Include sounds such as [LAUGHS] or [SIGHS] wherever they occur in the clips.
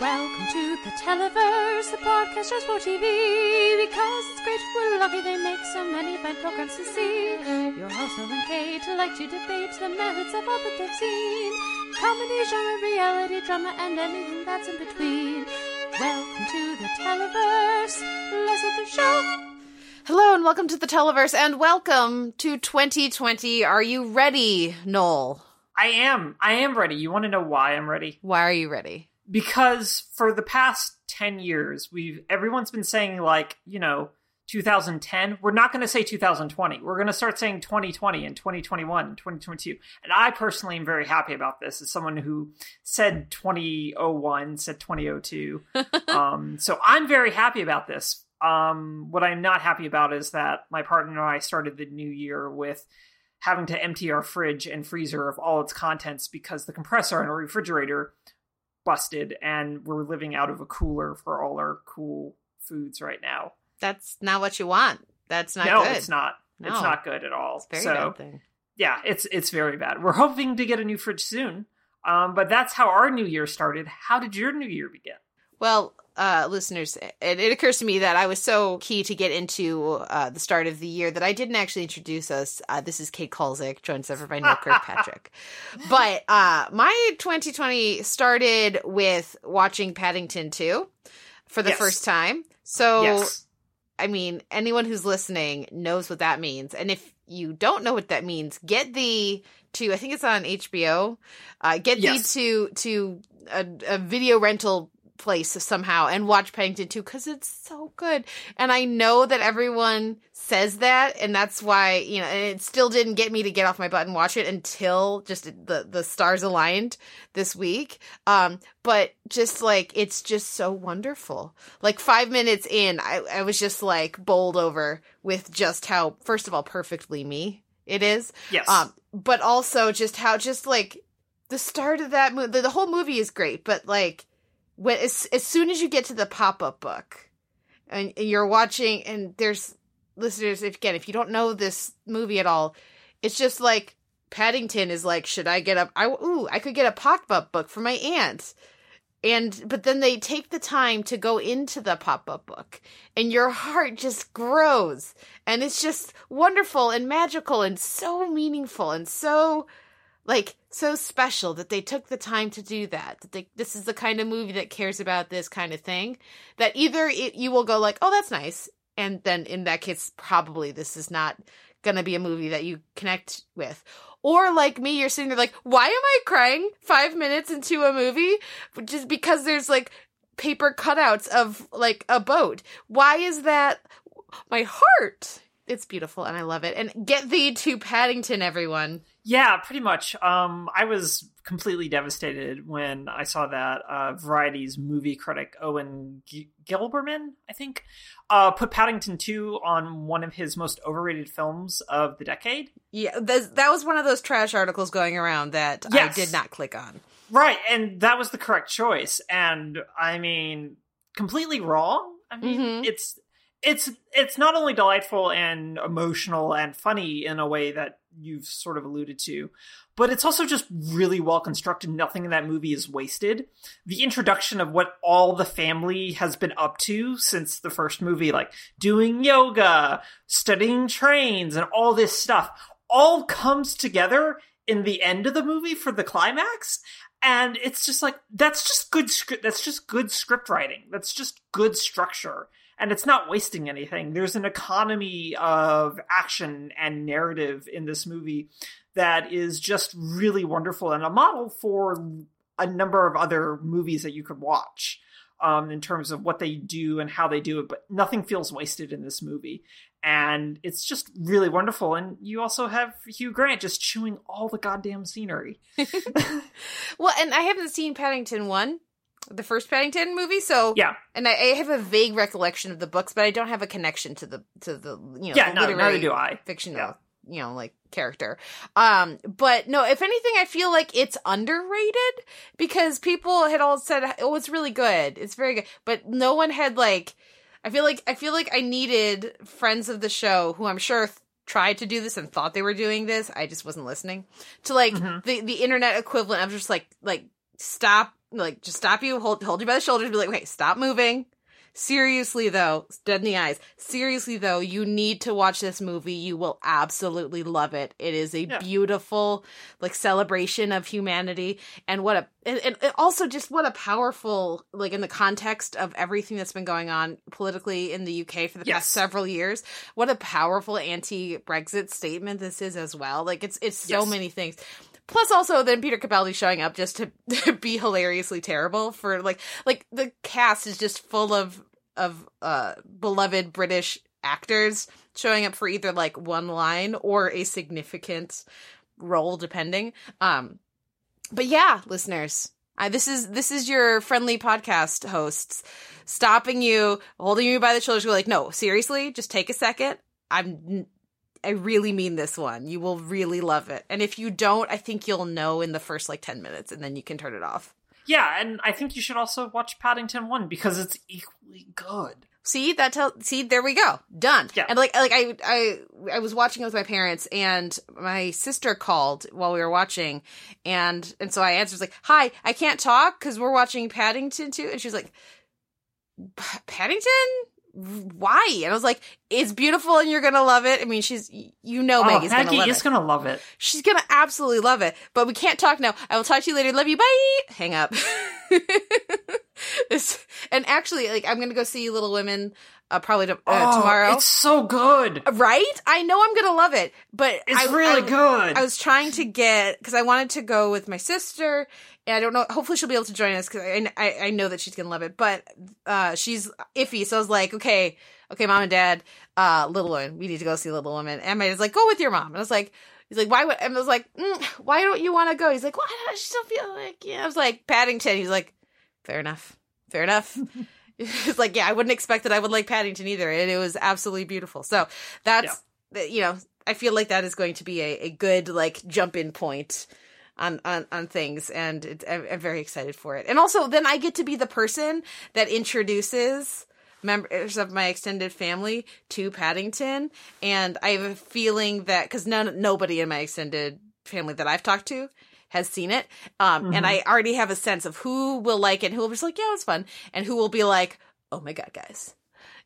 Welcome to the Televerse, the podcast just for TV. Because it's great, we're lucky they make so many fine programs to see. Your host, Noel and Kate, like to debate the merits of all that they've seen. Comedy, genre, reality, drama, and anything that's in between. Welcome to the Televerse. Let's get the show. Hello and welcome to the Televerse and welcome to 2020. Are you ready, Noel? I am. I am ready. You want to know why I'm ready? Why are you ready? Because for the past 10 years, we've everyone's been saying like, you know, 2010. We're not going to say 2020. We're going to start saying 2020 and 2021 and 2022. And I personally am very happy about this as someone who said 2001, said 2002. [LAUGHS] um, so I'm very happy about this. Um, what I'm not happy about is that my partner and I started the new year with having to empty our fridge and freezer of all its contents because the compressor in our refrigerator busted and we're living out of a cooler for all our cool foods right now. That's not what you want. That's not no, good. it's not. It's not good at all. It's very so bad thing. yeah, it's it's very bad. We're hoping to get a new fridge soon. Um, but that's how our new year started. How did your new year begin? Well, uh, listeners, it, it occurs to me that I was so key to get into uh, the start of the year that I didn't actually introduce us. Uh, this is Kate Kulzick, joined over by Noel Kirkpatrick. [LAUGHS] But uh, my 2020 started with watching Paddington 2 for the Yes. first time. So, yes. I mean, anyone who's listening knows what that means. And if you don't know what that means, get the to I think it's on HBO. Uh, get Yes. the to to a, a video rental place somehow and watch Paddington 2 because it's so good. And I know that everyone says that, and that's why you know. And it still didn't get me to get off my butt and watch it until just the the stars aligned this week. Um, but just like it's just so wonderful. Like five minutes in, I, I was just like bowled over with just how, first of all, perfectly me it is. Yes. Um, but also just how just like the start of that movie, the, the whole movie is great, but like when as as soon as you get to the pop up book, and, and you're watching, and there's listeners, if again, if you don't know this movie at all, it's just like Paddington is like, should I get a? I ooh, I could get a pop up book for my aunt. And but then they take the time to go into the pop up book, and your heart just grows, and it's just wonderful and magical and so meaningful and so like so special that they took the time to do that. That they, this is the kind of movie that cares about this kind of thing. That either it, you will go like, oh, that's nice, and then in that case, probably this is not gonna be a movie that you connect with. Or like me, you're sitting there like, why am I crying five minutes into a movie? Just because there's like paper cutouts of like a boat. Why is that my heart? It's beautiful and I love it. And get thee to Paddington, everyone. Yeah, pretty much. Um, I was completely devastated when I saw that uh, Variety's movie critic Owen G- Gleiberman, I think, uh, put Paddington 2 on one of his most overrated films of the decade. Yeah, that, that was one of those trash articles going around that Yes. I did not click on. Right, and that was the correct choice. And I mean, completely wrong. I mean, Mhm. it's it's it's not only delightful and emotional and funny in a way that you've sort of alluded to, but it's also just really well constructed. Nothing in that movie is wasted. The introduction of what all the family has been up to since the first movie, like doing yoga, studying trains, and all this stuff, all comes together in the end of the movie for the climax and it's just like that's just good script that's just good script writing that's just good structure and it's not wasting anything. There's an economy of action and narrative in this movie that is just really wonderful and a model for a number of other movies that you could watch um, in terms of what they do and how they do it but nothing feels wasted in this movie. And it's just really wonderful. And you also have hugh grant just chewing all the goddamn scenery. [LAUGHS] Well, and I haven't seen Paddington 1, the first Paddington movie, so yeah and I, I have a vague recollection of the books, but I don't have a connection to the to the you know yeah no, neither do i fictional Yeah. you know like character. Um, but no, if anything, I feel like it's underrated because people had all said oh it's really good, it's very good, but no one had like. I feel like I feel like I needed friends of the show who I'm sure th- tried to do this and thought they were doing this. I just wasn't listening to like Mhm. the the internet equivalent of just like like stop like just stop you, hold hold you by the shoulders, be like, "Wait, stop moving." Seriously though, dead in the eyes. Seriously though, you need to watch this movie. You will absolutely love it. It is a Yeah. beautiful like celebration of humanity and what a and, and also just what a powerful like in the context of everything that's been going on politically in the UK for the Yes. past several years. What a powerful anti-Brexit statement this is as well. Like it's it's so Yes. many things. Plus, also then Peter Capaldi showing up just [LAUGHS] to, be hilariously terrible for like like the cast is just full of of uh beloved British actors showing up for either like one line or a significant role depending. Um, but yeah, listeners. I, this is this is your friendly podcast hosts stopping you, holding you by the shoulders. Go like, no, seriously, just take a second. I'm I really mean this one. You will really love it. And if you don't, I think you'll know in the first like 10 minutes and then you can turn it off. Yeah, and I think you should also watch Paddington 1 because it's equally good. See, that tell see there we go. Done. Yeah. And like like I I I was watching it with my parents and my sister called while we were watching and and so I answered like, "Hi, I can't talk cuz we're watching Paddington 2." And she was like, "Paddington? Why?" And I was like, "It's beautiful and you're going to love it." I mean, she's you know Oh, Maggie's going to love it. going to love it. She's gonna absolutely love it, but we can't talk now. I will talk to you later. Love you. Bye. Hang up. [LAUGHS] This- and actually, like, I'm gonna go see Little Women uh, probably to, uh, Oh, tomorrow. It's so good. Right? I know I'm gonna love it, but It's I, really I- good. I was trying to get because I wanted to go with my sister, and I don't know. Hopefully, she'll be able to join us because I, I I know that she's gonna love it. But uh, she's iffy, so I was like, okay, okay, mom and dad, uh, Little Woman, we need to go see Little Woman. And my was like, go with your mom, and I was like. He's like, why would? And I was like, mm, why don't you want to go? He's like, well, I don't- I still feel like, yeah. I was like, Paddington. He's like, fair enough, fair enough. [LAUGHS] [LAUGHS] It's like, yeah, I wouldn't expect that I would like Paddington either, and it was absolutely beautiful. So that's, that you know, I feel like that is going to be a, a good like jump in point on on, on things, and it, I'm, I'm very excited for it. And also, then I get to be the person that introduces members of my extended family to Paddington, and I have a feeling that because none nobody in my extended family that I've talked to has seen it, um, and I already have a sense of who will like it, and who will be just like, yeah, it's fun, and who will be like, oh my god, guys,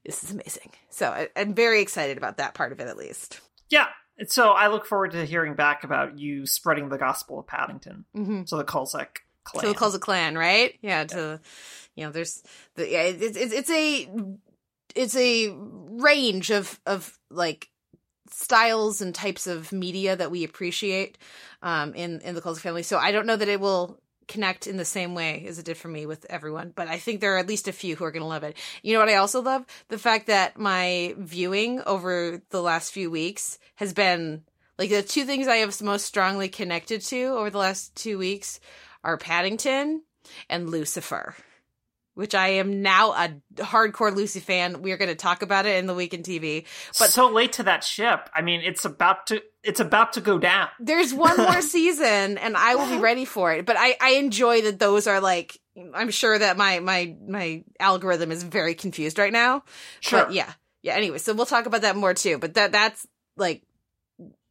this is amazing. So I, I'm very excited about that part of it, at least. yeah. So I look forward to hearing back about you spreading the gospel of Paddington Mm-hmm. to the Kulzick clan. To the of Clan, right? Yeah. To you know, there's the yeah, it's it's it's a it's a range of of like styles and types of media that we appreciate um in in the Kulzick family. So I don't know that it will connect in the same way as it did for me with everyone, but I think there are at least a few who are going to love it. You know what I also love? The fact that my viewing over the last few weeks has been like the two things I have most strongly connected to over the last two weeks are Paddington and Lucifer, which I am now a hardcore Lucy fan. We are going to talk about it in the week in TV. but so late to that ship. I mean, it's about to it's about to go down. There's one more [LAUGHS] season, and I will be ready for it. But I I enjoy that those are like. I'm sure that my my my algorithm is very confused right now. Sure. But yeah, yeah. Anyway, so we'll talk about that more too. But that that's like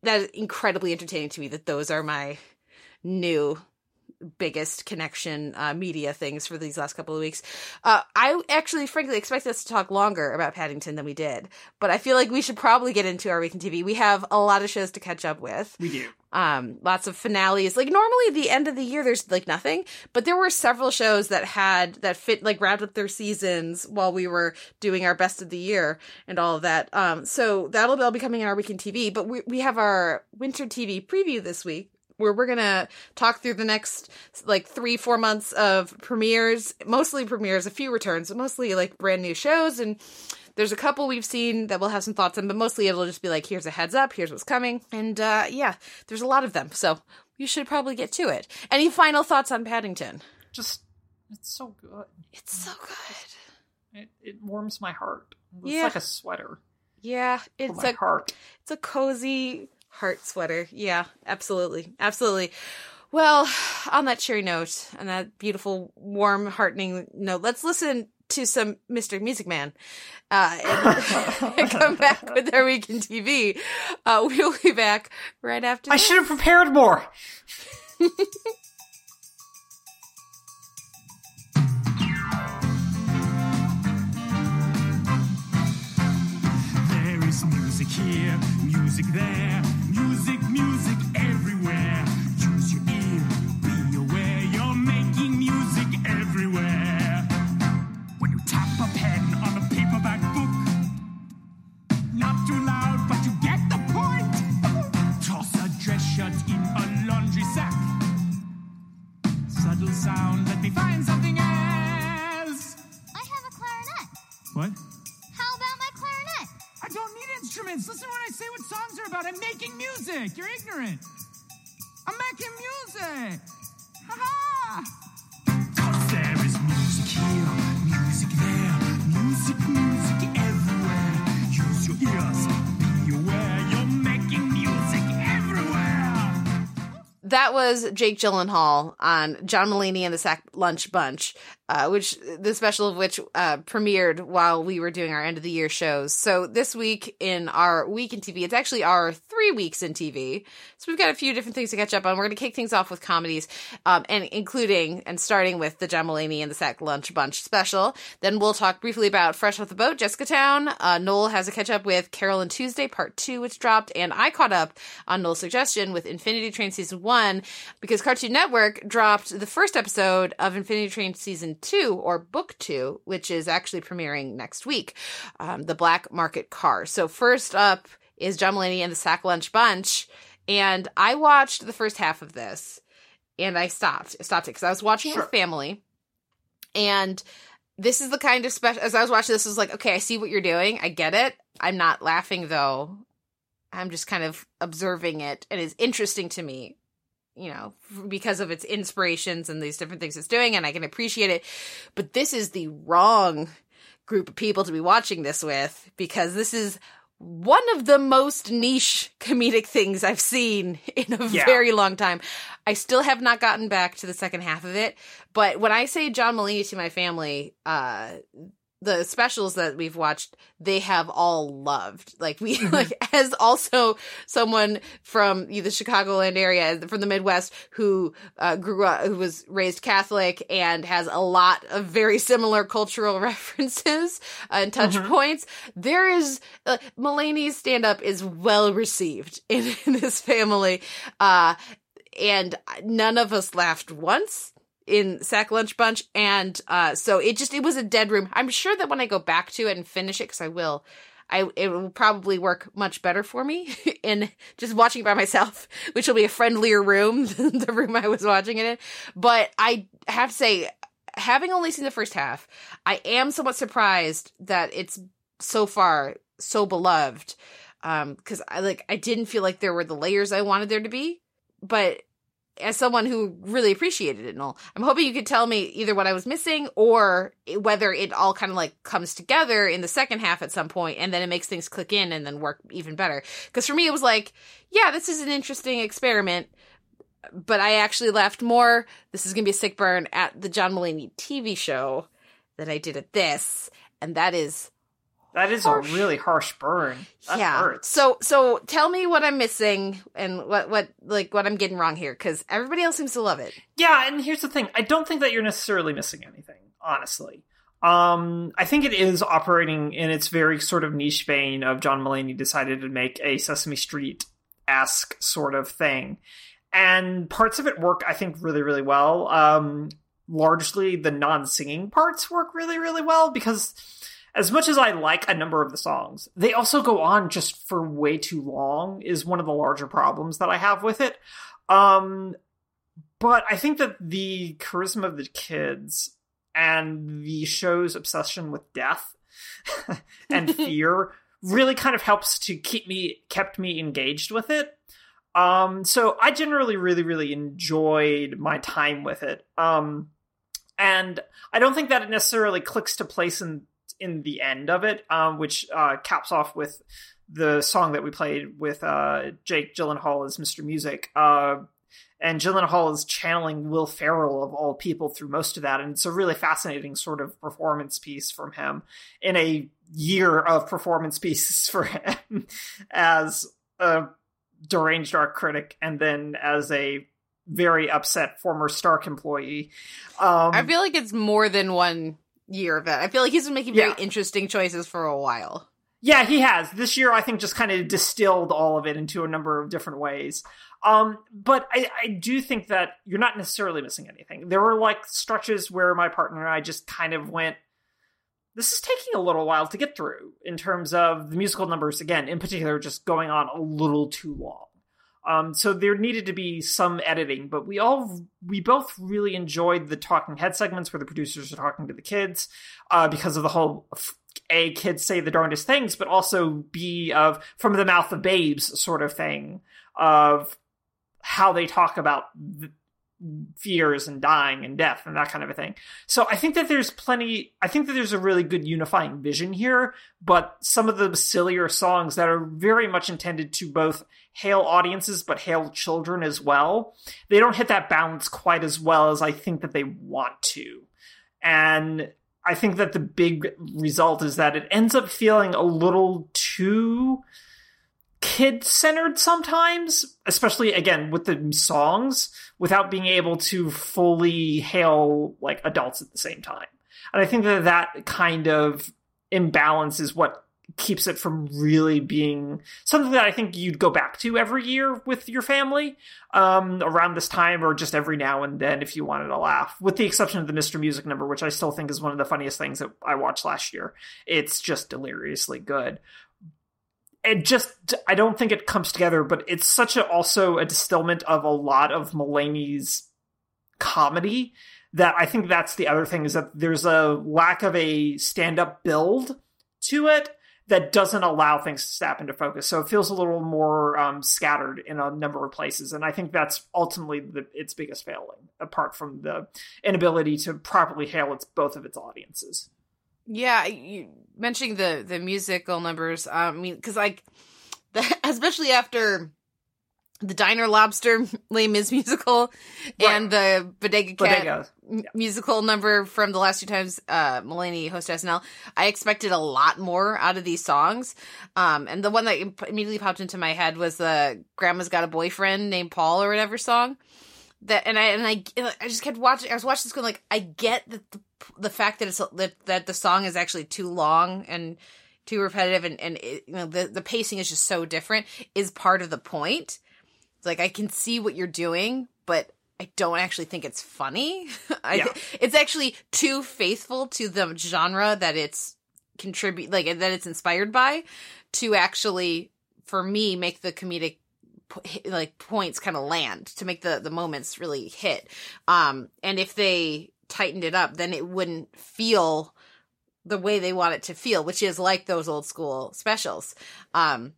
that is incredibly entertaining to me. That those are my new biggest connection uh, media things for these last couple of weeks. Uh, I actually, frankly, expected us to talk longer about Paddington than we did, but I feel like we should probably get into our week in TV. We have a lot of shows to catch up with. We do. Um, lots of finales. Like normally, the end of the year, there's like nothing, but there were several shows that had that fit like wrapped up their seasons while we were doing our best of the year and all of that. Um, so that'll all be coming in our week in TV. But we we have our winter TV preview this week where we're gonna talk through the next like three four months of premieres mostly premieres a few returns but mostly like brand new shows and there's a couple we've seen that we'll have some thoughts on but mostly it'll just be like here's a heads up here's what's coming and uh yeah there's a lot of them so you should probably get to it any final thoughts on paddington Just it's so good. it's so good It, it warms my heart. It's Yeah. like a sweater yeah it's a heart. It's a cozy heart sweater. Yeah, absolutely. Absolutely. Well, on that cheery note, and that beautiful, warm, heartening note, let's listen to some Mr. Music Man uh, and, [LAUGHS] and come back with our week in TV. Uh, we'll be back right after. I this. should have prepared more. [LAUGHS] there is music here, music there when you tap a pen on a paperback book, not too loud, but you get the point. Toss a dress shirt in a laundry sack. Subtle sound, let me find something else. I have a clarinet. What? Instruments. Listen when I say what songs are about. I'm making music. You're ignorant. I'm making music. Ha ha! There is music here, music there, music, music everywhere. Use your ears, be aware you're making music everywhere. that was Jake Gyllenhaal on John Mulaney and the Sack Lunch Bunch, uh, which the special of which uh, premiered while we were doing our end of the year shows. So this week in our week in TV, it's actually our three weeks in TV. So we've got a few different things to catch up on. We're going to kick things off with comedies, um, and including and starting with the John Mulaney and the Sack Lunch Bunch special. Then we'll talk briefly about Fresh Off the Boat, Jessica Town. Uh, Noel has a catch up with Carole and Tuesday Part Two, which dropped, and I caught up on Noel's suggestion with Infinity Train Season One because Cartoon Network dropped the first episode of Infinity Train Season Two or Book Two, which is actually premiering next week. Um, the Black Market Car. So first up is John Mulaney and the Sack Lunch Bunch, and I watched the first half of this, and I stopped. Stopped it because I was watching Sure. with family, and this is the kind of special. As I was watching this, I was like, okay, I see what you're doing. I get it. I'm not laughing though. I'm just kind of observing it, and it's interesting to me, you know, because of its inspirations and these different things it's doing, and I can appreciate it. But this is the wrong group of people to be watching this with because this is one of the most niche comedic things I've seen [LAUGHS] in a Yeah. very long time. I still have not gotten back to the second half of it, but when I say John Mulaney to my family, uh the specials that we've watched, they have all loved. Like we [LAUGHS] like as also someone from the Chicagoland area, from the Midwest, who uh, grew up, who was raised Catholic and has a lot of very similar cultural [LAUGHS] references and touch points. There is uh, Mulaney's stand up is well received [LAUGHS] in, in this family, uh, and none of us laughed once in Sack Lunch Bunch, and uh, so it just it was a dead room. I'm sure that when I go back to it and finish it, because I will, I it will probably work much better for me [LAUGHS] in just watching it by myself, [LAUGHS] which will be a friendlier room [LAUGHS] than the room I was watching it in. But I have to say, having only seen the first half, I am somewhat surprised that it's so far so beloved. Um, because I like I didn't feel like there were the layers I wanted there to be, but as someone who really appreciated it and all, I'm hoping you could tell me either what I was missing or whether it all kind of like comes together in the second half at some point and then it makes things click in and then work even better. Because for me, it was like, yeah, this is an interesting experiment, but I actually laughed more. This is going to be a sick burn at the John Mulaney TV show than I did at this. And that is That is Harsh. a really harsh burn. That yeah. hurts. So so tell me what I'm missing and what what like what I'm getting wrong here because everybody else seems to love it. Yeah, and here's the thing. I don't think that you're necessarily missing anything, honestly. Um, I think it is operating in its very sort of niche vein of John Mulaney decided to make a Sesame Street esque sort of thing. And parts of it work, I think, really, really well. Um, largely the non singing parts work really, really well because as much as I like a number of the songs, they also go on just for way too long, is one of the larger problems that I have with it. Um, but I think that the charisma of the kids and the show's obsession with death [LAUGHS] and [LAUGHS] fear really kind of helps to keep me kept me engaged with it. Um, so I generally really really enjoyed my time with it. Um, and I don't think that it necessarily clicks to place in in the end of it, um, which uh, caps off with the song that we played with uh, Jake Gyllenhaal as Mr. Music. Uh, and Gyllenhaal is channeling Will Ferrell of all people through most of that, and it's a really fascinating sort of performance piece from him in a year of performance [LAUGHS] pieces for him as a deranged art critic, and then as a very upset former Stark employee. Um, I feel like it's more than one year of that. I feel like he's been making very Yeah. interesting choices for a while. Yeah, he has. This year, I think, just kind of distilled all of it into a number of different ways. Um, but I, I do think that you're not necessarily missing anything. There were like stretches where my partner and I just kind of went, this is taking a little while to get through in terms of the musical numbers, again, in particular, just going on a little too long. Um, so there needed to be some editing, but we all we both really enjoyed the talking head segments where the producers are talking to the kids uh, because of the whole a kids say the darndest things, but also b of from the mouth of babes sort of thing of how they talk about fears and dying and death and that kind of a thing. So I think that there's plenty I think that there's a really good unifying vision here, but some of the sillier songs that are very much intended to both hail audiences but hail children as well, they don't hit that balance quite as well as I think that they want to. And I think that the big result is that it ends up feeling a little too kid centered sometimes, especially again with the songs, without being able to fully hail like adults at the same time. And I think that that kind of imbalance is what keeps it from really being something that I think you'd go back to every year with your family um, around this time or just every now and then if you wanted to laugh, with the exception of the Mr. Music number, which I still think is one of the funniest things that I watched last year. It's just deliriously good it just I don't think it comes together, but it's such a also a distillment of a lot of Mulaney's comedy that I think that's the other thing is that there's a lack of a stand-up build to it that doesn't allow things to snap into focus. So it feels a little more um, scattered in a number of places, and I think that's ultimately the, its biggest failing, apart from the inability to properly hail its both of its audiences. Yeah, you mentioning the the musical numbers. I mean, because like, the, [LAUGHS] especially after the Diner Lobster [LAUGHS] Les Mis musical Right. and the Bodega Cat musical number from the last two times uh Mulaney hosted SNL, I expected a lot more out of these songs. Um, and the one that immediately popped into my head was the "Grandma's Got a Boyfriend" named Paul or whatever song. That and I and I I just kept watching. I was watching this going like I get that the the fact that it's that that the song is actually too long and too repetitive and and it, you know the the pacing is just so different is part of the point. It's like I can see what you're doing, but I don't actually think it's funny. [LAUGHS] I, Yeah. It's actually too faithful to the genre that it's contribute like that it's inspired by to actually for me make the comedic like points kind of land to make the the moments really hit. Um and if they tightened it up then it wouldn't feel the way they want it to feel, which is like those old school specials. Um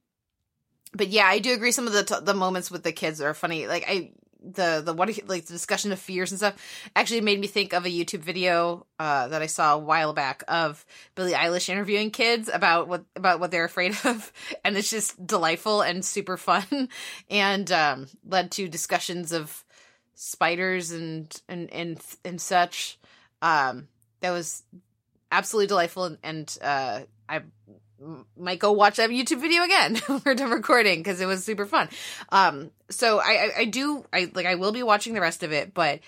but yeah, I do agree. Some of the t- the moments with the kids are funny. Like I the the what like the discussion of fears and stuff actually made me think of a YouTube video uh, that I saw a while back of Billie Eilish interviewing kids about what about what they're afraid [LAUGHS] of, and it's just delightful and super fun, [LAUGHS] and um, led to discussions of spiders and and and and such. Um, that was absolutely delightful, and, and uh, I might go watch that YouTube video again [LAUGHS] we're done recording because it was super fun. Um, so I, I, I do, I like, I will be watching the rest of it, but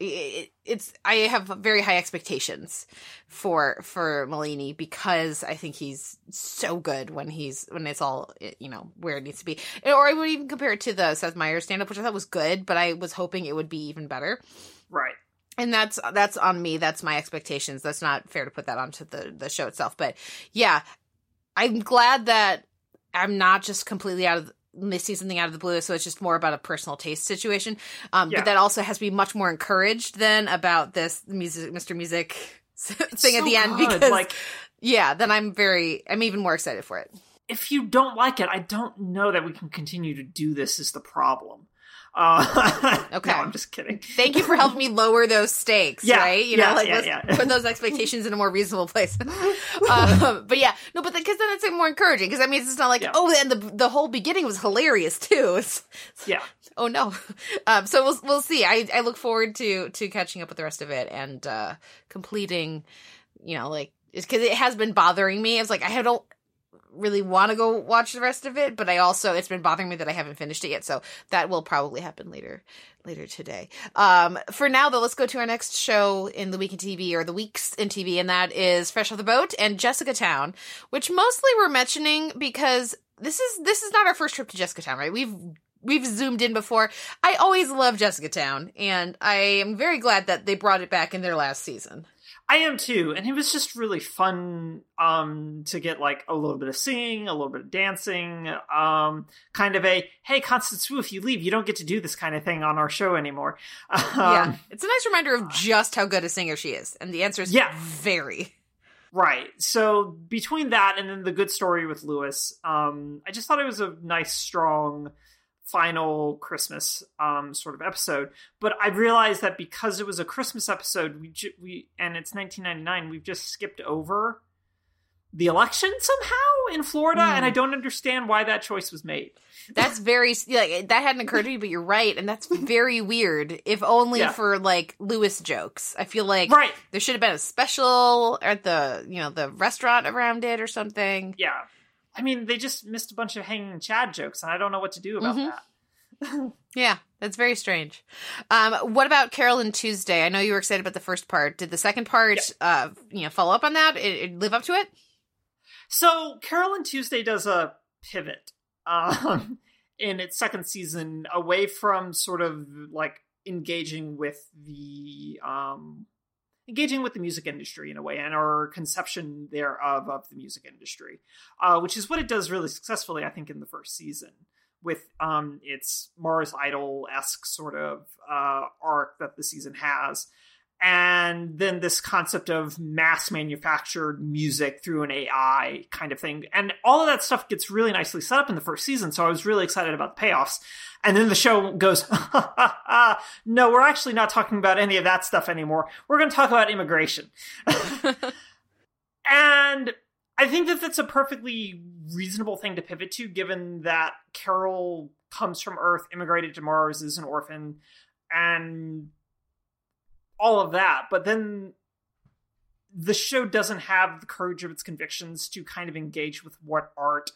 it, it's, I have very high expectations for, for Mulaney because I think he's so good when he's, when it's all, you know, where it needs to be. Or I would even compare it to the Seth Meyers stand up, which I thought was good, but I was hoping it would be even better Right. and that's that's on me that's my expectations that's not fair to put that onto the the show itself but yeah i'm glad that i'm not just completely out of missing something out of the blue so it's just more about a personal taste situation um Yeah. but that also has to be much more encouraged than about this music mr music [LAUGHS] thing at the end good, because like- yeah then i'm very i'm even more excited for it if you don't like it, I don't know that we can continue to do this. Is the problem? Uh, [LAUGHS] Okay. no, I'm just kidding. thank you for helping me lower those stakes Yeah, right you yeah, know like yeah, yeah. put those expectations in a more reasonable place [LAUGHS] um, but yeah no but because then it's more encouraging because i mean it's not like Yeah. oh and the the whole beginning was hilarious too [LAUGHS] it's, Yeah, oh no um so we'll we'll see i i look forward to to catching up with the rest of it and uh completing you know like because it has been bothering me i was like i don't really want to go watch the rest of it, but I also it's been bothering me that I haven't finished it yet, so that will probably happen later later today. Um, for now though, let's go to our next show in the week in TV or the weeks in TV, and that is Fresh Off the Boat and Jessica Town, which mostly we're mentioning because this is this is not our first trip to Jessica Town, right? We've we've zoomed in before. I always love Jessica Town, and I am very glad that they brought it back in their last season. I am too, and it was just really fun um, to get like a little bit of singing, a little bit of dancing, um, kind of a hey, Constance Wu, if you leave, you don't get to do this kind of thing on our show anymore. [LAUGHS] Um, yeah, it's a nice reminder of just how good a singer she is, and the answer is Yeah. very. Right. So between that and then the good story with Louis, um, I just thought it was a nice, strong final Christmas um, sort of episode. But I realized that because it was a Christmas episode, we ju- we and it's 1999, we've just skipped over the election somehow in Florida, and I don't understand why that choice was made. That's very like that hadn't occurred to me, but you're right, and that's very weird. If only Yeah. for like Louis jokes. I feel like Right. there should have been a special at the you know the restaurant around it or something. Yeah. I mean, they just missed a bunch of hanging Chad jokes, and I don't know what to do about Mhm. that. [LAUGHS] Yeah, that's very strange. Um, what about Carole and Tuesday? I know you were excited about the first part. Did the second part, uh, you know, follow up on that? It, it live up to it? So Carole and Tuesday does a pivot um, [LAUGHS] in its second season away from sort of like engaging with the um, engaging with the music industry in a way and our conception thereof of the music industry, uh, which is what it does really successfully, I think, in the first season with um, its Mars Idol esque sort of uh, arc that the season has and then this concept of mass manufactured music through an AI kind of thing. And all of that stuff gets really nicely set up in the first season. So I was really excited about the payoffs. And then the show goes, [LAUGHS] no, we're actually not talking about any of that stuff anymore. We're going to talk about immigration. [LAUGHS] and I think that that's a perfectly reasonable thing to pivot to, given that Carole comes from Earth, immigrated to Mars, is an orphan, and all of that. But then the show doesn't have the courage of its convictions to kind of engage with what art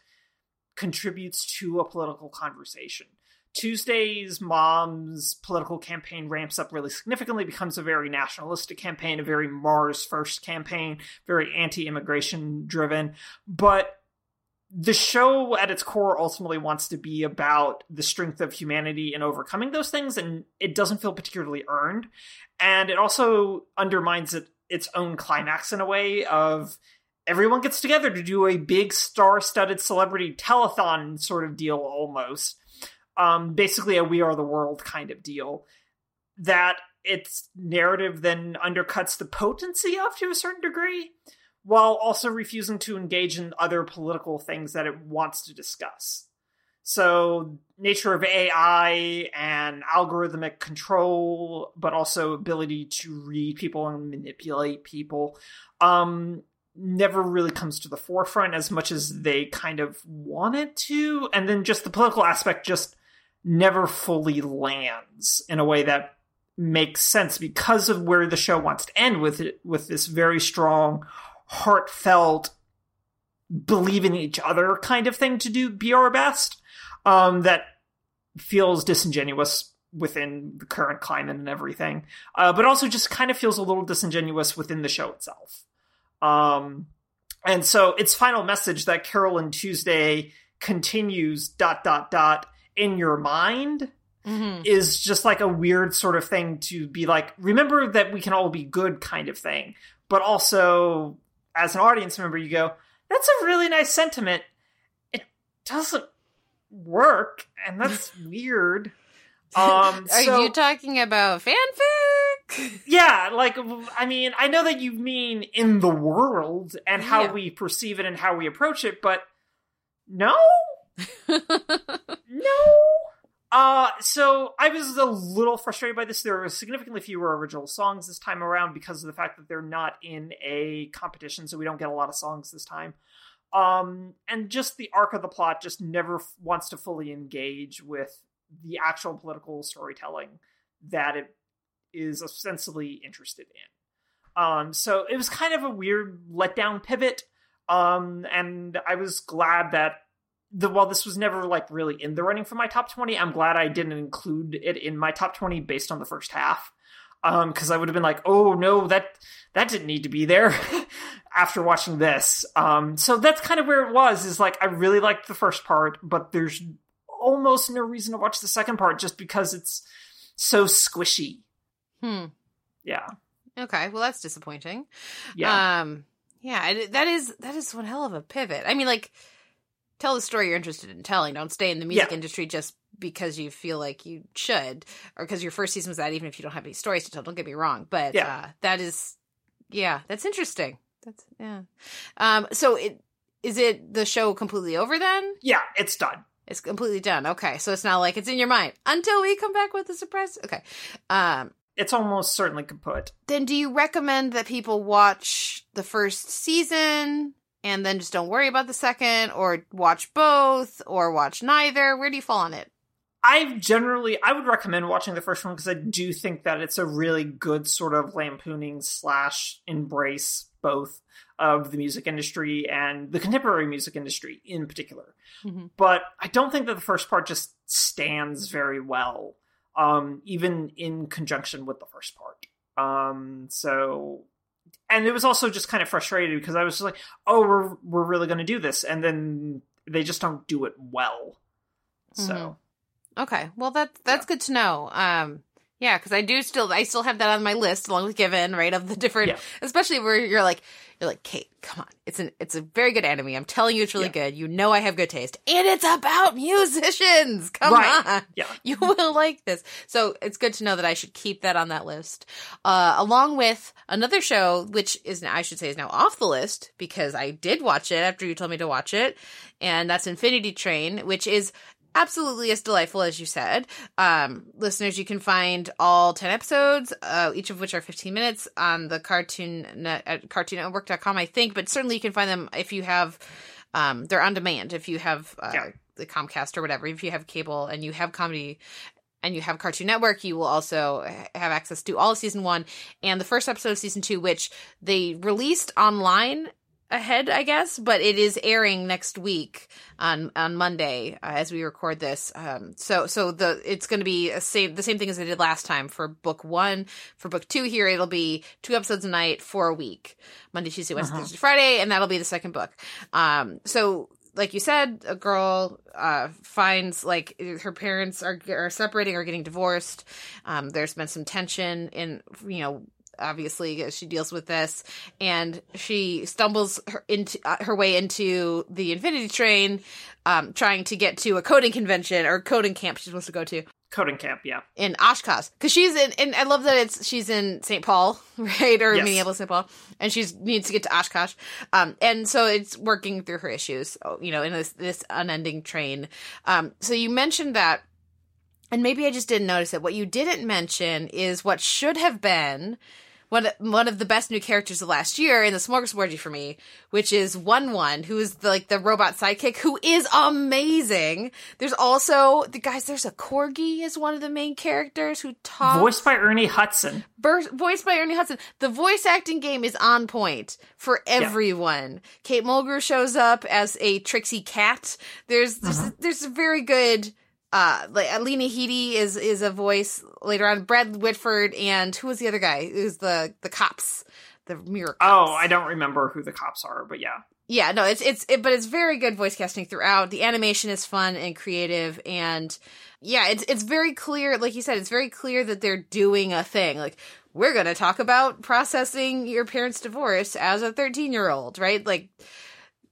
contributes to a political conversation. Tuesday's mom's political campaign ramps up really significantly, becomes a very nationalistic campaign, a very Mars first campaign, very anti immigration driven. But the show at its core ultimately wants to be about the strength of humanity and overcoming those things, and it doesn't feel particularly earned. And it also undermines it, its own climax in a way of everyone gets together to do a big star-studded celebrity telethon sort of deal almost. Um basically a we are the world kind of deal. That its narrative then undercuts the potency of to a certain degree while also refusing to engage in other political things that it wants to discuss. So nature of ai and algorithmic control but also ability to read people and manipulate people um never really comes to the forefront as much as they kind of want it to. And then just the political aspect just never fully lands in a way that makes sense because of where the show wants to end with it with this very strong heartfelt believe in each other kind of thing to do be our best um that feels disingenuous within the current climate and everything uh, but also just kind of feels a little disingenuous within the show itself um, and so its final message that Carole and Tuesday continues dot dot dot in your mind Mm-hmm. is just like a weird sort of thing to be like, remember that we can all be good kind of thing. But also, as an audience member, you go, that's a really nice sentiment. It doesn't work, and that's [LAUGHS] weird. [LAUGHS] Um, Are so- you talking about fanfic? [LAUGHS] yeah, like I mean, I know that you mean in the world and how Yeah. we perceive it and how we approach it, but no, no. Uh, so I was a little frustrated by this. There were significantly fewer original songs this time around because of the fact that they're not in a competition, so we don't get a lot of songs this time. Um, and just the arc of the plot just never f- wants to fully engage with the actual political storytelling that it is ostensibly interested in. Um, so it was kind of a weird letdown pivot. Um, and I was glad that the while this was never like really in the running for my top 20, I'm glad I didn't include it in my top 20 based on the first half. Um, because I would have been like, oh no, that that didn't need to be there [LAUGHS] after watching this. Um, so that's kind of where it was, is like I really liked the first part, but there's almost no reason to watch the second part just because it's so squishy. Hmm. Yeah. Okay. Well, that's disappointing. Yeah. Um. Yeah. That is that is one hell of a pivot. I mean, like, tell the story you're interested in telling. Don't stay in the music Yeah. industry just because you feel like you should, or because your first season was that. Even if you don't have any stories to tell, don't get me wrong. But Yeah. uh, that is, yeah, that's interesting. That's yeah. Um. So it is it the show completely over then? yeah, it's done. It's completely done. Okay. So it's not like it's in your mind until we come back with the surprise. Okay. Um. It's almost certainly kaput. then do you recommend that people watch the first season and then just don't worry about the second or watch both or watch neither where do you fall on it I generally I would recommend watching the first one because I do think that it's a really good sort of lampooning slash embrace both of the music industry and the contemporary music industry in particular. Mhm. But I don't think that the first part just stands very well, um, even in conjunction with the first part. Um, so and it was also just kind of frustrated because I was just like, oh, we're we're really going to do this, and then they just don't do it well. So. okay well that that's good to know um yeah because i do still i still have that on my list along with given right of the different Yeah. especially where you're like you're like kate come on it's an it's a very good anime i'm telling you it's really Yeah. good you know i have good taste and it's about musicians come Right. on Yeah. [LAUGHS] you will like this. So it's good to know that I should keep that on that list. Uh, along with another show, which is now, I should say is now off the list because I did watch it after you told me to watch it. And that's Infinity Train, which is absolutely as delightful as you said. Um, listeners, you can find all 10 episodes, uh, each of which are 15 minutes on the cartoon net at cartoonnetwork.com, I think, but certainly you can find them if you have, um, they're on demand if you have, uh, Yeah. the Comcast or whatever. If you have cable and you have comedy and you have Cartoon Network, you will also have access to all of season one and the first episode of season two, which they released online ahead, I guess, but it is airing next week on on Monday uh, as we record this. Um, so so the it's going to be a same the same thing as I did last time for book one. For book two here, it'll be two episodes a night for a week, Monday, Tuesday, Wednesday, Uh-huh. Thursday, Friday, and that'll be the second book. Um, so like you said, a girl uh, finds like her parents are are separating or getting divorced. Um, there's been some tension in you know obviously as she deals with this and she stumbles her into uh, her way into the infinity train um trying to get to a coding convention or coding camp she's supposed to go to Coding camp, yeah. in Oshkosh because she's in and I love that it's she's in St. Paul [LAUGHS] right or Yes. Minneapolis St. Paul and she needs to get to Oshkosh um and so it's working through her issues oh, you know in this this unending train um so you mentioned that and maybe I just didn't notice it what you didn't mention is what should have been one one of the best new characters of last year in the smorgasbordy for me, which is One One, who is the, like the robot sidekick, who is amazing. There's also the guys. There's a corgi is one of the main characters who talks. Voiced by Ernie Hudson. Ber- voiced by Ernie Hudson. The voice acting game is on point for everyone. Kate Mulgrew shows up as a tricksy cat. There's there's, mm-hmm. there's a very good. Uh, like Lena Headey is is a voice later on. Brad Whitford and who was the other guy? Who's the the cops? The mirror. Cops. Oh, I don't remember who the cops are, but yeah. Yeah, no, it's it's it, but it's very good voice casting throughout. The animation is fun and creative, and yeah, it's it's very clear. Like you said, it's very clear that they're doing a thing. Like we're gonna talk about processing your parents' divorce as a thirteen year old, right? Like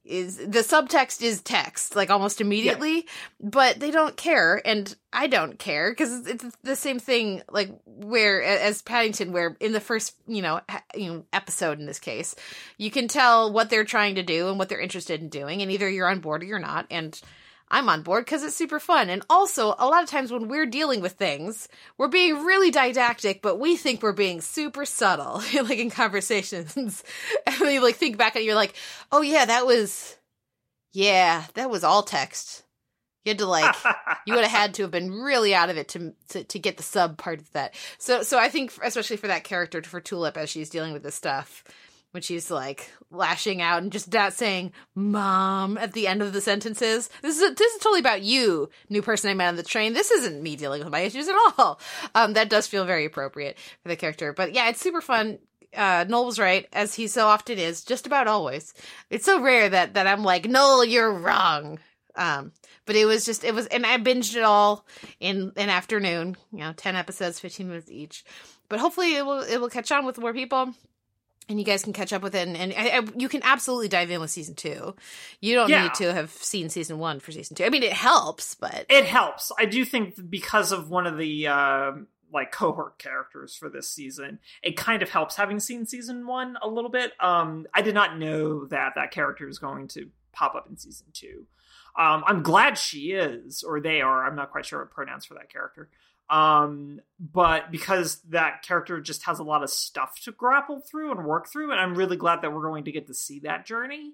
is the subtext is text like almost immediately but they don't care and i don't care because it's the same thing like where as paddington where in the first you know you know episode in this case you can tell what they're trying to do and what they're interested in doing and either you're on board or you're not and i'm on board because it's super fun. And also a lot of times when we're dealing with things we're being really didactic but we think we're being super subtle [LAUGHS] like in conversations. [LAUGHS] And then you like think back and you're like oh yeah that was yeah that was all text. You had to like [LAUGHS] you would have had to have been really out of it to, to to get the sub part of that. So so I think especially for that character for Tulip as she's dealing with this stuff, when she's like lashing out and just not saying "mom" at the end of the sentences. This is this is totally about you, new person I met on the train. This isn't me dealing with my issues at all. Um, that does feel very appropriate for the character, but yeah, it's super fun. Uh, Noel was right, as he so often is, just about always. It's so rare that that I'm like, Noel, you're wrong. Um, but it was just it was, and I binged it all in an afternoon. You know, ten episodes, fifteen minutes each. But hopefully, it will it will catch on with more people and you guys can catch up with it and, and I, I, you can absolutely dive in with season two you don't Yeah. need to have seen season one for season two i mean it helps but it helps. I do think because of one of the uh, like cohort characters for this season, it kind of helps having seen season one a little bit. Um, I did not know that that character is going to pop up in season two. Um, I'm glad she is, or they are. I'm not quite sure what pronouns for that character. Um, but because that character just has a lot of stuff to grapple through and work through, and I'm really glad that we're going to get to see that journey.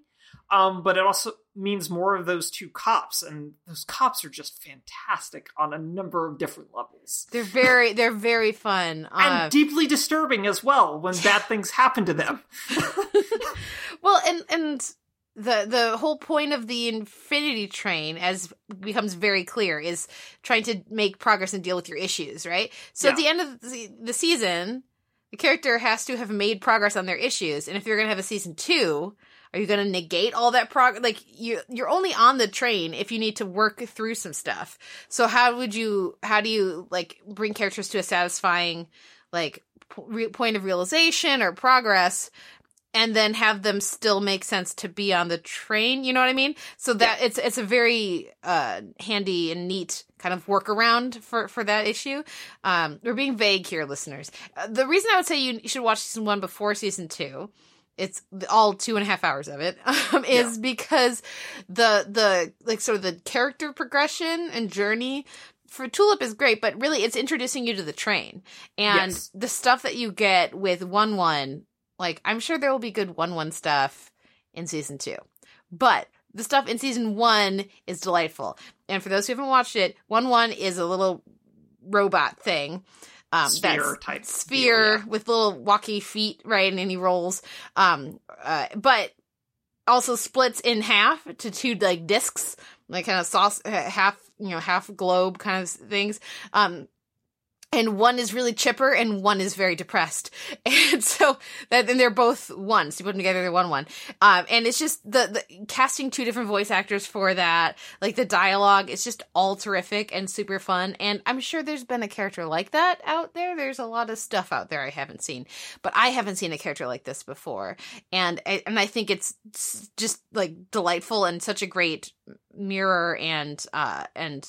Um, but it also means more of those two cops, and those cops are just fantastic on a number of different levels. they're very they're very fun [LAUGHS] uh, and deeply disturbing as well when bad things happen to them. [LAUGHS] [LAUGHS] well and and the the whole point of the infinity train as becomes very clear is trying to make progress and deal with your issues right? So at the end of the, the season the character has to have made progress on their issues and if you're gonna have a season two are you gonna negate all that progress like you you're only on the train if you need to work through some stuff. So how would you how do you like bring characters to a satisfying like p- point of realization or progress and then have them still make sense to be on the train you know what i mean? So that it's it's a very uh handy and neat kind of workaround for for that issue. Um we're being vague here listeners. Uh, the reason i would say you should watch season one before season two it's all two and a half hours of it [LAUGHS] um, is because the the like sort of the character progression and journey for tulip is great but really it's introducing you to the train. And Yes. the stuff that you get with one one like i'm sure there will be good one one stuff in season two but the stuff in season one is delightful. And for those who haven't watched it one one is a little robot thing um Sphere that's type sphere deal, yeah. with little walkie feet right and he rolls. Um uh, but also splits in half to two like discs like kind of sauce uh, half you know half globe kind of things. Um and one is really chipper and one is very depressed. [LAUGHS] And so that and they're both ones. You put them together they're one one. Um and it's just the, the casting two different voice actors for that like the dialogue it's just all terrific and super fun. And i'm sure there's been a character like that out there. There's a lot of stuff out there i haven't seen but i haven't seen a character like this before. And I- and i think it's just like delightful and such a great mirror and uh and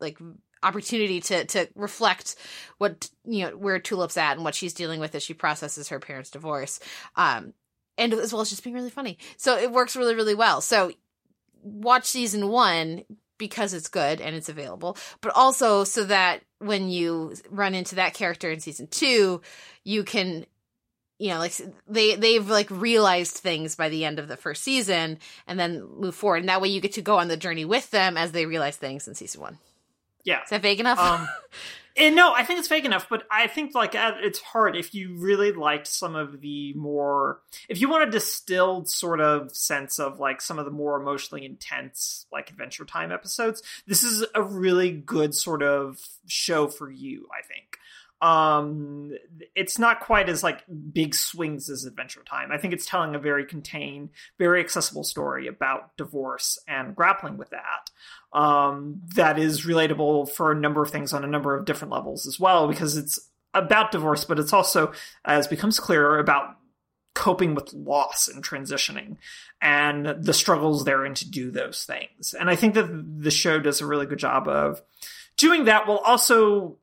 like opportunity to to reflect what you know where tulip's at and what she's dealing with as she processes her parents divorce um and as well as just being really funny. So it works really really well. So watch season one because it's good and it's available but also so that when you run into that character in season two you can you know like they they've like realized things by the end of the first season and then move forward. And that way you get to go on the journey with them as they realize things in season one Yeah. is that vague enough Um, [LAUGHS] and no, I think it's fake enough, but I think like at its heart, if you really liked some of the more, if you want a distilled sort of sense of like some of the more emotionally intense like Adventure Time episodes, this is a really good sort of show for you. I think. Um, it's not quite as like big swings as Adventure Time. I think it's telling a very contained, very accessible story about divorce and grappling with that um, that is relatable for a number of things on a number of different levels as well, because it's about divorce, but it's also, as becomes clearer, about coping with loss and transitioning and the struggles therein to do those things. And I think that the show does a really good job of doing that while also,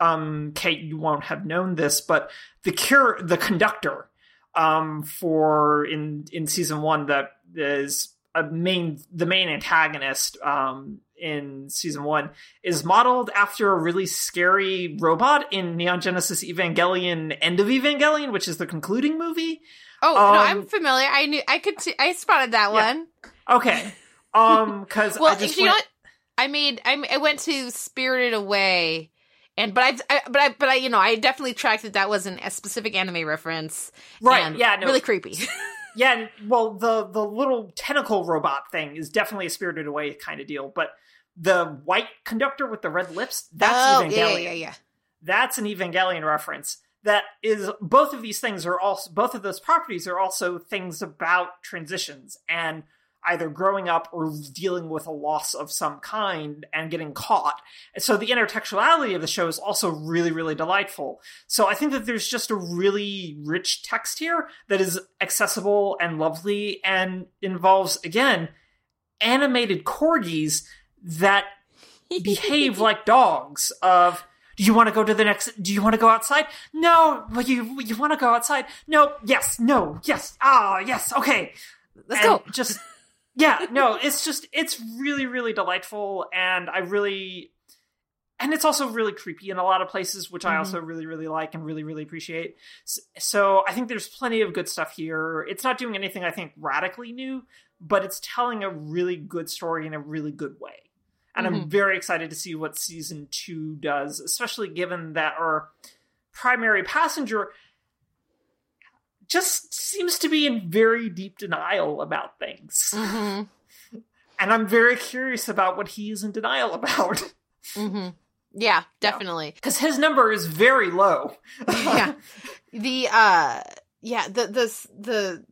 um, Kate, you won't have known this, but the cure, the conductor, um, for in in season one that is a main the main antagonist um in season one is modeled after a really scary robot in Neon Genesis Evangelion End of Evangelion, which is the concluding movie. oh no um, i'm familiar i knew i could see i spotted that Yeah. one Okay. [LAUGHS] Um, because well I just you know what i made I, I went to spirited away And but I, I but I but I you know I definitely tracked that that wasn't a specific anime reference. Right, yeah, no. really creepy. [LAUGHS] Yeah, and, well, the the little tentacle robot thing is definitely a spirited away kind of deal, but the white conductor with the red lips, that's oh Evangelion. yeah yeah yeah. That's an Evangelion reference. That is both of these things are also both of those properties are also things about transitions and either growing up or dealing with a loss of some kind and getting caught. And so the intertextuality of the show is also really, really delightful. So I think that there's just a really rich text here that is accessible and lovely and involves, again, animated corgis that [LAUGHS] behave like dogs of do you want to go to the next do you want to go outside no well you you want to go outside no yes no yes ah yes okay Let's and go. just yeah no it's just it's really really delightful and i really and it's also really creepy in a lot of places which i also mm-hmm. really really like and really really appreciate. S- so i think there's plenty of good stuff here. It's not doing anything i think radically new but it's telling a really good story in a really good way. And i'm mm-hmm. very excited to see what season two does especially given that our primary passenger just seems to be in very deep denial about things. hmm And I'm very curious about what he is in denial about. hmm Yeah, definitely. Because his number is very low. yeah. [LAUGHS] The uh yeah, the the the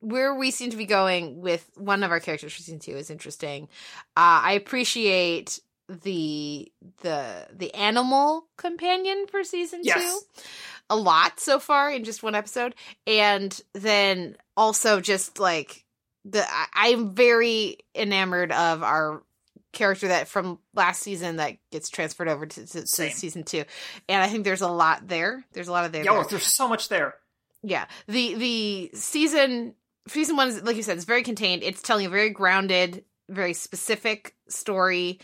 where we seem to be going with one of our characters for season two is interesting. Uh I appreciate the the the animal companion for season Yes. two a lot so far in just one episode. And then also just like the I, I'm very enamored of our character that from last season that gets transferred over to, to, to season two. And I think there's a lot there. There's a lot of there. Yo, there. there's so much there. Yeah. The the season season one is like you said, it's very contained. It's telling a very grounded, very specific story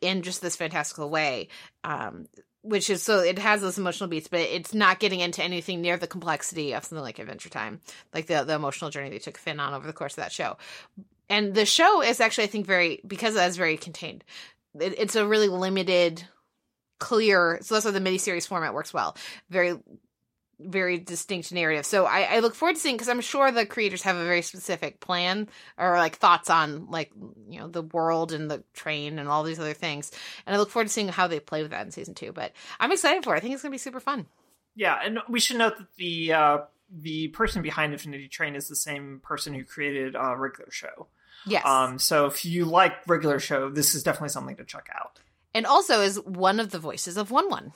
in just this fantastical way. Um which is so it has those emotional beats, but it's not getting into anything near the complexity of something like Adventure Time, like the the emotional journey they took Finn on over the course of that show. And the show is actually, I think, very because that's very contained. It, it's a really limited, clear. So that's why the miniseries format works well. Very very distinct narrative. So I, I look forward to seeing because I'm sure the creators have a very specific plan or like thoughts on like you know the world and the train and all these other things. And I look forward to seeing how they play with that in season two. But I'm excited for it. I think it's gonna be super fun. Yeah, and we should note that the uh, the person behind Infinity Train is the same person who created uh, regular show. Yes. Um, so if you like regular show, this is definitely something to check out. and also is one of the voices of One One.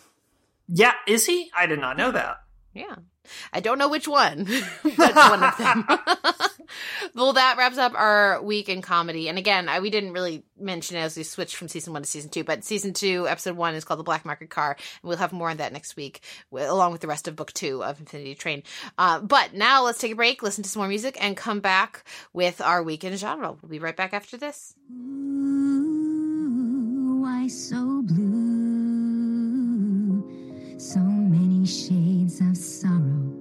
Yeah, is he? I did not know that. Yeah. I don't know which one, [LAUGHS] but one of them. [LAUGHS] [LAUGHS] well, that wraps up our week in comedy. And again, I, we didn't really mention it as we switched from season one to season two, but season two, episode one is called The Black Market Car. And we'll have more on that next week, wi- along with the rest of book two of Infinity Train. Uh, but now let's take a break, listen to some more music, and come back with our week in genre. We'll be right back after this. Ooh, why so blue? So shades of sorrow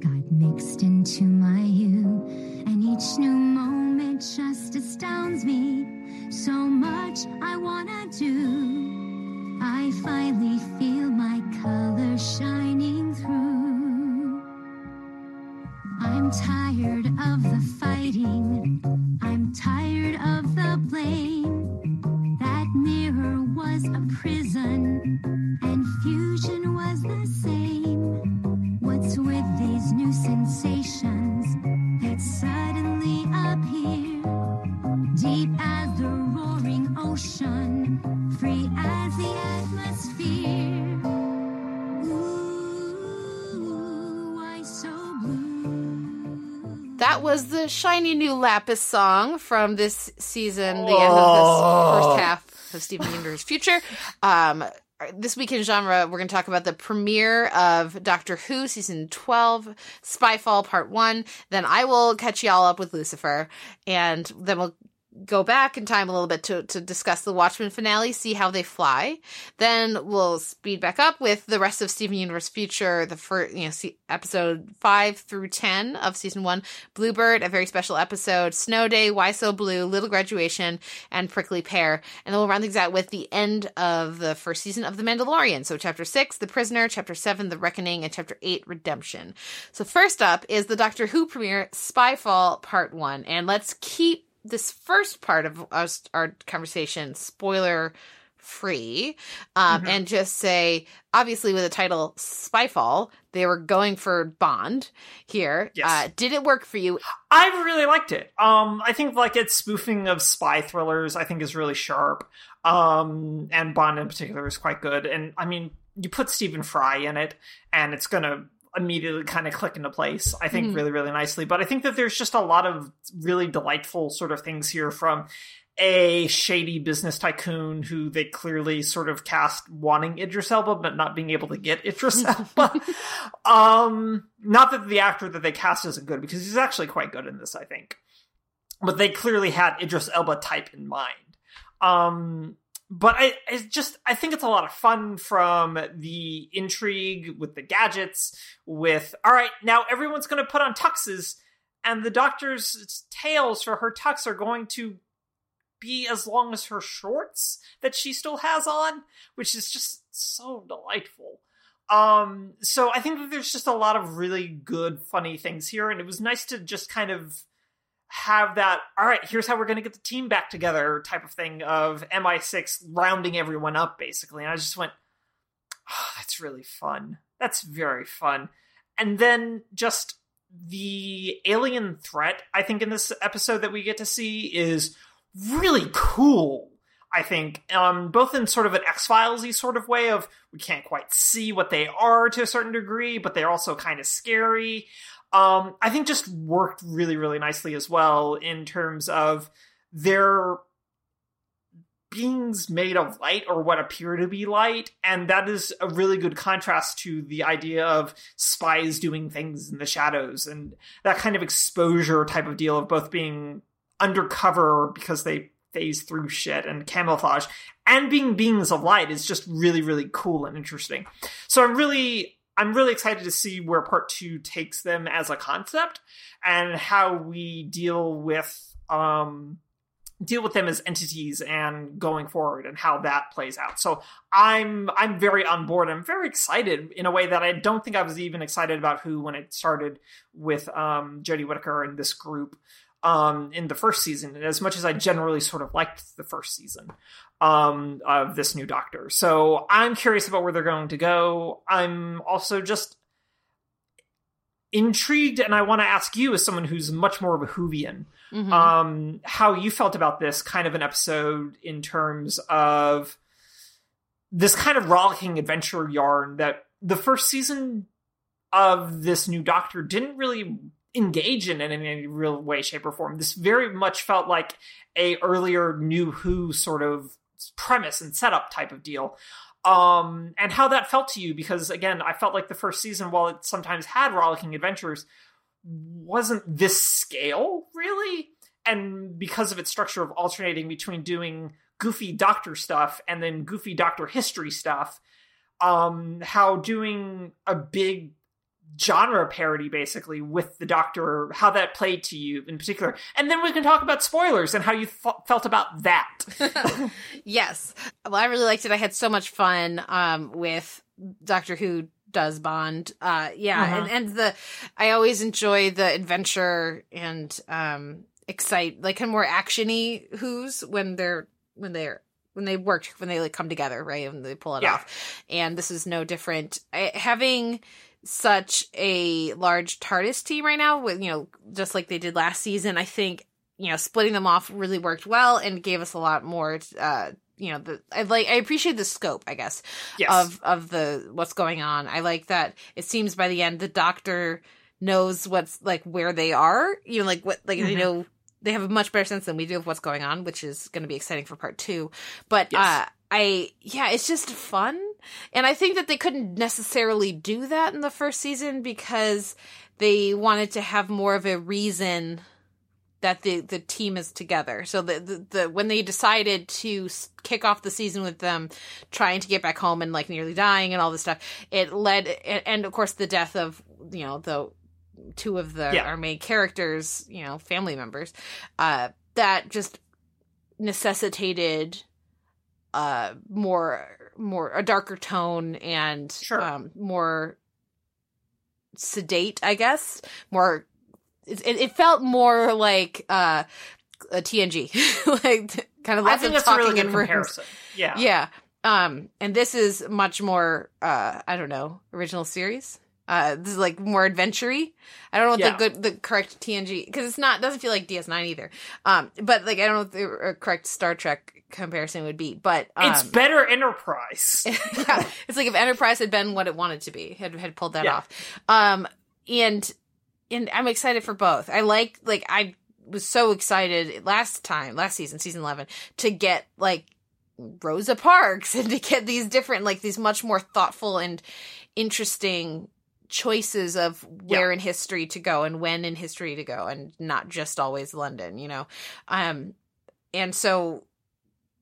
got mixed into my hue, and each new moment just astounds me. So much I wanna do. I finally feel my color shining through. I'm tired of the fighting. Shiny new Lapis song from this season, the end of this first half of Steven Universe Future. Um, this week in genre, we're going to talk about the premiere of Doctor Who season 12, Spyfall part 1. Then I will catch y'all up with Lucifer, and then we'll go back in time a little bit to, to discuss the Watchmen finale, see how they fly. Then we'll speed back up with the rest of Steven Universe Future, the first, you know, see, episode five through 10 of season one. Bluebird, a very special episode. Snow Day, Why So Blue, Little Graduation, and Prickly Pear. And then we'll round things out with the end of the first season of The Mandalorian. So chapter six, The Prisoner, chapter seven, The Reckoning, and chapter eight, Redemption. So first up is the Doctor Who premiere, Spyfall Part One. And let's keep this first part of us, our conversation spoiler free um, Mhm. and just say obviously with the title spyfall they were going for bond here Yes. uh, did it work for you I really liked it. Um, I think like its spoofing of spy thrillers, I think is really sharp. Um, and Bond in particular is quite good. And I mean, you put Stephen Fry in it, and it's gonna immediately kind of click into place. I think Mhm. really, really nicely. But I think that there's just a lot of really delightful sort of things here from a shady business tycoon who they clearly sort of cast wanting Idris Elba but not being able to get Idris [LAUGHS] Elba. um, not that the actor that they cast isn't good because he's actually quite good in this, I think. But they clearly had Idris Elba type in mind. Um, but I, just I think it's a lot of fun from the intrigue with the gadgets. With all right, now everyone's going to put on tuxes, and the doctor's tails for her tux are going to be as long as her shorts that she still has on, which is just so delightful. Um, so I think that there's just a lot of really good, funny things here, and it was nice to just kind of have that. All right, here's how we're going to get the team back together, type of thing of MI6 rounding everyone up, basically. And I just went, oh, that's really fun. That's very fun. And then just the alien threat, I think, in this episode that we get to see is really cool. I think, um, both in sort of an X Filesy sort of way of we can't quite see what they are to a certain degree, but they're also kind of scary. Um, I think just worked really, really nicely as well in terms of their beings made of light or what appear to be light, and that is a really good contrast to the idea of spies doing things in the shadows and that kind of exposure type of deal of both being undercover because they phase through shit and camouflage and being beings of light is just really really cool and interesting. So i'm really i'm really excited to see where part two takes them as a concept and how we deal with um deal with them as entities and going forward and how that plays out. So i'm i'm very on board. I'm very excited in a way that i don't think i was even excited about who when it started with um jodie whittaker and this group um, in the first season, as much as I generally sort of liked the first season um, of this new Doctor. So I'm curious about where they're going to go. I'm also just intrigued, and I want to ask you, as someone who's much more of a Whovian, Mhm. um, how you felt about this kind of an episode in terms of this kind of rollicking adventure yarn that the first season of this new Doctor didn't really engage in it in any real way, shape, or form. This very much felt like a earlier New Who sort of premise and setup type of deal. Um, and how that felt to you, because again, I felt like the first season, while it sometimes had rollicking adventures, wasn't this scale really. And because of its structure of alternating between doing goofy doctor stuff and then goofy doctor history stuff, um, how doing a big genre parody basically with the doctor how that played to you in particular. And then we can talk about spoilers and how you f- felt about that. [LAUGHS] [LAUGHS] Yes. Well i really liked it. I had so much fun um, with doctor who does bond. Uh, yeah Uh-huh. and, and the i always enjoy the adventure and um, excite like kind of more actiony who's when they're when they're when they work when they like come together right and they pull it Yeah. off. And this is no different. I, having such a large TARDIS team right now with you know just like they did last season I think you know splitting them off really worked well and gave us a lot more uh you know the I like I appreciate the scope I guess yes of of the what's going on. I like that it seems by the end the doctor knows what's like where they are. You know, like what like they Mhm. know they have a much better sense than we do of what's going on, which is going to be exciting for part two. But Yes. uh, I yeah, it's just fun, and I think that they couldn't necessarily do that in the first season because they wanted to have more of a reason that the the team is together. So the the, the when they decided to kick off the season with them trying to get back home and like nearly dying and all this stuff, it led and, and of course the death of you know the two of the Yeah. our main characters, you know, family members, uh, that just necessitated uh more more a darker tone and Sure. um more sedate i guess more it, it felt more like uh a tng [LAUGHS] like kind of I think that's a really good comparison. Yeah. yeah um and this is much more uh i don't know original series uh this is like more adventure-y i don't know what Yeah. the good the correct tng because it's not doesn't feel like ds9 either um but like i don't know what the uh, correct star trek comparison would be but um, It's better Enterprise. [LAUGHS] yeah, it's like if Enterprise had been what it wanted to be, had had pulled that Yeah. off. Um, and and I'm excited for both. I like like I was so excited last time, last season, season eleven, to get like Rosa Parks [LAUGHS] and to get these different, like these much more thoughtful and interesting choices of where in history to go and when in history to go and not just always London, you know. Um and so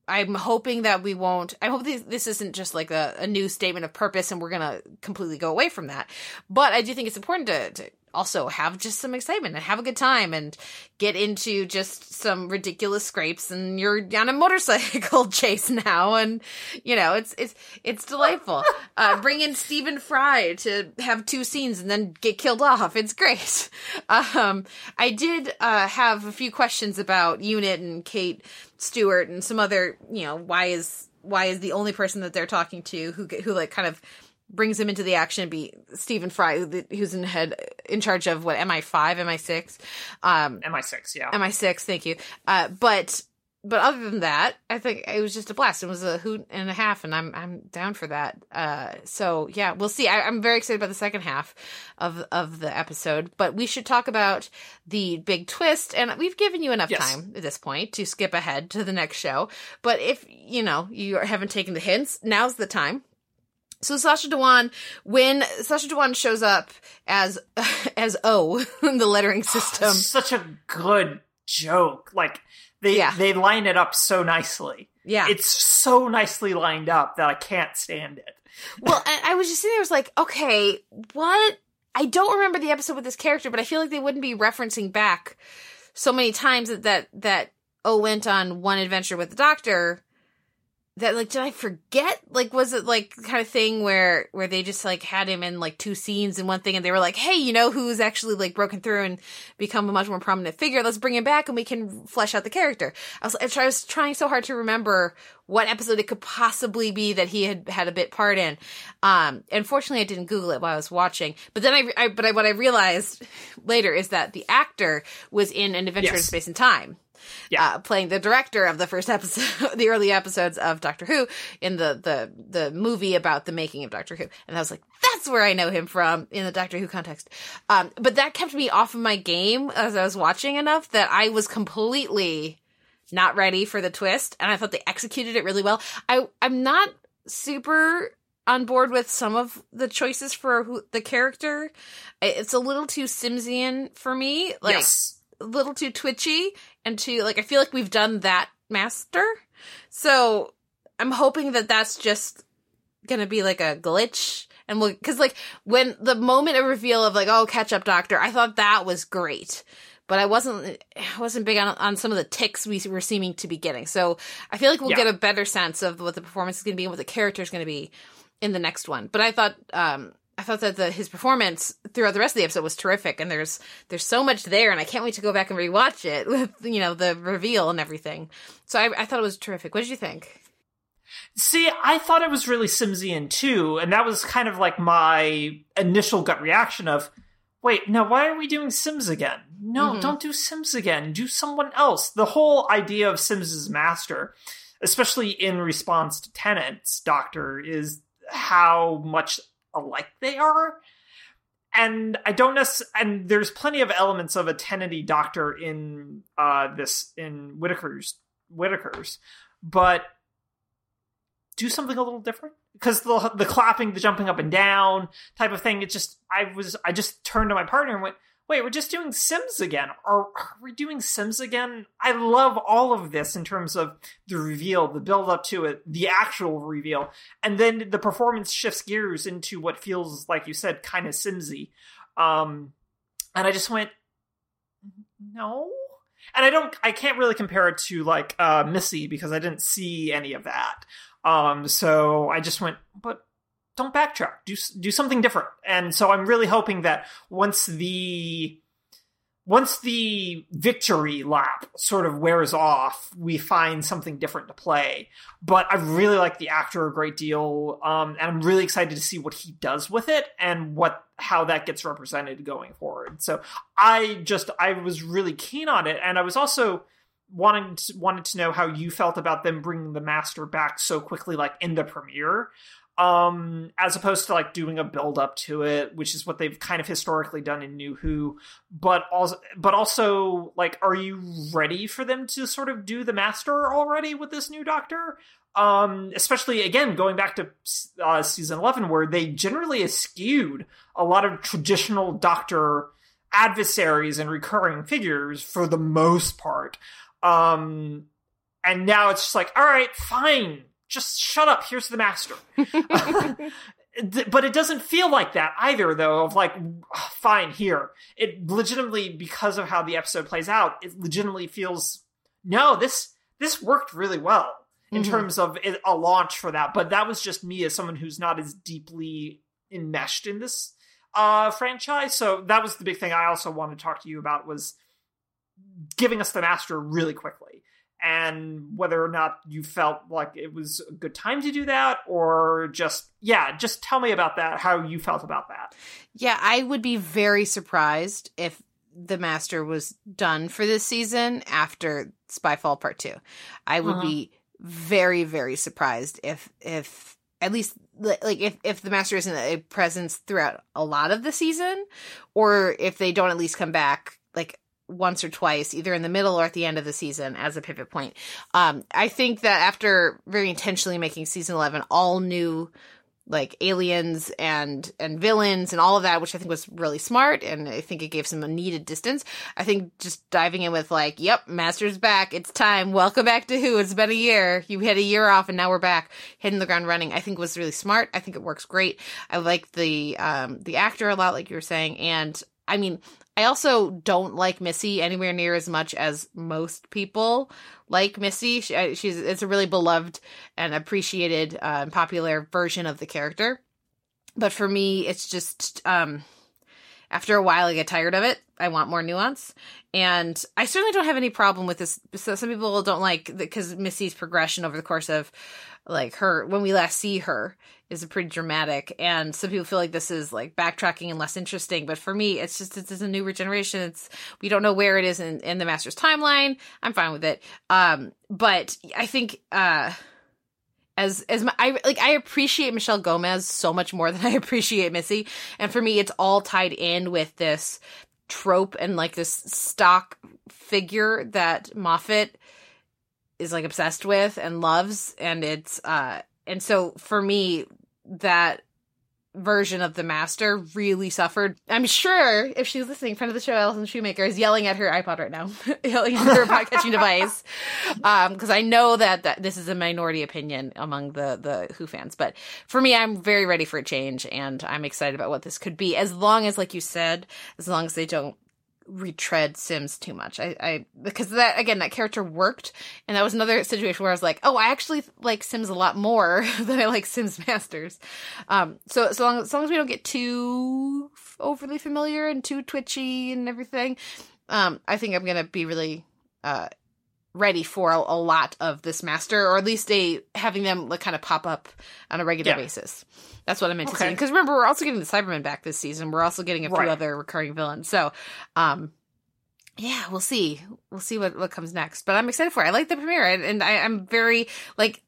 I'm hoping that we won't. I hope this, this isn't just like a, a new statement of purpose and we're going to completely go away from that. But I do think it's important to, to also have just some excitement and have a good time and get into just some ridiculous scrapes and you're on a motorcycle [LAUGHS] chase now. And you know it's it's it's delightful. Uh bring in stephen fry to have two scenes and then get killed off. It's great. [LAUGHS] Um i did uh have a few questions about unit and kate stewart and some other you know why is why is the only person that they're talking to who who like kind of brings him into the action be Stephen Fry, who- who's in head in charge of what MI5, MI6, um, MI6, yeah. MI6. Thank you. Uh, but but other than that, I think it was just a blast. It was a hoot and a half, and I'm I'm down for that. Uh, so yeah, we'll see. I, I'm very excited about the second half of of the episode, but we should talk about the big twist. And we've given you enough Yes. time at this point to skip ahead to the next show. But if you know you haven't taken the hints, now's the time. So Sacha Dhawan, when Sacha Dhawan shows up as [LAUGHS] as O [LAUGHS] in the lettering oh, system, Such a good joke. Like they Yeah. they line it up so nicely. yeah, It's so nicely lined up that I can't stand it. Well, I was just sitting there, I was like, okay, what? I don't remember the episode with this character, but I feel like they wouldn't be referencing back so many times that that, that O went on one adventure with the doctor. That like, did I forget? Like, was it like kind of thing where where they just like had him in like two scenes and one thing, and they were like, hey, you know who's actually like broken through and become a much more prominent figure? Let's bring him back and we can flesh out the character. I was I was trying so hard to remember what episode it could possibly be that he had had a bit part in. Um, unfortunately, I didn't Google it while I was watching. But then I, I but I, what I realized later is that the actor was in an Adventure in Space and Time. Yeah. Uh, playing the director of the first episode, [LAUGHS] the early episodes of Doctor Who in the, the, the movie about the making of Doctor Who. And I was like, that's where I know him from in the Doctor Who context. Um, but that kept me off of my game as I was watching enough that I was completely not ready for the twist. And I thought they executed it really well. I, I'm not super on board with some of the choices for who, the character. It's a little too Simsian for me. Like, yes. a little too twitchy and too like I feel like we've done that master. So I'm hoping that that's just gonna be like a glitch and we'll because like when the moment of reveal of like oh catch up doctor I thought that was great. But I wasn't I wasn't big on on some of the ticks we were seeming to be getting. So I feel like we'll Yeah. get a better sense of what the performance is going to be and what the character is going to be in the next one. But I thought um I thought that the his performance throughout the rest of the episode was terrific, and there's there's so much there, and I can't wait to go back and rewatch it with you know the reveal and everything. So I, I thought it was terrific. What did you think? See, I thought it was really Simsian too, and that was kind of like my initial gut reaction of, wait, now why are we doing Sims again? No, Mhm. don't do Sims again. Do someone else. The whole idea of Sims's master, especially in response to Tennant's Doctor, is how much alike they are. And I don't necessarily, and there's plenty of elements of a Tennanty Doctor in uh this in Whittaker's Whittaker's, but do something a little different because the the clapping, the jumping up and down type of thing. It just I was I just turned to my partner and went, wait, we're just doing Sims again. Are, are we doing Sims again? I love all of this in terms of the reveal, the build up to it, the actual reveal, and then the performance shifts gears into what feels like you said, kind of Simsy. Um, and I just went, no. And I don't, I can't really compare it to like uh, Missy because I didn't see any of that. Um, so I just went, but don't backtrack. Do do something different. And so I'm really hoping that once the once the victory lap sort of wears off, we find something different to play. But I really like the actor a great deal, um, and I'm really excited to see what he does with it and what how that gets represented going forward. So I just I was really keen on it, and I was also wanting to, wanted to know how you felt about them bringing the master back so quickly, like in the premiere um as opposed to like doing a build up to it which is what they've kind of historically done in new who. But also but also like are you ready for them to sort of do the master already with this new doctor? Um especially again going back to uh, season 11 where they generally eschewed a lot of traditional doctor adversaries and recurring figures for the most part. Um and now it's just like all right fine just shut up. Here's the master. [LAUGHS] but it doesn't feel like that either, though. Of like, fine, here. It legitimately, because of how the episode plays out, it legitimately feels no. This this worked really well in mm-hmm. terms of a launch for that. But that was just me as someone who's not as deeply enmeshed in this uh franchise. So that was the big thing I also wanted to talk to you about was giving us the master really quickly and whether or not you felt like it was a good time to do that or just yeah just tell me about that how you felt about that yeah i would be very surprised if the master was done for this season after spyfall part 2 i would uh-huh. be very very surprised if if at least like if if the master isn't a presence throughout a lot of the season or if they don't at least come back like once or twice, either in the middle or at the end of the season as a pivot point. Um, I think that after very intentionally making season 11 all new like aliens and and villains and all of that which i think was really smart and i think it gave some needed distance i think just diving in with like yep master's back. It's time. Welcome back to who. It's been a year. You had a year off and now we're back. Hitting the ground running i think was really smart. I think it works great. I like the um the actor a lot like you were saying and i mean I also don't like Missy anywhere near as much as most people like Missy. She, uh, she's it's a really beloved and appreciated uh, and popular version of the character. But for me, it's just um, after a while, I get tired of it. I want more nuance, and I certainly don't have any problem with this. So some people don't like because Missy's progression over the course of like her when we last see her is pretty dramatic. And some people feel like this is like backtracking and less interesting. But for me it's just it's, a new regeneration it's we don't know where it is in, in the master's timeline. I'm fine with it. Um but i think uh as as my, I like I appreciate Michelle Gomez so much more [LAUGHS] than I appreciate Missy, and for me, it's all tied in with this trope and like this stock figure that Moffat is like obsessed with and loves, and it's uh and so for me, that version of the master really suffered. I'm sure if she's listening, friend of the show, Allison Shoemaker, is yelling at her iPod right now, [LAUGHS] yelling at her [LAUGHS] podcatching device. Um, cause I know that, that this is a minority opinion among the, the Who fans. But for me, I'm very ready for a change and I'm excited about what this could be. As long as, like you said, as long as they don't retread Sims too much. I, I because that again that character worked, and that was another situation where I was like, oh, I actually like Sims a lot more [LAUGHS] than I like Sims Masters. Um, so so long as long as we don't get too overly familiar and too twitchy and everything, um, I think I'm gonna be really uh ready for a, a lot of this master, or at least a having them like kind of pop up on a regular yeah. basis. That's what I'm anticipating. Because okay. remember, we're also getting the Cybermen back this season. We're also getting a few right. other recurring villains. So, um, yeah, we'll see. We'll see what, what comes next. But I'm excited for it. I like the premiere, and, and I, I'm very like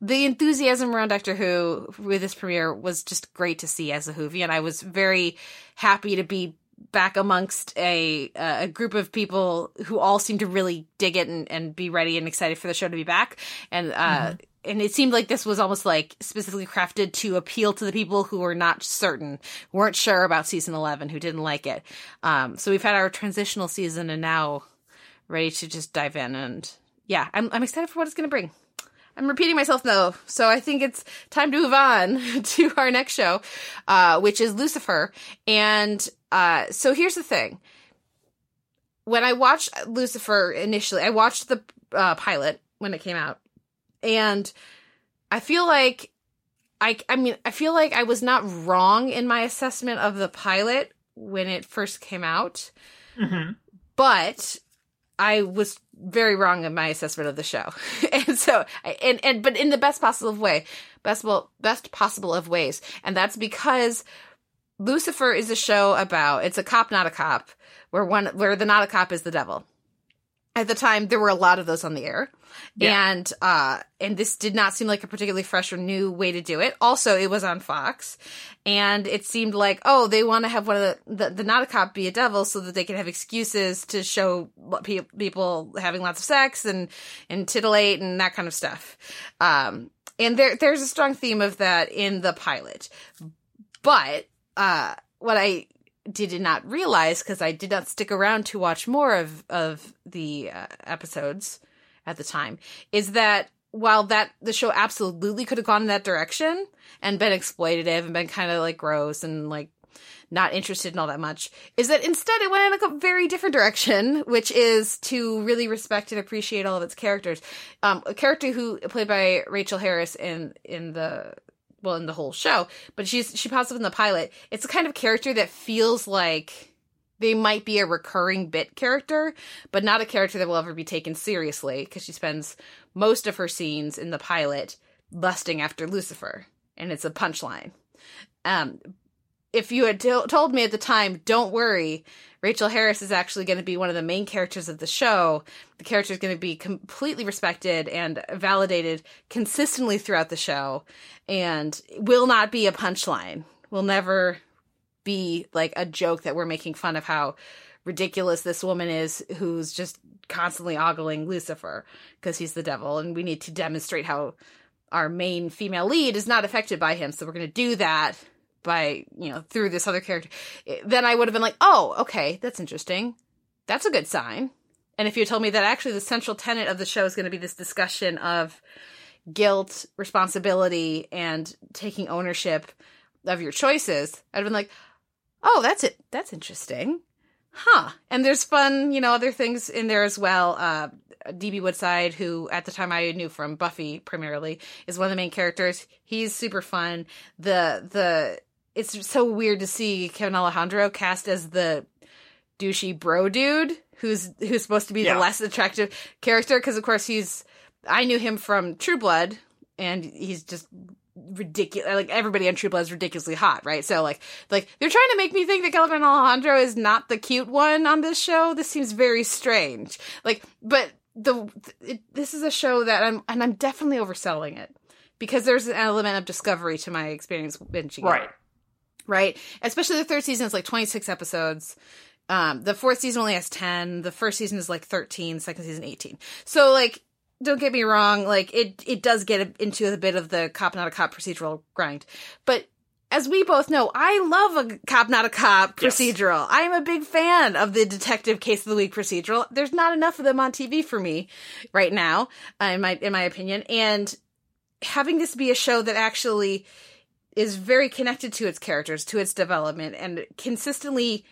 the enthusiasm around Doctor Who with this premiere was just great to see as a Whovian. I was very happy to be back amongst a a group of people who all seem to really dig it and, and be ready and excited for the show to be back. And uh, mm-hmm. and it seemed like this was almost like specifically crafted to appeal to the people who were not certain, weren't sure about season 11, who didn't like it. Um, so we've had our transitional season and now ready to just dive in. And yeah, I'm, I'm excited for what it's going to bring. I'm repeating myself though, so I think it's time to move on [LAUGHS] to our next show, uh, which is Lucifer. And uh, so here's the thing: when I watched Lucifer initially, I watched the uh, pilot when it came out, and I feel like I, I mean, I feel like I was not wrong in my assessment of the pilot when it first came out, Mhm. but I was very wrong in my assessment of the show. [LAUGHS] and so, and, and, but in the best possible way, best, well, best possible of ways. And that's because Lucifer is a show about, it's a cop, not a cop, where one, where the not a cop is the devil. At the time, there were a lot of those on the air. Yeah. And, uh, and this did not seem like a particularly fresh or new way to do it. Also, it was on Fox. And it seemed like, oh, they want to have one of the, the, the not a cop be a devil so that they can have excuses to show pe- people having lots of sex and, and titillate and that kind of stuff. Um, and there, there's a strong theme of that in the pilot. But, uh, what I did not realize, because I did not stick around to watch more of, of the uh, episodes at the time, is that while that the show absolutely could have gone in that direction and been exploitative and been kind of like gross and like not interested in all that much, is that instead it went in a very different direction, which is to really respect and appreciate all of its characters. Um, a character who played by Rachel Harris in in the well in the whole show, but she's she pops up in the pilot. It's the kind of character that feels like they might be a recurring bit character, but not a character that will ever be taken seriously because she spends most of her scenes in the pilot lusting after Lucifer, and it's a punchline. Um, if you had to- told me at the time, don't worry, Rachel Harris is actually going to be one of the main characters of the show. The character is going to be completely respected and validated consistently throughout the show, and will not be a punchline. Will never be like a joke that we're making fun of how ridiculous this woman is who's just constantly ogling Lucifer because he's the devil and we need to demonstrate how our main female lead is not affected by him so we're going to do that by you know through this other character Eh, then I would have been like oh okay that's interesting. That's a good sign. And if you told me that actually the central tenet of the show is going to be this discussion of guilt responsibility and taking ownership of your choices I'd have been like oh that's it that's interesting. Huh. And there's fun you know other things in there as well. Uh db woodside who at the time i knew from buffy primarily is one of the main characters. He's super fun. The the it's so weird to see kevin alejandro cast as the douchey bro dude who's who's supposed to be Yeah. the less attractive character because of course he's i knew him from true blood and he's just ridiculous like everybody on true blood is ridiculously hot right so like like they're trying to make me think that Kevin Alejandro is not the cute one on this show this seems very strange like but the it, this is a show that i'm and i'm definitely overselling it because there's an element of discovery to my experience binging it Right. Right? Especially the third season is like 26 episodes. Um, the fourth season only has 10. The first season is like 13, second season 18. So like, don't get me wrong, like it, it does get into a bit of the cop not a cop procedural grind. But as we both know, I love a cop not a cop Yes. procedural. I am a big fan of the detective case of the week procedural. There's not enough of them on TV for me right now, uh, in my in my opinion. And having this be a show that actually is very connected to its characters, to its development, and consistently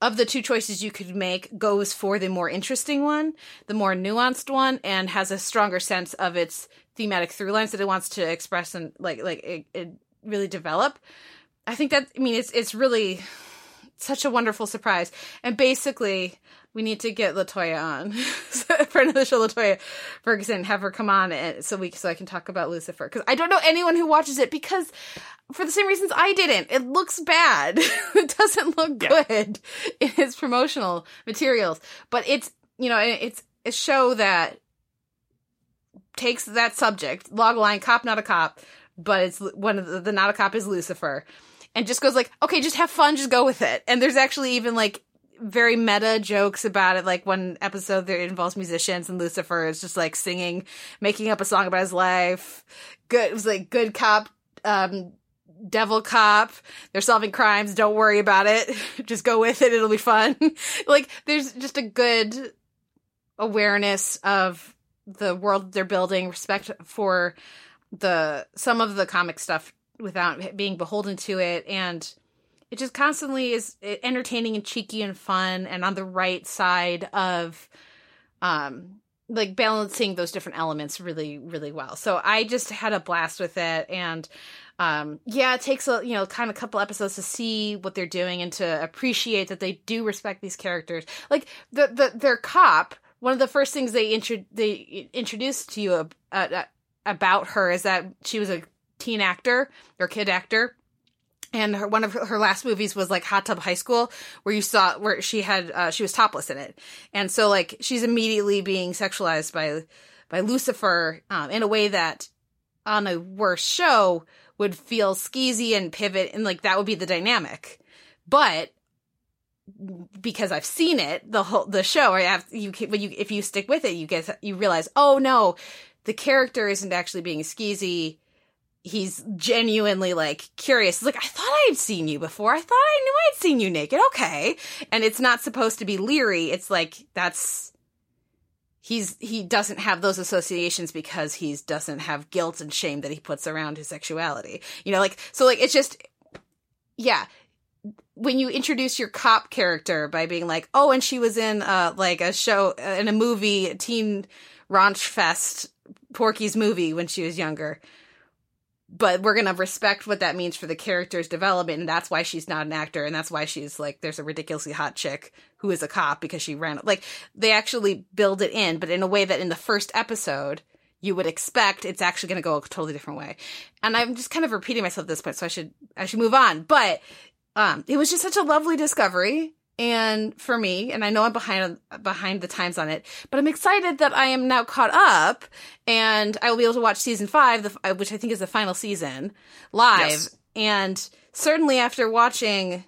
of the two choices you could make goes for the more interesting one, the more nuanced one, and has a stronger sense of its thematic through lines that it wants to express and like like it, it really develop. I think that I mean it's it's really such a wonderful surprise. And basically, we need to get Latoya on [LAUGHS] friend of the show. Latoya Ferguson, have her come on, and so we so I can talk about Lucifer because I don't know anyone who watches it because for the same reasons I didn't. It looks bad. [LAUGHS] it doesn't look Yeah. good [LAUGHS] in its promotional materials, but it's you know it's a show that takes that subject log line cop not a cop but it's one of the, the not a cop is lucifer and just goes like okay just have fun just go with it and there's actually even like very meta jokes about it. Like one episode that involves musicians and Lucifer is just like singing, making up a song about his life. Good, it was like good cop, um, devil cop. They're solving crimes. Don't worry about it. [LAUGHS] just go with it. It'll be fun. [LAUGHS] like there's just a good awareness of the world they're building, respect for the some of the comic stuff without being beholden to it and it just constantly is entertaining and cheeky and fun and on the right side of um like balancing those different elements really really well. So i just had a blast with it and um yeah it takes a you know kind of a couple episodes to see what they're doing and to appreciate that they do respect these characters. Like the the their cop one of the first things they intro- they introduced to you uh, uh, about her is that she was a teen actor or kid actor and her, one of her, her, last movies was like Hot Tub High School, where you saw where she had uh, she was topless in it, and so like she's immediately being sexualized by by Lucifer um, in a way that on a worse show would feel skeezy and pivot, and like that would be the dynamic, but because I've seen it the whole the show, I have you when you if you stick with it, you get you realize oh no, the character isn't actually being skeezy he's genuinely like curious. It's like, I thought I'd seen you before. I thought I knew I'd seen you naked. Okay. And it's not supposed to be leery. It's like, that's, he's, he doesn't have those associations because he doesn't have guilt and shame that he puts around his sexuality. You know, like, so like, it's just, yeah. When you introduce your cop character by being like, oh, and she was in, uh, like a show, in a movie, teen raunch fest, Porky's movie when she was younger but we're gonna respect what that means for the character's development, and that's why she's not an actor, and that's why she's like there's a ridiculously hot chick who is a cop because she ran like they actually build it in, but in a way that in the first episode you would expect it's actually gonna go a totally different way. And I'm just kind of repeating myself at this point, so I should I should move on. But um, it was just such a lovely discovery and for me and i know i'm behind behind the times on it but i'm excited that i am now caught up and i will be able to watch season five the, uh, which i think is the final season live yes. and certainly after watching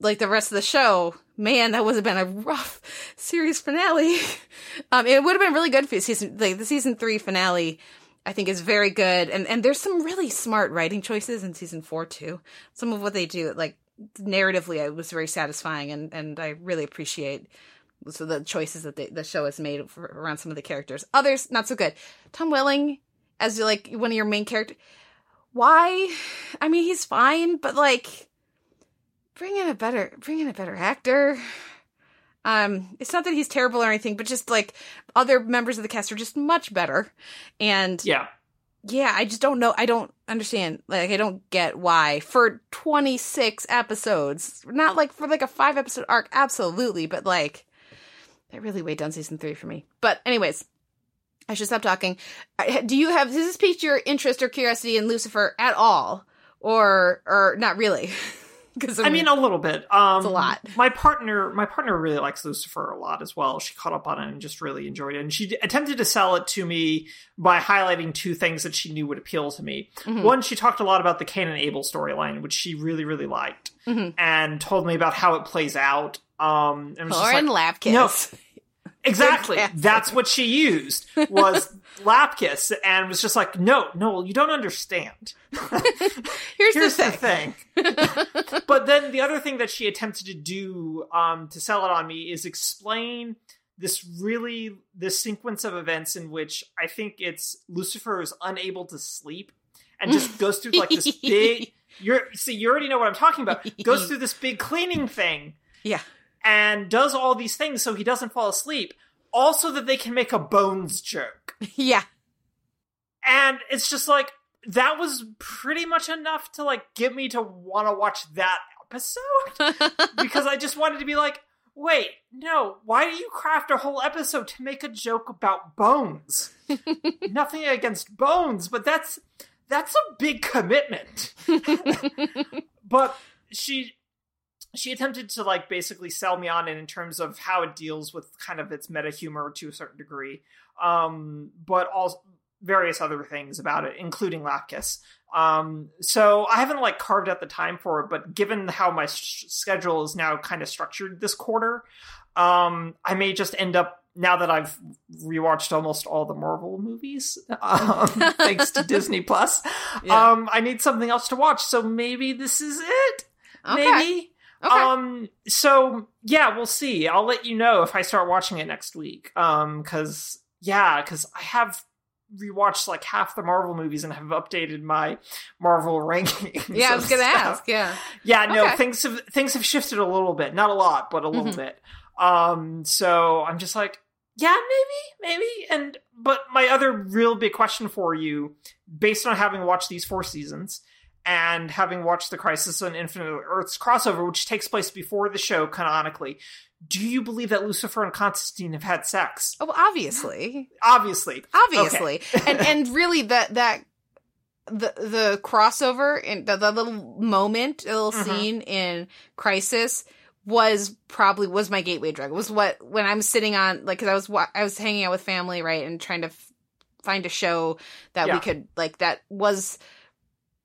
like the rest of the show man that would have been a rough series finale [LAUGHS] um it would have been really good for season like the season three finale I think is very good, and and there's some really smart writing choices in season four too. Some of what they do, like narratively it was very satisfying and and I really appreciate so the choices that the, show has made for, around some of the characters. Others not so good. Tom Welling as like one of your main characters. Why? I mean, he's fine, but like bring in a better bring in a better actor. Um, it's not that he's terrible or anything, but just like other members of the cast are just much better. And yeah, yeah, I just don't know. I don't understand. Like, I don't get why for 26 episodes, not oh. like for like a five episode arc, absolutely, but like, that really weighed down season three for me. But, anyways, I should stop talking. Do you have, does this pique your interest or curiosity in Lucifer at all? Or, or not really? [LAUGHS] [LAUGHS] Because I, mean, a little bit. Um, it's a lot. My partner, my partner really likes Lucifer a lot as well. She caught up on it and just really enjoyed it. And she attempted to sell it to me by highlighting two things that she knew would appeal to me. Mm-hmm. One, she talked a lot about the Cain and Abel storyline, which she really, really liked, mm-hmm. and told me about how it plays out. Um, and Lauren like, Lapkus. No, Exactly. That's what she used was [LAUGHS] Lapkus and was just like, no, no, you don't understand. [LAUGHS] Here's, Here's the thing. The thing. [LAUGHS] but then the other thing that she attempted to do um, to sell it on me is explain this really this sequence of events in which I think it's Lucifer is unable to sleep and just goes through like this big you're see you already know what I'm talking about. Goes through this big cleaning thing. Yeah and does all these things so he doesn't fall asleep. Also, that they can make a bones joke. [LAUGHS] Yeah. And it's just like, that was pretty much enough to like get me to want to watch that episode [LAUGHS] because I just wanted to be like, wait, no, why do you craft a whole episode to make a joke about bones? [LAUGHS] Nothing against bones, but that's that's a big commitment. but she she attempted to like basically sell me on it in terms of how it deals with kind of its meta humor to a certain degree um but also various other things about it, including Lapkus. Um, so I haven't like carved out the time for it, but given how my sh- schedule is now kind of structured this quarter, um, I may just end up now that I've rewatched almost all the Marvel movies, [LAUGHS] um, thanks to [LAUGHS] Disney Plus. Yeah. Um, I need something else to watch, so maybe this is it. Okay. Maybe. Okay. Um. So yeah, we'll see. I'll let you know if I start watching it next week. Um. Because yeah, because I have rewatched like half the Marvel movies and have updated my Marvel [LAUGHS] rankings. yeah, I was gonna stuff. ask. Yeah. Yeah, no, Okay. things have things have shifted a little bit, not a lot, but a little Mhm. bit. Um, so I'm just like, yeah, maybe, maybe. And but my other real big question for you, based on having watched these four seasons and having watched the Crisis on Infinite Earths crossover, which takes place before the show canonically, do you believe that Lucifer and Constantine have had sex? Oh, obviously, Obviously, obviously, and [LAUGHS] and really that that the the crossover and the, the little moment, the little Mhm. scene in Crisis was probably was my gateway drug. It was what when I'm sitting on like because I was wa- I was hanging out with family right and trying to f- find a show that Yeah. we could like that was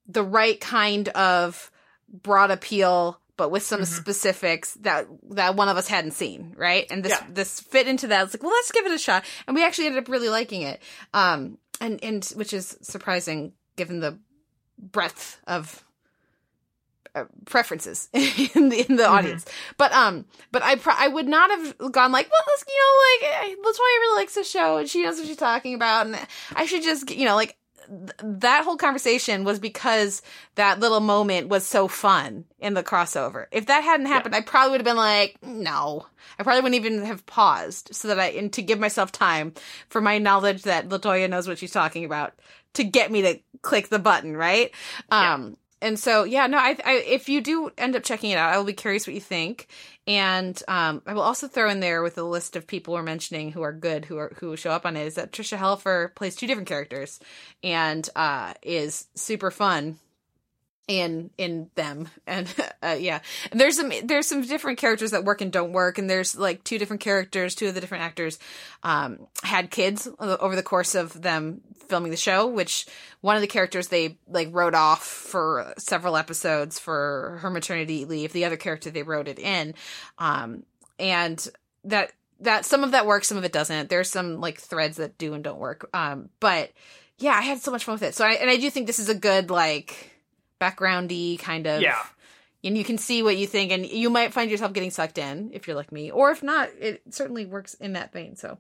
the right kind of broad appeal but with some Mhm. specifics that that one of us hadn't seen right and this Yeah. this fit into that it's like well let's give it a shot and we actually ended up really liking it um and and which is surprising given the breadth of uh, preferences [LAUGHS] in the in the Mhm. audience but um but i pro- i would not have gone like well let's you know like eh, latoya really likes the show and she knows what she's talking about and i should just you know like th- that whole conversation was because that little moment was so fun in the crossover. If that hadn't happened, I probably would have been like, no. I probably wouldn't even have paused so that I, and to give myself time for my knowledge that Latoya knows what she's talking about to get me to click the button, right? Yeah. Um, and so, yeah, no, I, I, if you do end up checking it out, I will be curious what you think. And, um, I will also throw in there with a list of people we're mentioning who are good, who are, who show up on it is that Tricia Helfer plays two different characters and, uh, is super fun in in them. [LAUGHS] And uh, yeah. And there's some there's some different characters that work and don't work. And there's like two different characters two of the different actors um had kids over the course of them filming the show which one of the characters they like wrote off for several episodes for her maternity leave. The other character they wrote it in. Um and that that some of that works some of it doesn't. There's some like threads that do and don't work. Um but yeah i had so much fun with it. So i and i do think this is a good like backgroundy kind of Yeah. and you can see what you think and you might find yourself getting sucked in if you're like me or if not it certainly works in that vein so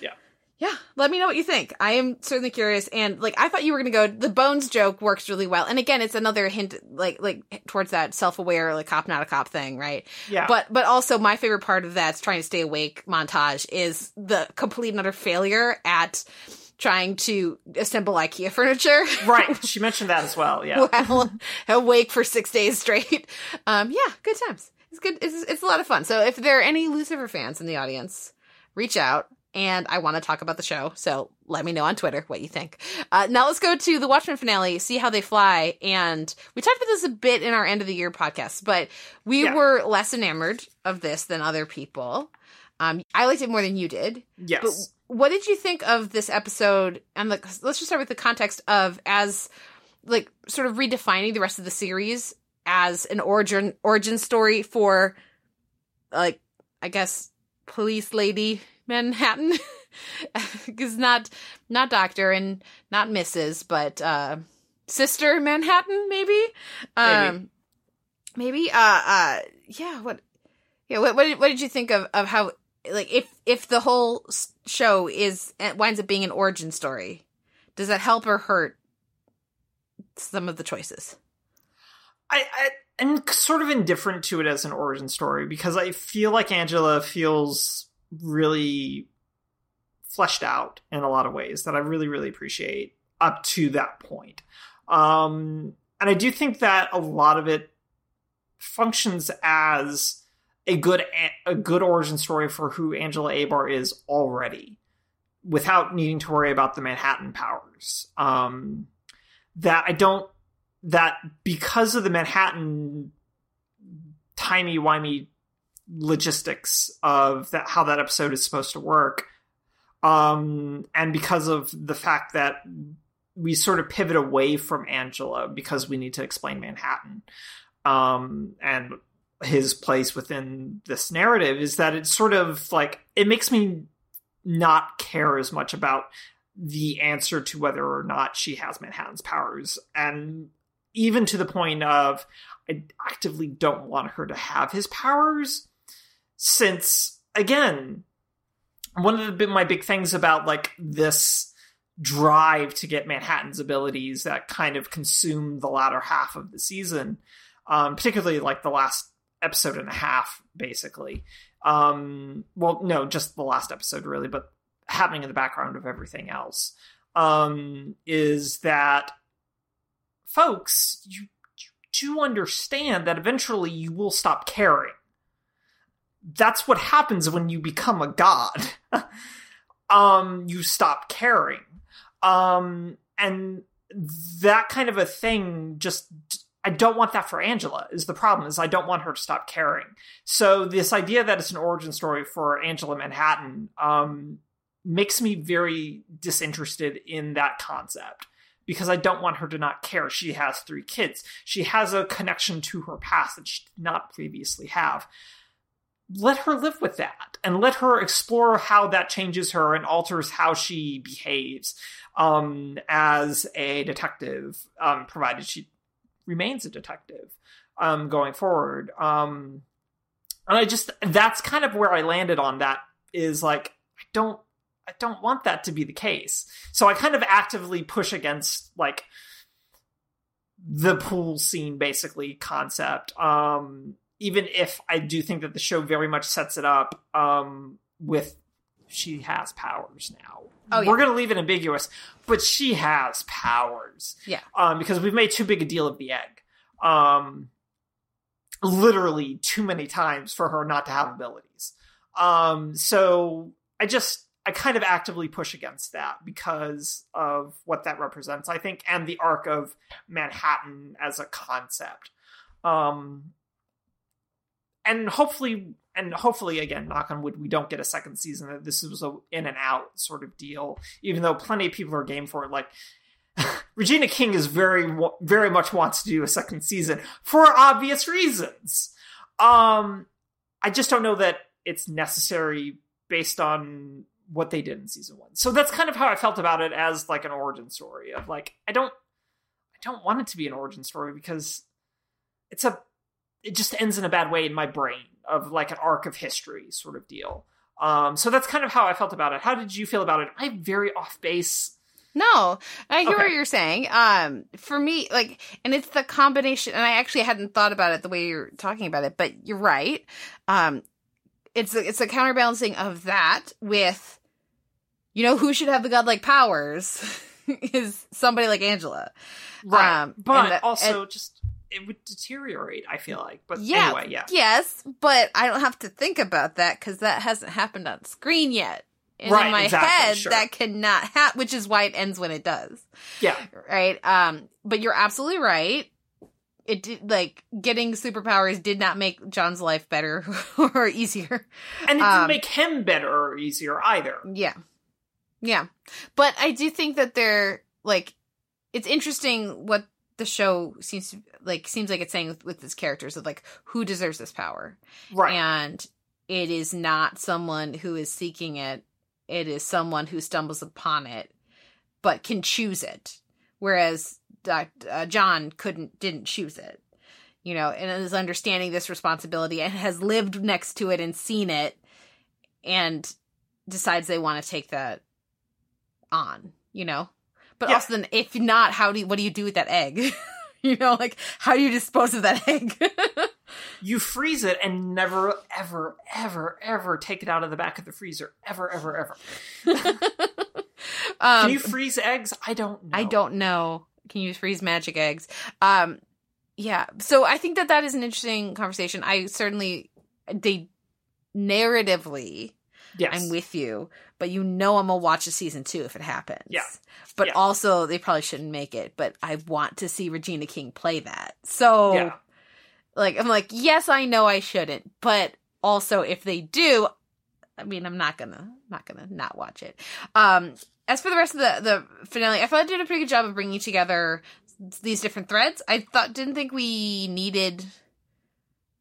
Yeah. yeah let me know what you think i am certainly curious and like i thought you were gonna go the bones joke works really well and again it's another hint like like towards that self-aware like cop not a cop thing right yeah. but but also my favorite part of that's trying to stay awake montage is the complete and utter failure at trying to assemble ikea furniture [LAUGHS] right. She mentioned that as well. Yeah. while [LAUGHS] awake for six days straight. Um, yeah, good times. It's good. It's, it's a lot of fun. So if there are any Lucifer fans in the audience, reach out. And I want to talk about the show, so let me know on Twitter what you think. Uh, now let's go to the Watchmen finale, see how they fly. And we talked about this a bit in our end of the year podcast, but we Yeah. were less enamored of this than other people. Um, I liked it more than you did. Yes. But what did you think of this episode? And like, let's just start with the context of as like sort of redefining the rest of the series as an origin origin story for like I guess police lady Manhattan [LAUGHS] because not not doctor and not Mrs. but uh sister Manhattan maybe um maybe uh uh yeah what yeah what what did, what did you think of of how like if if the whole show is winds up being an origin story does that help or hurt some of the choices I, I am sort of indifferent to it as an origin story because I feel like Angela feels really fleshed out in a lot of ways that I really, really appreciate up to that point. Um, and I do think that a lot of it functions as a good a good origin story for who Angela Abar is already, without needing to worry about the Manhattan powers. Um, that I don't that because of the Manhattan timey wimey logistics of that how that episode is supposed to work, Um, and because of the fact that we sort of pivot away from Angela because we need to explain Manhattan um, and his place within this narrative is that it's sort of like it makes me not care as much about the answer to whether or not she has Manhattan's powers. And even to the point of I actively don't want her to have his powers since again one of the, my big things about like this drive to get Manhattan's abilities that kind of consumed the latter half of the season, um, particularly like the last episode and a half, basically. Um, well, no, just the last episode, really, but happening in the background of everything else, um, is that folks, you, you do understand that eventually you will stop caring. That's what happens when you become a god. [LAUGHS] um, you stop caring. Um, and that kind of a thing just I don't want that for Angela is the problem is I don't want her to stop caring. So this idea that it's an origin story for Angela Manhattan um, makes me very disinterested in that concept because I don't want her to not care. She has three kids. She has a connection to her past that she did not previously have. Let her live with that and let her explore how that changes her and alters how she behaves um, as a detective, um, provided she remains a detective um, going forward. Um, and I just that's kind of where I landed on that is like I don't I don't want that to be the case. So I kind of actively push against like the pool scene basically concept. Um, even if I do think that the show very much sets it up um, with she has powers now. Oh, yeah. We're going to leave it ambiguous, but she has powers. Yeah. Um, because we've made too big a deal of the egg. Um, literally too many times for her not to have abilities. Um, so I just, I kind of actively push against that because of what that represents, I think, and the arc of Manhattan as a concept. Um, and hopefully and hopefully again knock on wood we don't get a second season that this was a in and out sort of deal even though plenty of people are game for it. Like [LAUGHS] regina king is very very much wants to do a second season for obvious reasons. Um i just don't know that it's necessary based on what they did in season one. So that's kind of how i felt about it as like an origin story of like i don't i don't want it to be an origin story because it's a it just ends in a bad way in my brain of like an arc of history sort of deal. Um, so that's kind of how I felt about it. How did you feel about it? I'm very off base. No, I hear Okay. what you're saying. Um, for me, like, and it's the combination. And I actually hadn't thought about it the way you're talking about it, but you're right. Um, it's a, it's a counterbalancing of that with, you know, who should have the godlike powers [LAUGHS] is somebody like Angela. Right. Um, but the- also just it would deteriorate, I feel like. But Yeah, anyway, yeah. Yes, but I don't have to think about that because that hasn't happened on screen yet. And Right, in my exactly, head, sure. that cannot happen, which is why it ends when it does. Yeah. Right. Um, but you're absolutely right. It did like getting superpowers did not make John's life better [LAUGHS] or easier. And it didn't Um, make him better or easier either. Yeah. Yeah. But I do think that they're like it's interesting what the show seems to like seems like it's saying with, with its characters of like who deserves this power. Right. And it is not someone who is seeking it. It is someone who stumbles upon it but can choose it. Whereas uh, John couldn't didn't choose it. You know, and is understanding this responsibility and has lived next to it and seen it and decides they want to take that on, you know? But Yeah. also then if not, how do you, what do you do with that egg? [LAUGHS] you know, like how do you dispose of that egg? [LAUGHS] you freeze it and never, ever, ever, ever take it out of the back of the freezer. Ever, ever, ever. [LAUGHS] um, Can you freeze eggs? I don't know. I don't know. Can you freeze magic eggs? Um, yeah. So I think that that is an interesting conversation. I certainly they narratively Yes. I'm with you, but you know I'm gonna watch a season two if it happens. Yeah. But Yeah. also they probably shouldn't make it. But I want to see Regina King play that. So Yeah. like I'm like, yes, I know I shouldn't, but also if they do, I mean, I'm not gonna not gonna not watch it. Um, as for the rest of the the finale, I thought it did a pretty good job of bringing together these different threads. I thought didn't think we needed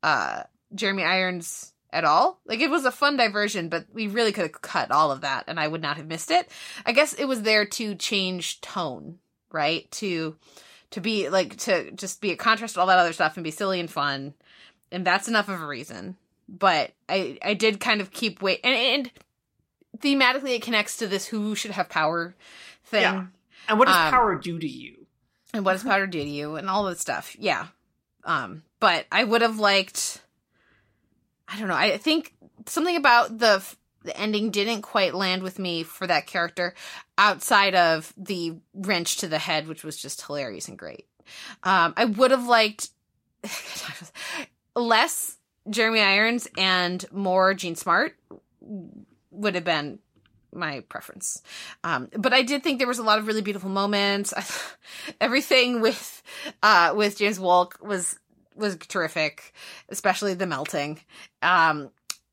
uh Jeremy Irons at all. Like it was a fun diversion, but we really could have cut all of that and I would not have missed it. I guess it was there to change tone, right? To to be like to just be a contrast to all that other stuff and be silly and fun. And that's enough of a reason. But I I did kind of keep wait and, and thematically it connects to this who should have power thing. Yeah. And what does Um, power do to you? and what does power do to you and all this stuff yeah um but i would have liked i don't know i think something about the the ending didn't quite land with me for that character outside of the wrench to the head which was just hilarious and great um i would have liked [LAUGHS] less jeremy irons and more jean smart would have been my preference. Um, but I did think there was a lot of really beautiful moments. [LAUGHS] Everything with uh, with James Wolk was was terrific, especially the melting. Um,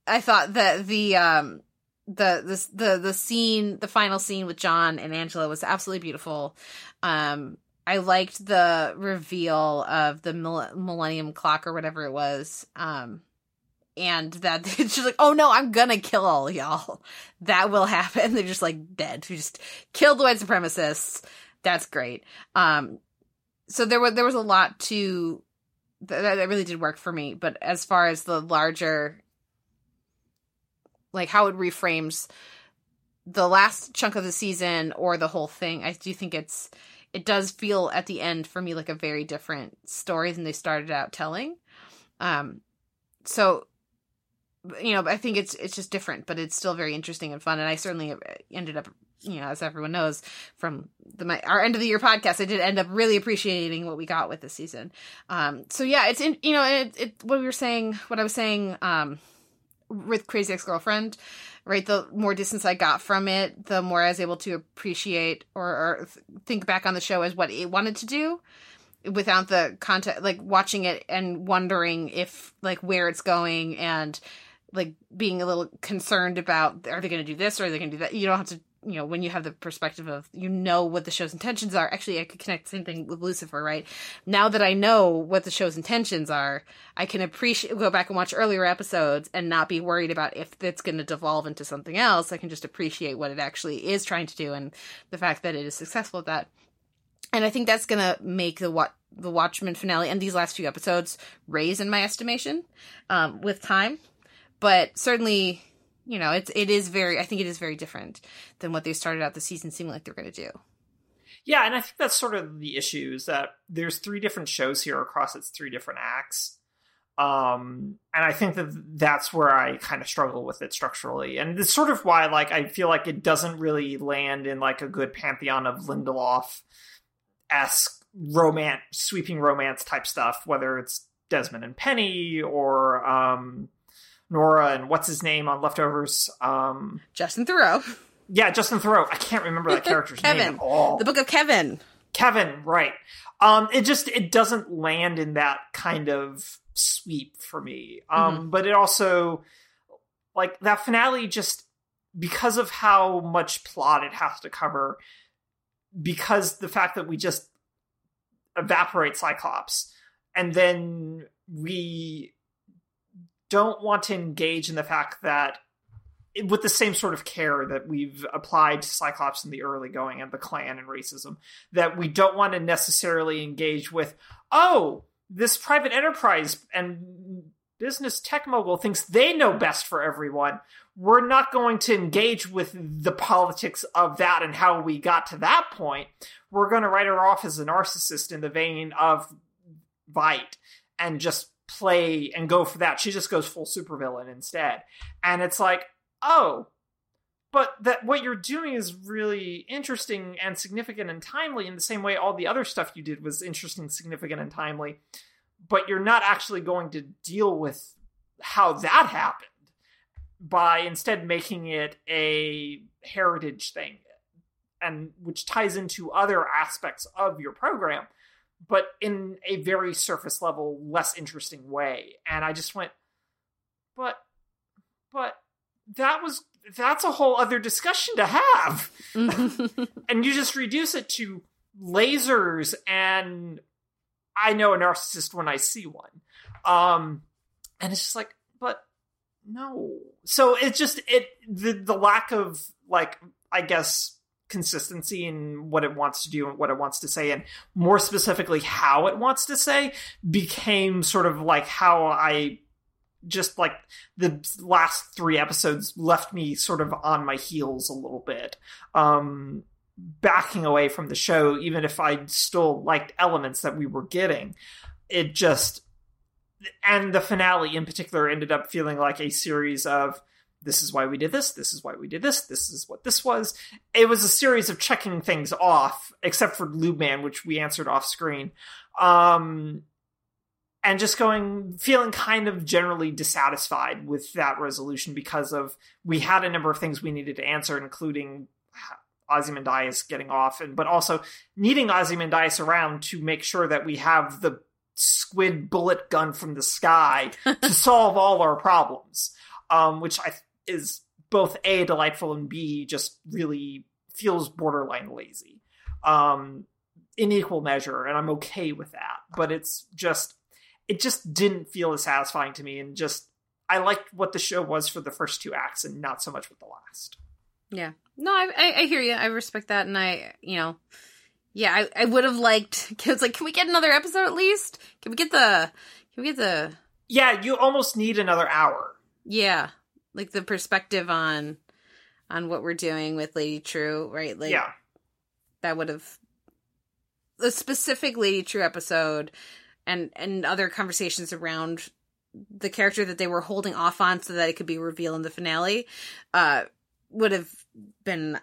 I thought that the um, the the the the scene, the final scene with John and Angela was absolutely beautiful. Um, I liked the reveal of the mill- Millennium Clock or whatever it was. Um, and that [LAUGHS] she's like, "Oh no, I'm gonna kill all y'all. [LAUGHS] That will happen." [LAUGHS] They're just like dead. We just killed the white supremacists. That's great. Um, so there was there was a lot to that, that really did work for me. But as far as the larger, like how it reframes the last chunk of the season or the whole thing, I do think it's it does feel at the end for me like a very different story than they started out telling. Um, so you know, I think it's it's just different, but it's still very interesting and fun. And I certainly ended up, you know, as everyone knows from the my our end of the year podcast, I did end up really appreciating what we got with this season. Um, so yeah, it's in you know, it, it what we were saying, what I was saying, um, with Crazy Ex Girlfriend, right? The more distance I got from it, the more I was able to appreciate or, or think back on the show as what it wanted to do without the content like watching it and wondering if like where it's going and like being a little concerned about are they going to do this or are they going to do that you don't have to you know when you have the perspective of you know what the show's intentions are. Actually i could connect the same thing with lucifer right? Now that i know what the show's intentions are i can appreciate go back and watch earlier episodes and not be worried about if it's going to devolve into something else. I can just appreciate what it actually is trying to do and the fact that it is successful at that. And I think that's gonna make the what the Watchmen finale and these last few episodes raise in my estimation um, with time. But certainly, you know, it's it is very. I think it is very different than what they started out the season seeming like they're going to do. Yeah, and I think that's sort of the issue is that there's three different shows here across its three different acts. Um, and I think that that's where I kind of struggle with it structurally. And it's sort of why, like, I feel like it doesn't really land in like a good pantheon of Lindelof esque romance, sweeping romance type stuff, whether it's Desmond and Penny or um, Nora and what's his name on Leftovers. Um, Justin Theroux, yeah, Justin Theroux. I can't remember that [LAUGHS] character's name Kevin, at all. the Book of Kevin. Kevin, right. Um, it just it doesn't land in that kind of sweep for me. Um, but it also like that finale just because of how much plot it has to cover, because the fact that we just evaporate Cyclops and then we don't want to engage in the fact that with the same sort of care that we've applied to Cyclops in the early going and the clan and racism, that we don't want to necessarily engage with, oh, this private enterprise and business tech mogul thinks they know best for everyone. We're not going to engage with the politics of that and how we got to that point. We're going to write her off as a narcissist in the vein of Veidt and just play and go for that. She just goes full supervillain instead. And it's like, oh, but that what you're doing is really interesting and significant and timely in the same way all the other stuff you did was interesting, significant, and timely. But you're not actually going to deal with how that happened by instead making it a heritage thing and which ties into other aspects of your program but in a very surface level less interesting way and i just went but but that was that's a whole other discussion to have. [LAUGHS] and you just reduce it to lasers and I know a narcissist when I see one. Um and it's just like, but no. So it's just it the the lack of like I guess consistency in what it wants to do and what it wants to say and more specifically how it wants to say became sort of like how I just like the last three episodes left me sort of on my heels a little bit. Um backing away from the show even if i still liked elements that we were getting it just and the finale in particular ended up feeling like a series of this is why we did this this is why we did this this is what this was. It was a series of checking things off except for lube man which we answered off screen. Um and just going feeling kind of generally dissatisfied with that resolution because of we had a number of things we needed to answer including Ozymandias getting off and but also needing Ozymandias around to make sure that we have the squid bullet gun from the sky [LAUGHS] to solve all our problems um, which I is both a delightful and b just really feels borderline lazy um, in equal measure and I'm okay with that but it's just it just didn't feel as satisfying to me and just I liked what the show was for the first two acts and not so much with the last. Yeah. No, I, I, I hear you. I respect that, and I, you know, yeah, I, I would have liked. [LAUGHS] It's like, can we get another episode at least? Can we get the? Can we get the? Yeah, you almost need another hour. Yeah, like the perspective on, on what we're doing with Lady Trieu, right? Like, yeah, that would have a specific Lady Trieu episode, and and other conversations around the character that they were holding off on so that it could be revealed in the finale. Uh, would have been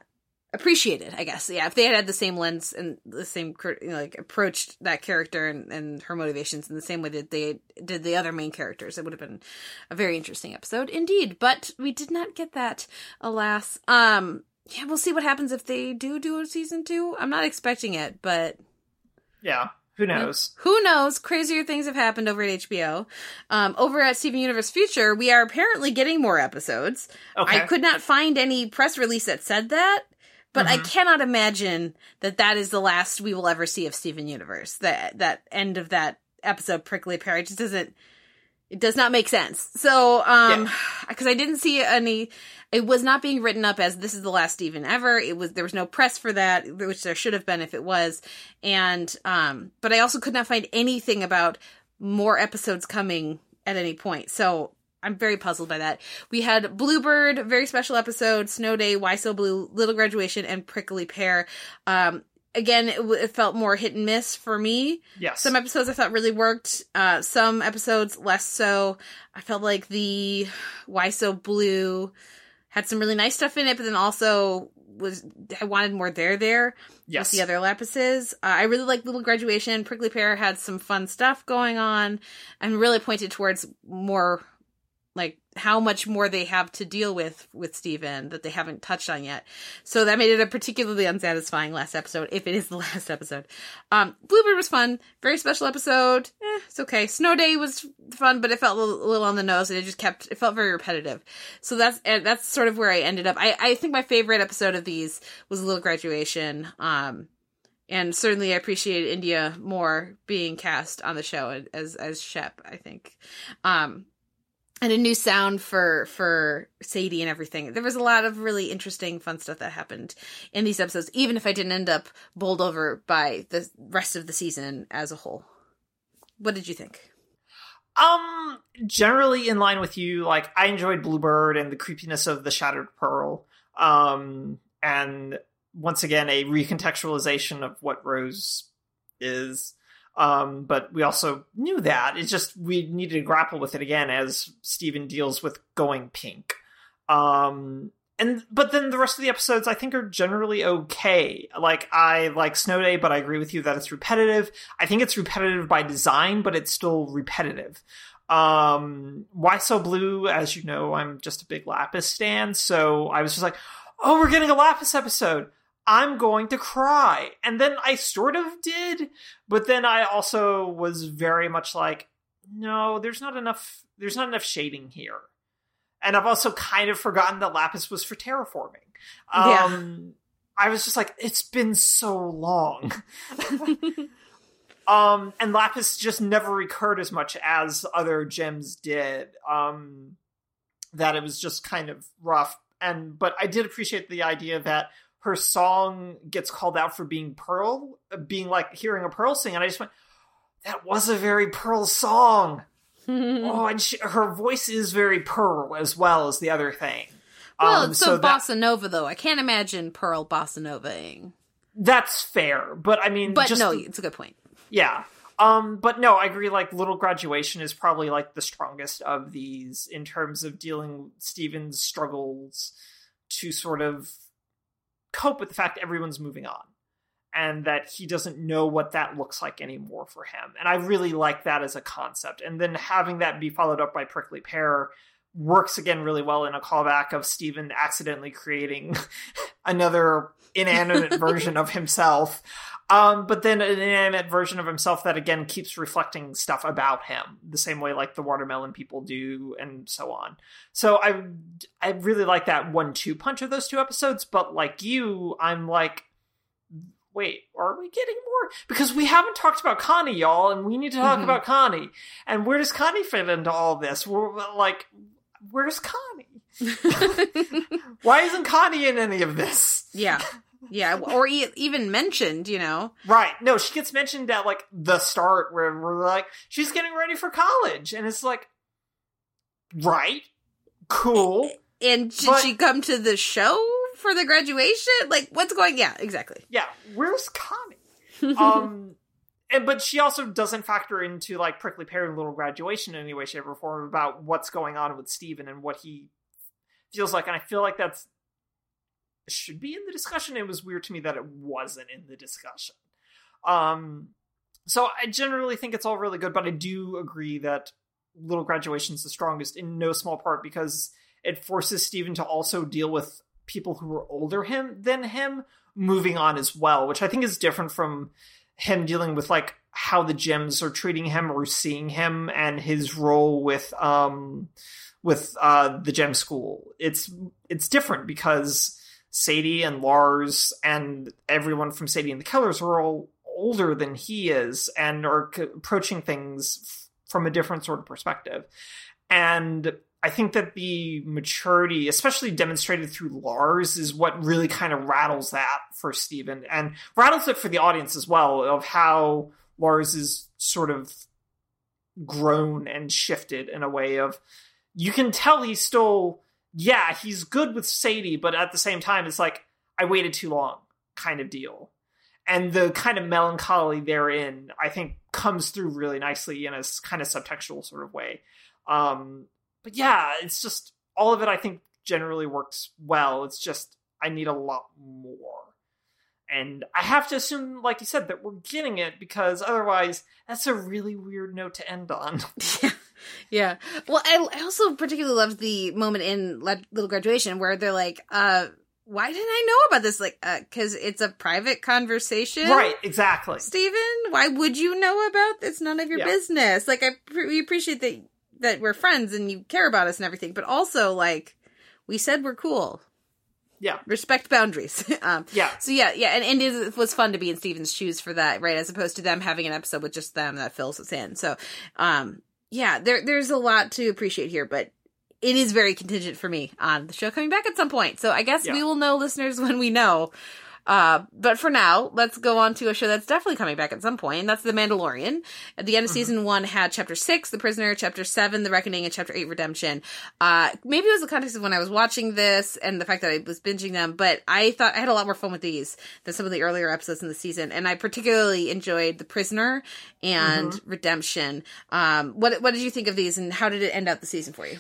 appreciated, I guess. Yeah, if they had had the same lens and the same you know, like approached that character and, and her motivations in the same way that they did the other main characters, it would have been a very interesting episode indeed. But we did not get that, alas. Um, yeah, we'll see what happens if they do do a season two. I'm not expecting it, but yeah. Who knows? Who knows? Crazier things have happened over at HBO. Um, over at Steven Universe Future, we are apparently getting more episodes. Okay. I could not find any press release that said that, but I cannot imagine that that is the last we will ever see of Steven Universe. That that end of that episode, Prickly Pear, just doesn't. It does not make sense. So, um, because [SIGHS] I didn't see any, it was not being written up as this is the last Steven ever. It was there was no press for that, which there should have been if it was. And um, but I also could not find anything about more episodes coming at any point. So I'm very puzzled by that. We had Bluebird, very special episode, Snow Day, Why So Blue, Little Graduation, and Prickly Pear. Um, again, it, w- it felt more hit and miss for me. Yes. Some episodes I thought really worked. Uh, some episodes less so. I felt like the Why So Blue had some really nice stuff in it, but then also was I wanted more there there yes. with the other lapises. Uh, I really like Little Graduation. Prickly Pear had some fun stuff going on, and really pointed towards more like how much more they have to deal with with Steven that they haven't touched on yet. So that made it a particularly unsatisfying last episode, if it is the [LAUGHS] last episode. Um, Bluebird was fun, very special episode. Eh, it's okay. Snow Day was fun, but it felt a little, on the nose, and it just kept it felt very repetitive. So that's that's sort of where I ended up. I I think my favorite episode of these was a Little Graduation. Um, and certainly I appreciate Indya Moore being cast on the show as as Shep. I think. Um, and a new sound for for Sadie and everything. There was a lot of really interesting, fun stuff that happened in these episodes, even if I didn't end up bowled over by the rest of the season as a whole. What did you think? Um, generally in line with you. Like I enjoyed Bluebird and the creepiness of the Shattered Pearl. Um, and once again a recontextualization of what Rose is. Um, but we also knew that. It's just we needed to grapple with it again as Steven deals with going pink. Um, and but then the rest of the episodes I think are generally okay. Like I like Snow Day, but I agree with you that it's repetitive. I think it's repetitive by design, but it's still repetitive. Um, Why So Blue, as you know, I'm just a big Lapis stan, so I was just like, oh, we're getting a Lapis episode. I'm going to cry. And then I sort of did, but then I also was very much like, no, there's not enough there's not enough shading here. and I've also kind of forgotten that Lapis was for terraforming. Yeah. Um, I was just like, it's been so long. [LAUGHS] [LAUGHS] um, and Lapis just never recurred as much as other gems did. Um, that it was just kind of rough. And but I did appreciate the idea that her song gets called out for being Pearl, being like hearing a Pearl sing, and I just went, that was a very Pearl song. [LAUGHS] oh, and she, her voice is very Pearl as well as the other thing. Well, Um, it's so, that- bossa nova though. I can't imagine Pearl bossa novaing. That's fair, but I mean, But just no, it's a good point. yeah. Um, but no, I agree. Like, Little Graduation is probably like the strongest of these in terms of dealing Steven's struggles to sort of cope with the fact everyone's moving on and that he doesn't know what that looks like anymore for him. And I really like that as a concept. And then having that be followed up by Prickly Pear works again really well in a callback of Steven accidentally creating [LAUGHS] another inanimate [LAUGHS] version of himself. Um, but then an inanimate version of himself that again keeps reflecting stuff about him, the same way like the watermelon people do, and so on. So I I really like that one-two punch of those two episodes. But like you, I'm like, wait, are we getting more? Because we haven't talked about Connie, y'all, and we need to talk Mhm. about Connie. And where does Connie fit into all this? We're like, where's Connie? [LAUGHS] [LAUGHS] Why isn't Connie in any of this? Yeah. Yeah, or e- even mentioned, you know. Right. No, she gets mentioned at like the start where we're like, she's getting ready for college. And it's like, right. Cool. And should But- she come to the show for the graduation? Like, what's going? Yeah, exactly. Yeah. Where's Connie? [LAUGHS] Um, and but she also doesn't factor into like Prickly Pear Little Graduation in any way, shape, or form about what's going on with Steven and what he feels like. And I feel like that's should be in the discussion. It was weird to me that it wasn't in the discussion. Um, so I generally think it's all really good, but I do agree that Little Graduation is the strongest in no small part because it forces Steven to also deal with people who are older him than him moving on as well, which I think is different from him dealing with like how the gems are treating him or seeing him and his role with um with uh the gem school. It's it's different because Sadie and Lars and everyone from Sadie and the Killers are all older than he is and are c- approaching things f- from a different sort of perspective. And I think that the maturity, especially demonstrated through Lars, is what really kind of rattles that for Steven and rattles it for the audience as well of how Lars is sort of grown and shifted in a way of you can tell he's still yeah, he's good with Sadie, but at the same time it's like I waited too long kind of deal. And the kind of melancholy therein, I think, comes through really nicely in a kind of subtextual sort of way. Um, but yeah, it's just all of it. I think generally works well. It's just I need a lot more, and I have to assume, like you said, that we're getting it because otherwise, that's a really weird note to end on. [LAUGHS] Yeah. Well, I, I also particularly loved the moment in Le- Little Graduation where they're like, uh, why didn't I know about this? Like, uh, cause it's a private conversation. right? Exactly. Steven, why would you know about this? None of your Yeah. business. Like, I pre- we appreciate that that we're friends and you care about us and everything, but also like we said we're cool. Yeah. Respect boundaries. [LAUGHS] um, Yeah. so yeah, yeah, and, and it was fun to be in Steven's shoes for that, right? As opposed to them having an episode with just them that fills us in. So, um, yeah, there there's a lot to appreciate here, but it is very contingent for me on the show coming back at some point. So I guess Yeah. we will know listeners [LAUGHS] when we know. Uh, but for now, let's go on to a show that's definitely coming back at some point, and that's The Mandalorian. At the end of season one had chapter six, The Prisoner, chapter seven, The Reckoning, and chapter eight, Redemption. Uh, maybe it was the context of when I was watching this and the fact that I was binging them, but I thought I had a lot more fun with these than some of the earlier episodes in the season, and I particularly enjoyed The Prisoner and Redemption. Um, what what did you think of these, and how did it end out the season for you?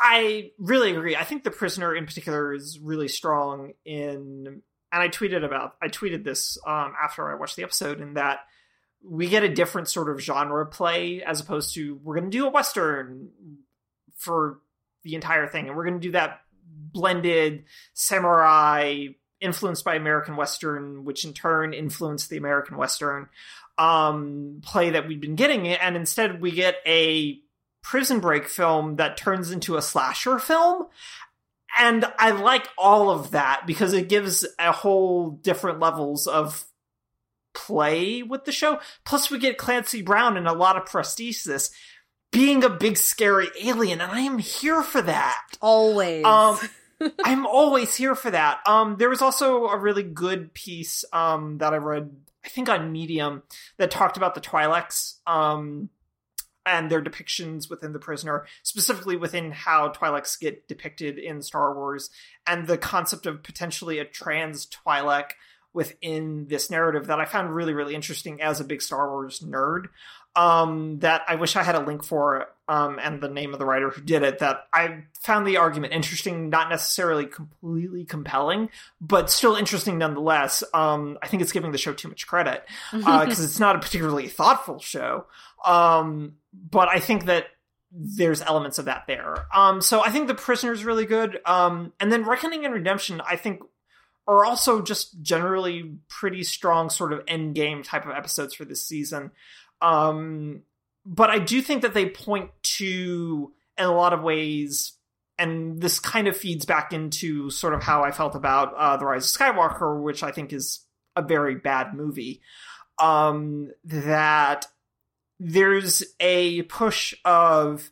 I really agree. I think the prisoner in particular is really strong in and I tweeted about I tweeted this um, after I watched the episode in that we get a different sort of genre play as opposed to we're going to do a western for the entire thing and we're going to do that blended samurai influenced by American western which in turn influenced the American western um play that we've been getting and instead we get a prison break film that turns into a slasher film. And I like all of that because it gives a whole different levels of play with the show. Plus, we get Clancy Brown and a lot of prosthesis being a big scary alien, and I am here for that. Always. Um, [LAUGHS] I'm always here for that. Um, there was also a really good piece um that I read, I think on Medium, that talked about the Twi'leks um and their depictions within the prisoner, specifically within how Twi'leks get depicted in Star Wars, and the concept of potentially a trans Twi'lek within this narrative that I found really, really interesting as a big Star Wars nerd. Um, that I wish I had a link for, um, and the name of the writer who did it. That I found the argument interesting, not necessarily completely compelling, but still interesting nonetheless. Um, I think it's giving the show too much credit [LAUGHS] because it's not a particularly thoughtful show. Um, but I think that there's elements of that there. Um, so I think the prisoner's really good. Um, and then Reckoning and Redemption, I think are also just generally pretty strong sort of end game type of episodes for this season. Um, but I do think that they point to, in a lot of ways, and this kind of feeds back into sort of how I felt about uh, The Rise of Skywalker, which I think is a very bad movie. Um, that there's a push of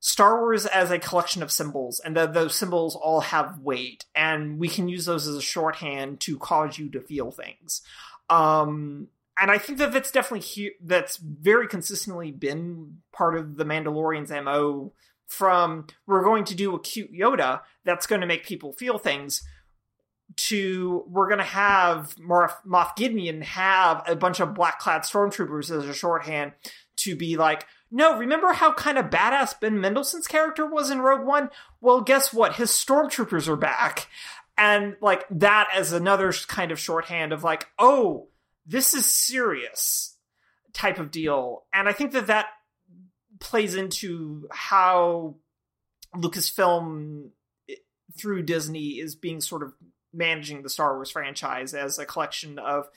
Star Wars as a collection of symbols, and that those symbols all have weight, and we can use those as a shorthand to cause you to feel things. Um, and I think that that's definitely he- that's very consistently been part of the Mandalorian's mo. From we're going to do a cute Yoda that's going to make people feel things, to we're going to have Moff, Moff Gideon have a bunch of black clad stormtroopers as a shorthand to be like, no, remember how kind of badass Ben Mendelsohn's character was in Rogue One? Well, guess what? His stormtroopers are back. And like that as another kind of shorthand of like, oh, this is serious type of deal. And I think that that plays into how Lucasfilm eh, through Disney is being sort of managing the Star Wars franchise as a collection of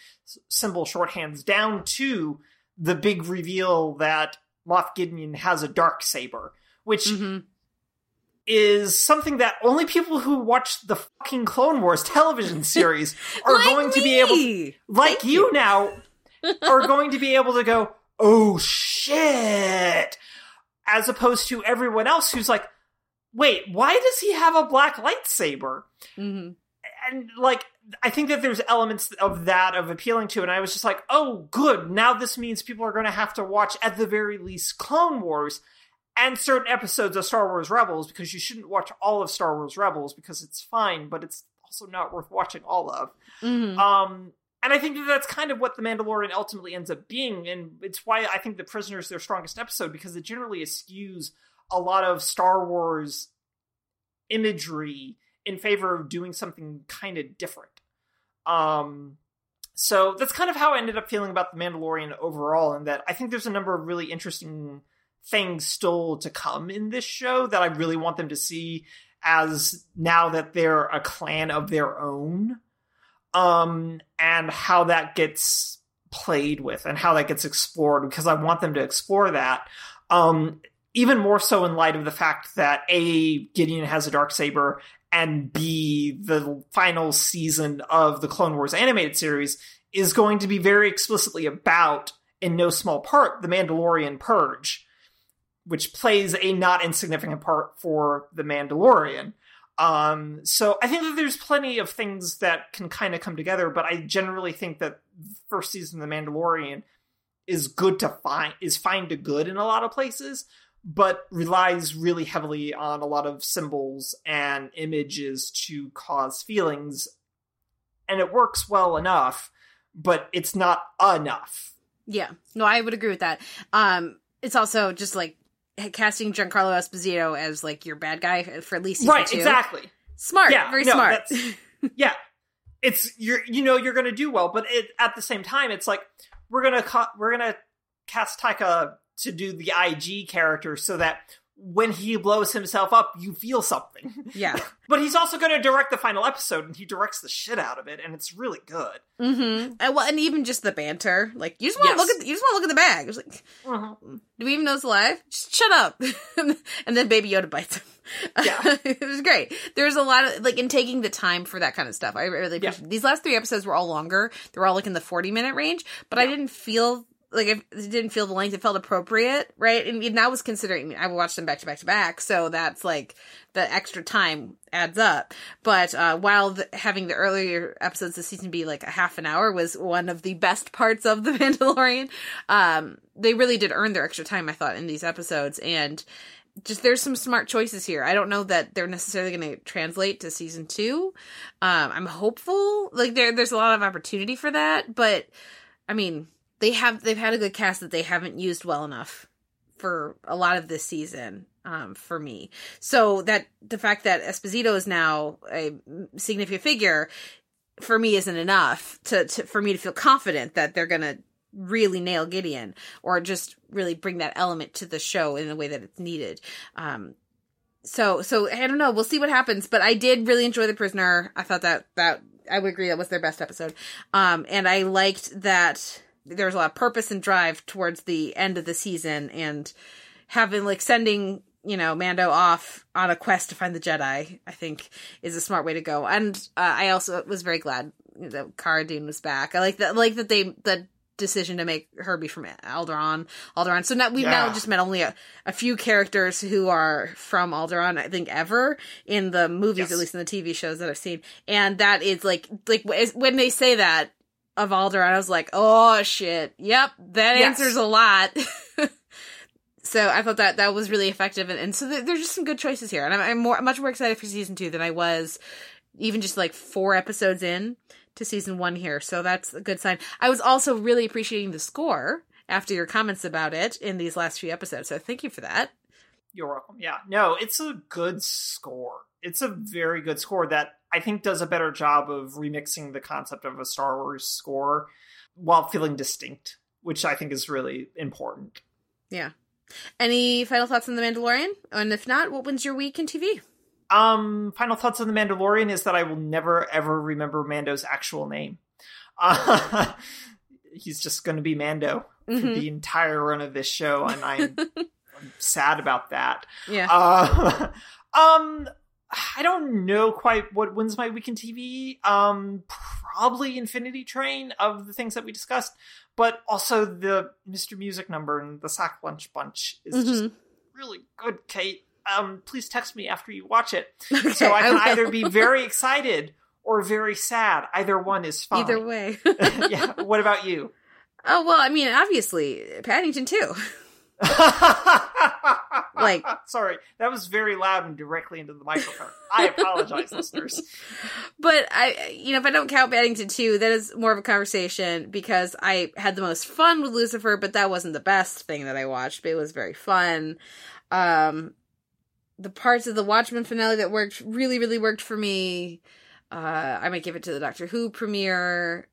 symbol shorthands down to the big reveal that Moff Gideon has a dark saber, which Mm-hmm. is something that only people who watch the fucking Clone Wars television [LAUGHS] series are Like going to be able, me! like Thank you, now, [LAUGHS] are going to be able to go, oh shit, as opposed to everyone else who's like, wait, why does he have a black lightsaber? Mhm. And like I think that there's elements of that of appealing to, and I was just like, oh, good. Now this means people are going to have to watch at the very least Clone Wars and certain episodes of Star Wars Rebels because you shouldn't watch all of Star Wars Rebels because it's fine, but it's also not worth watching all of. Mhm. Um, and I think that that's kind of what the Mandalorian ultimately ends up being, and it's why I think the Prisoner's their strongest episode because it generally eschews a lot of Star Wars imagery in favor of doing something kind of different. Um, so that's kind of how I ended up feeling about the Mandalorian overall, and that I think there's a number of really interesting things still to come in this show that I really want them to see as now that they're a clan of their own um and how that gets played with and how that gets explored because I want them to explore that um even more so in light of the fact that a Gideon has a dark saber and be the final season of the Clone Wars animated series is going to be very explicitly about in no small part the Mandalorian purge which plays a not insignificant part for the Mandalorian. Um, so I think that there's plenty of things that can kind of come together, but I generally think that the first season of The Mandalorian is good to find is fine to good in a lot of places, but relies really heavily on a lot of symbols and images to cause feelings, and it works well enough, but it's not enough. Yeah, no, I would agree with that. Um, it's also just like casting Giancarlo Esposito as like your bad guy for at least right, two. exactly. Smart, Yeah, very no, smart. yeah it's you're you know you're gonna do well but it, at the same time it's like we're gonna ca- we're gonna cast taika to do the ig character so that when he blows himself up, you feel something. [LAUGHS] Yeah. [LAUGHS] but he's also going to direct the final episode, and he directs the shit out of it, and it's really good. Mm-hmm. And, well, and even just the banter, like you just want to Yes. look at the, you just want to look at the bag. It's like, Mm-hmm. do we even know it's alive? Just shut up. [LAUGHS] and then Baby Yoda bites him. Yeah. it was great. There's a lot of like in taking the time for that kind of stuff. I really Yeah. appreciate these last three episodes were all longer. They were all like in the 40 minute range, but I didn't feel like it it didn't feel the length. It felt appropriate, right? And, and I was considering. I watched them back to back to back, so that's like the extra time adds up. But uh, while the, having the earlier episodes of season be like a half an hour was one of the best [LAUGHS] parts of the Mandalorian, um, they really did earn their extra time. I thought in these episodes and just there's some smart choices here. I don't know that they're necessarily going to translate to season two. Um, I'm hopeful. Like there, there's a lot of opportunity for that, but I mean, they have they've had a good cast that they haven't used well enough for a lot of this season. Um, for me, so that the fact that Esposito is now a significant figure for me isn't enough to, to for me to feel confident that they're gonna really nail Gideon or just really bring that element to the show in the way that it's needed. Um, so so I don't know. We'll see what happens. But I did really enjoy the prisoner. I thought that that I would agree that was their best episode. Um, and I liked that there was a lot of purpose and drive towards the end of the season and having like sending you know Mando off on a quest to find the Jedi. I think is a smart way to go. And uh, I also was very glad that Cara Dune was back. I like that. Like that they the decision to make Herbie from Alderaan. Alderaan. So now we've now just met only a, a few characters who are from Alderaan. I think ever in the movies, Yes. at least in the TV shows that I've seen, and that is like like when they say that of Alderaan, I was like, oh shit, yep, that Yes. answers a lot. [LAUGHS] so I thought that that was really effective, and, and so there- there's just some good choices here, and I'm, I'm more much more excited for season two than I was even just like four episodes in to season one here. So that's a good sign. I was also really appreciating the score after your comments about it in these last few episodes. So thank you for that. You're welcome. Yeah. No, it's a good score. It's a very good score that I think does a better job of remixing the concept of a Star Wars score while feeling distinct, which I think is really important. Yeah. Any final thoughts on The Mandalorian? And if not, what wins your week in TV? Um, final thoughts on the Mandalorian is that I will never ever remember Mando's actual name. Uh, [LAUGHS] he's just going to be Mando for Mhm. the entire run of this show, and I'm, [LAUGHS] I'm sad about that. Yeah. Uh, [LAUGHS] um, I don't know quite what wins my week in TV. Um, probably Infinity Train of the things that we discussed, but also the Mr. Music number and the Sack Lunch Bunch is just Mhm. really good, Kate. Um, please text me after you watch it, [LAUGHS] Okay, so I can will. either be [LAUGHS] very excited or very sad. Either one is fine. Either way. [LAUGHS] yeah. What about you? oh, well, I mean, obviously, Paddington too. Like- [LAUGHS] sorry, that was very loud and directly into the microphone. I apologize, [LAUGHS] listeners. But I, you know, if I don't count Paddington 2, that is more of a conversation because I had the most fun with Lucifer, but that wasn't the best thing that I watched, but it was very fun. Um, the parts of the Watchmen finale that worked really, really worked for me. Uh, I might give it to the Doctor Who premiere.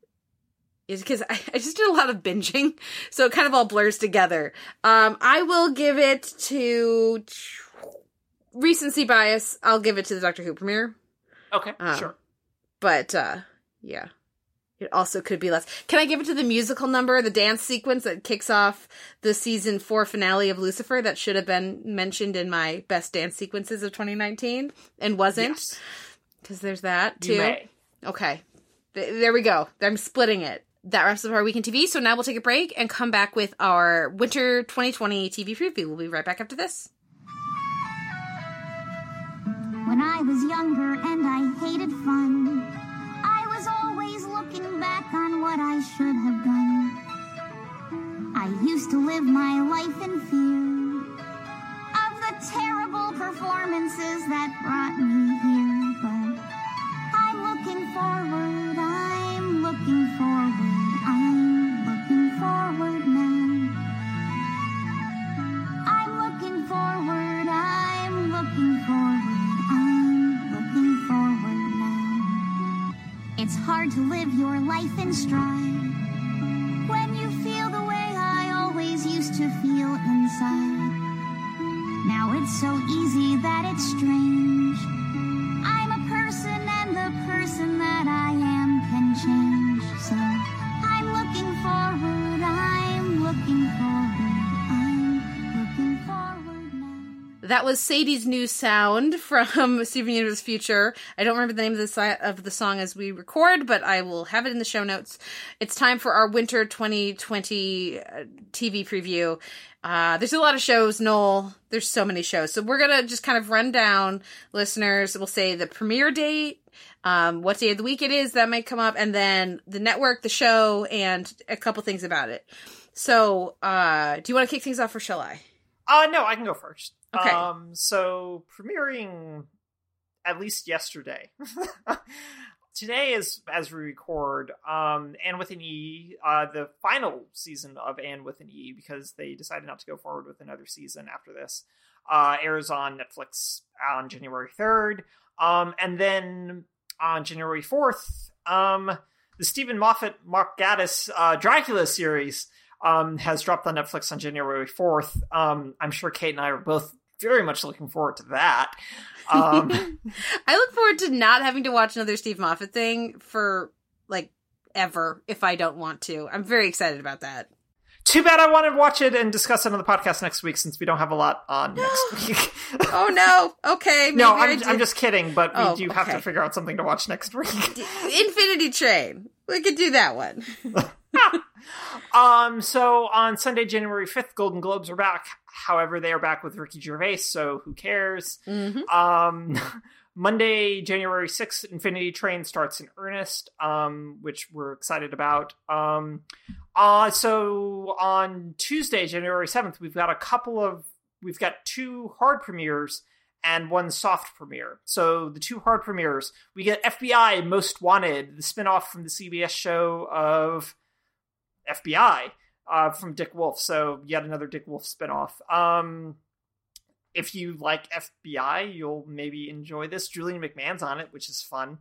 Is because [LAUGHS] I, I just did a lot of binging, so it kind of all blurs together. Um, I will give it to recency bias. I'll give it to the Doctor Who premiere. Okay, Um, sure. but uh yeah. It also could be less. Can i give it to the musical number the dance sequence that kicks off the season four finale of lucifer that should have been mentioned in my best dance sequences of 2019 and wasn't? Yes, because there's that too. okay. Th- there we go. I'm splitting it that wraps up our week in tv so now we'll take a break and come back with our winter 2020 tv preview we'll be right back after this When I was younger and I hated fun, I was always looking back on what I should have done. I used to live my life in fear of the terrible performances that brought me here. But I'm looking forward, I'm looking forward, It's hard to live your life in stride when you feel the way I always used to feel inside. Now it's so easy that it's strange. I'm a person, and the person that I am can change. So I'm looking forward, That was Sadie's new sound from [LAUGHS] Steven Universe Future. I don't remember the name of the si- of the song as we record, but I will have it in the show notes. It's time for our winter 2020 uh, TV preview. Uh, there's a lot of shows, Noel. There's so many shows. So we're gonna just kind of run down listeners. We'll say the premiere date, um, what day of the week it is that might come up, and then the network, the show, and a couple things about it. So, uh, do you want to kick things off or shall I? Uh no, I can go first. Okay. Um so premiering at least yesterday. [LAUGHS] Today is as we record, um, Anne with an E, uh, the final season of Anne with an E, because they decided not to go forward with another season after this, uh, airs on Netflix on January 3rd. Um, and then on January 4th, um, the Steven Moffat, Mark Gatiss, uh, Dracula series, um, has dropped on Netflix on January 4th. Um, I'm sure Kate and I are both very much looking forward to that. Um, [LAUGHS] I look forward to not having to watch another Steve Moffat thing for like ever if I don't want to. I'm very excited about that. too bad I wanted to watch it and discuss it on the podcast next week since we don't have a lot on [GASPS] next week. Oh no. Okay. [LAUGHS] no, I'm, I'm just kidding, but we Oh, do have to figure out something to watch next week. Infinity Train. We could do that one. [LAUGHS] Um, so on Sunday, January 5th, Golden Globes are back. However, they are back with Ricky Gervais, so who cares? Mhm. Um, [LAUGHS] Monday, January 6th, Infinity Train starts in earnest, um, which we're excited about. Um, uh, so on Tuesday, January 7th, we've got a couple of, we've got two hard premieres and one soft premiere. So the two hard premieres, we get FBI Most Wanted, the spinoff from the CBS show of FBI uh, from Dick Wolf. So yet another Dick Wolf spinoff. Um, if you like FBI, you'll maybe enjoy this. Julian McMahon's on it, which is fun.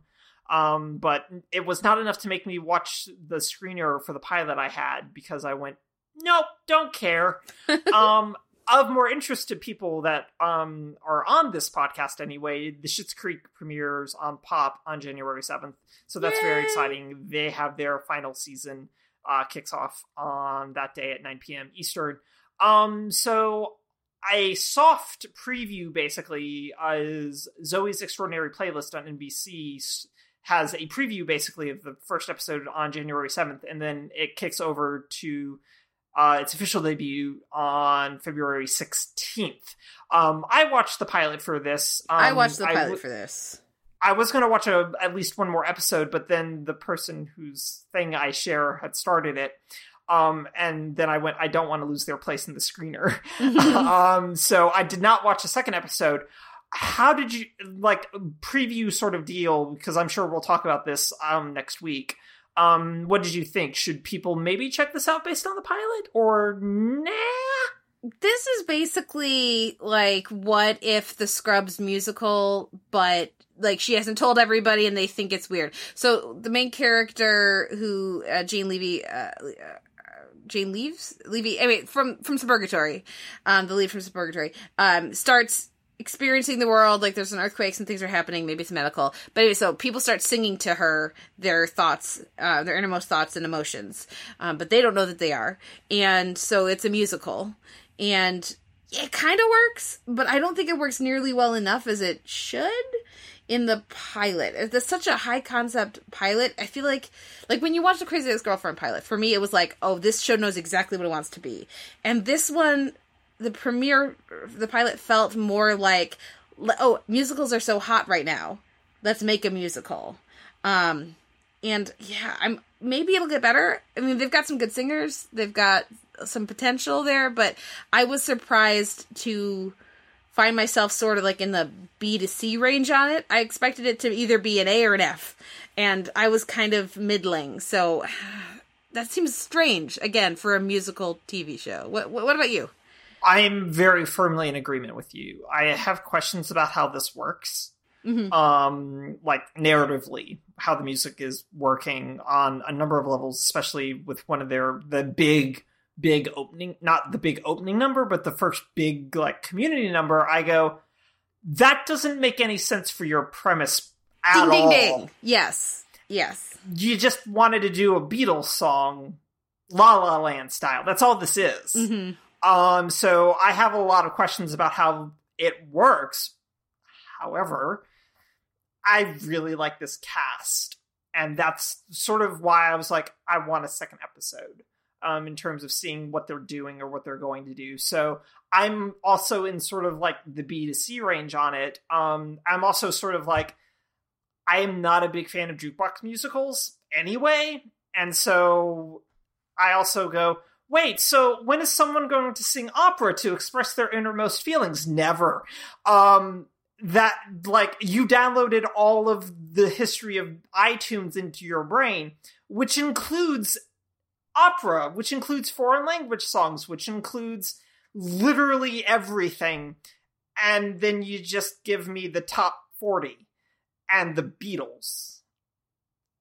Um, but it was not enough to make me watch the screener for the pilot I had because I went, nope, don't care. [LAUGHS] um, of more interest to people that um are on this podcast anyway, the Schitt's Creek premieres on Pop on January seventh, so that's very exciting. They have their final season uh, kicks off on that day at 9 p.m. Eastern. Um, so a soft preview basically is Zoey's Extraordinary Playlist on NBC has a preview basically of the first episode on January 7th, and then it kicks over to uh, its official debut on February 16th. Um, I watched the pilot for this. Um, I watched the pilot w- for this. I was going to watch a, at least one more episode, but then the person whose thing I share had started it. Um, and then I went, I don't want to lose their place in the screener. [LAUGHS] [LAUGHS] um, so I did not watch a second episode. How did you like preview sort of deal? Because I'm sure we'll talk about this um next week. Um, what did you think? Should people maybe check this out based on the pilot, or nah? This is basically like what if the Scrubs musical, but like she hasn't told everybody and they think it's weird. So the main character who uh, Jane Levy, uh, uh, Jane Leaves? Levy, anyway, from from Suburgatory, um, the lead from Suburgatory, um, starts experiencing the world like there's an earthquake and things are happening maybe it's medical. But anyway so people start singing to her their thoughts uh, their innermost thoughts and emotions. Um, but they don't know that they are. And so it's a musical. And it kind of works but i don't think it works nearly well enough as it should in the pilot. It's such a high concept pilot. I feel like like when you watch the crazy ex-girlfriend pilot for me it was like oh this show knows exactly what it wants to be. And this one the premiere the pilot felt more like oh musicals are so hot right now. Let's make a musical. Um and yeah i'm maybe it'll get better. I mean they've got some good singers. They've got some potential there but i was surprised to find myself sort of like in the b to c range on it i expected it to either be an a or an f and i was kind of middling so [SIGHS] that seems strange again for a musical tv show what, what about you I'm very firmly in agreement with you. I have questions about how this works. Mhm. Um, like narratively, how the music is working on a number of levels, especially with one of their the big big opening, not the big opening number, but the first big like community number, I go, that doesn't make any sense for your premise at Ding ding all. ding. Yes. Yes. You just wanted to do a Beatles song, La La Land style. That's all this is. hmm Um, so I have a lot of questions about how it works. However, I really like this cast, and that's sort of why I was like, I want a second episode. Um, in terms of seeing what they're doing or what they're going to do. So I'm also in sort of like the B to C range on it. Um, I'm also sort of like, I am not a big fan of jukebox musicals anyway, and so I also go, wait, so when is someone going to sing opera to express their innermost feelings? Never. Um, that like you downloaded all of the history of iTunes into your brain, which includes opera, which includes foreign language songs, which includes literally everything. And then you just give me the top 40 and the Beatles.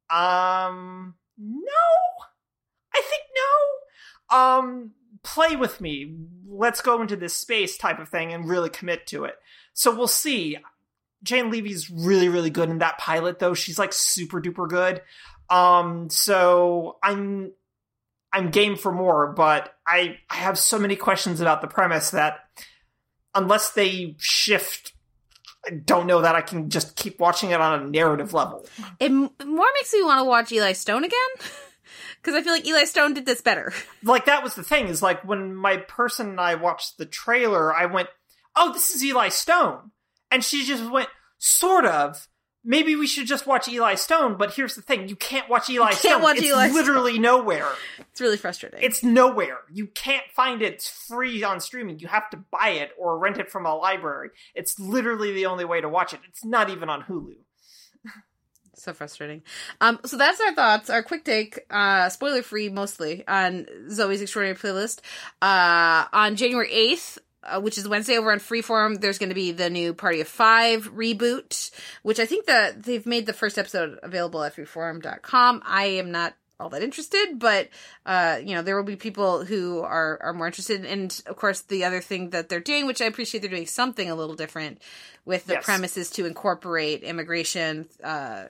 Um, no. I think no. Um, play with me. Let's go into this space type of thing and really commit to it. So we'll see. Jane Levy's really, really good in that pilot, though. She's like super duper good. Um, so I'm I'm game for more, but I I have so many questions about the premise that unless they shift, I don't know that I can just keep watching it on a narrative level. It more makes me want to watch Eli Stone again [LAUGHS] because I feel like Eli Stone did this better. [LAUGHS] like that was the thing is like when my person and I watched the trailer, I went, "Oh, this is Eli Stone," and she just went, "Sort of." Maybe we should just watch Eli Stone, but here's the thing: you can't watch Eli can't Stone. watch it's Eli Stone. literally nowhere. It's really frustrating. It's nowhere. You can't find it. It's free on streaming. You have to buy it or rent it from a library. It's literally the only way to watch it. It's not even on Hulu. [LAUGHS] so frustrating. Um, so that's our thoughts, our quick take, uh, spoiler free mostly on Zoey's Extraordinary Playlist. Uh, on January 8th, uh, which is Wednesday over on Freeform, there's going to be the new Party of Five reboot, which I think that they've made the first episode available at freeform.com. I am not all that interested, but uh, you know, there will be people who are are more interested. And of course, the other thing that they're doing, which I appreciate, they're doing something a little different with the Yes. premises to incorporate immigration uh,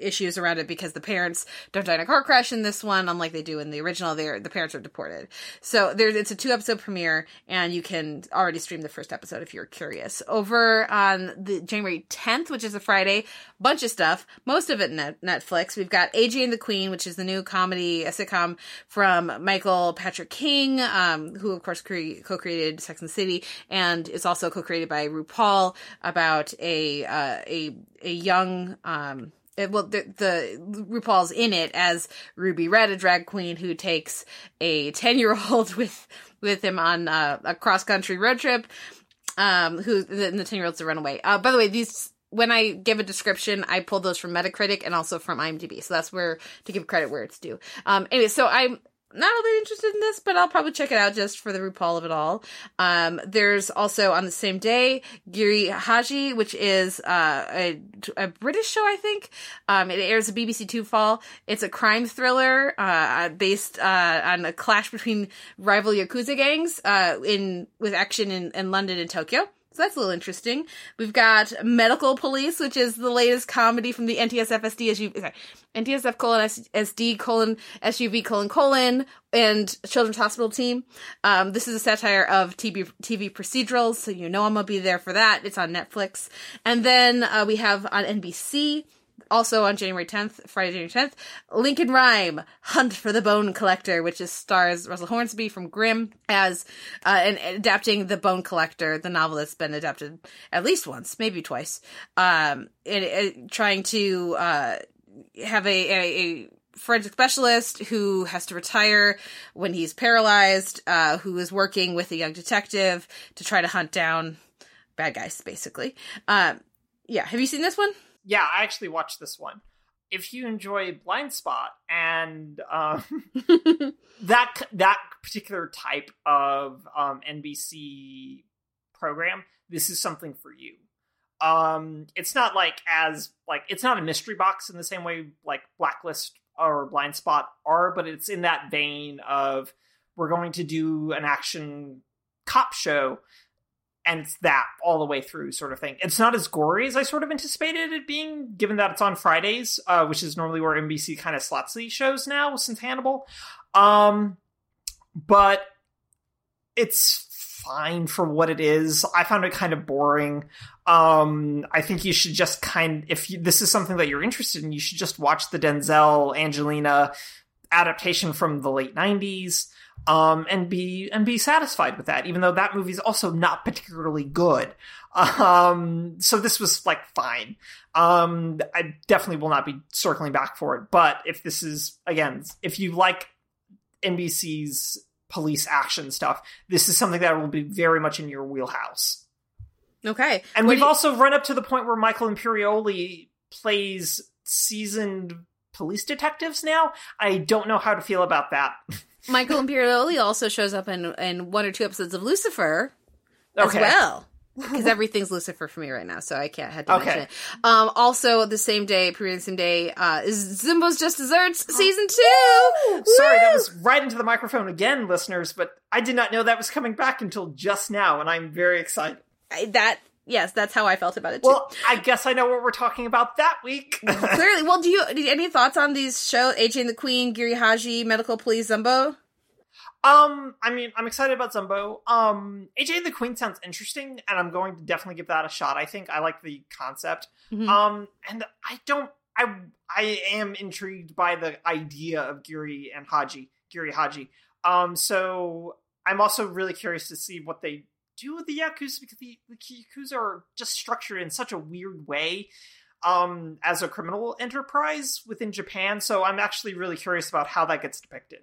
issues around it because the parents don't die in a car crash in this one, unlike they do in the original. They're the parents are deported. So there's it's a two episode premiere, and you can already stream the first episode if you're curious. Over on the January 10th, which is a Friday, bunch of stuff. Most of it net Netflix. We've got AJ and the Queen, which is the new comedy, a sitcom from Michael Patrick King, um, who of course cre- co-created Sex and the City, and it's also co-created by RuPaul about a uh, a a young um well, the, the RuPaul's in it as Ruby Red, a drag queen who takes a ten year old [LAUGHS] with with him on uh, a cross country road trip. Um, who the the ten year old's a runaway. Uh, by the way, these when I give a description, I pull those from Metacritic and also from IMDb. So that's where to give credit where it's due. Um, anyway, so I'm not all that interested in this, but I'll probably check it out just for the RuPaul of it all. Um, there's also on the same day Giri Haji, which is uh, a, a British show, I think. Um, it airs a BBC Two fall. It's a crime thriller uh, based uh, on a clash between rival yakuza gangs uh, in with action in, in London and Tokyo. So that's a little interesting. We've got Medical Police, which is the latest comedy from the NTSF SD SU, sorry, NTSF colon SD colon SUV colon colon and Children's Hospital team. Um, this is a satire of TV, TV procedurals, so you know I'm gonna be there for that. It's on Netflix. And then uh, we have on NBC also on January 10th, Friday, January 10th, Lincoln Rhyme, Hunt for the Bone Collector, which is stars Russell Hornsby from Grimm as, uh, and adapting The Bone Collector, the novel that's been adapted at least once, maybe twice, um, and, and trying to, uh, have a, a, a forensic specialist who has to retire when he's paralyzed, uh, who is working with a young detective to try to hunt down bad guys, basically. Um, yeah, have you seen this one? Yeah, I actually watched this one. If you enjoy Blindspot and um, [LAUGHS] that that particular type of um, NBC program, this is something for you. Um, it's not like as like it's not a mystery box in the same way like Blacklist or Blindspot are, but it's in that vein of we're going to do an action cop show and that all the way through sort of thing. It's not as gory as I sort of anticipated it being, given that it's on Fridays, uh, which is normally where NBC kind of slots these shows now since Hannibal. Um, but it's fine for what it is. I found it kind of boring. Um, I think you should just kind if you, this is something that you're interested in, you should just watch the Denzel Angelina adaptation from the late 90s um, and be and be satisfied with that even though that movie is also not particularly good um, so this was like fine um, i definitely will not be circling back for it but if this is again if you like nbc's police action stuff this is something that will be very much in your wheelhouse Okay. and What we've you- also run up to the point where Michael Imperioli plays seasoned police detectives now. I don't know how to feel about that. [LAUGHS] Michael Imperioli also shows up in in one or two episodes of Lucifer as well. Because everything's Lucifer for me right now, so I can't had to Okay. mention it. Um, also, the same day, premiering the same day, uh, is Zumbo's Just Desserts season two. Sorry, that was right into the microphone again, listeners, but I did not know that was coming back until just now, and I'm very excited. I- that. Yes, that's how I felt about it too. Well, I guess I know what we're talking about that week. [LAUGHS] Clearly, well, do you any thoughts on these shows? AJ and the Queen, Giri Haji, Medical Police, Zumbo. Um, I mean, I'm excited about Zumbo. Um, AJ and the Queen sounds interesting, and I'm going to definitely give that a shot. I think I like the concept. Mhm. Um, and I don't, I, I am intrigued by the idea of Giri and Haji, Giri Haji. Um, so I'm also really curious to see what they do with the Yakuza because the, the Yakuza are just structured in such a weird way. Um, as a criminal enterprise within Japan, so I'm actually really curious about how that gets depicted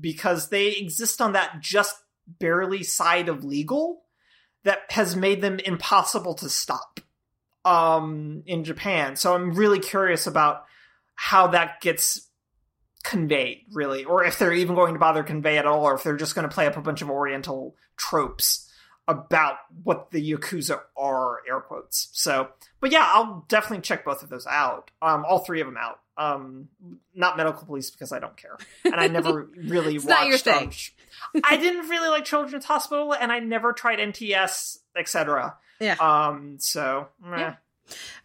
because they exist on that just barely side of legal that has made them impossible to stop um in Japan. So I'm really curious about how that gets conveyed really or if they're even going to bother convey at all or if they're just going to play up a bunch of oriental tropes about what the yakuza are air quotes so but yeah i'll definitely check both of those out um all three of them out um not medical police because i don't care and i never [LAUGHS] really It's watched not your thing. um, i didn't really like children's hospital and i never tried nts etc Yeah. um so meh. Yeah.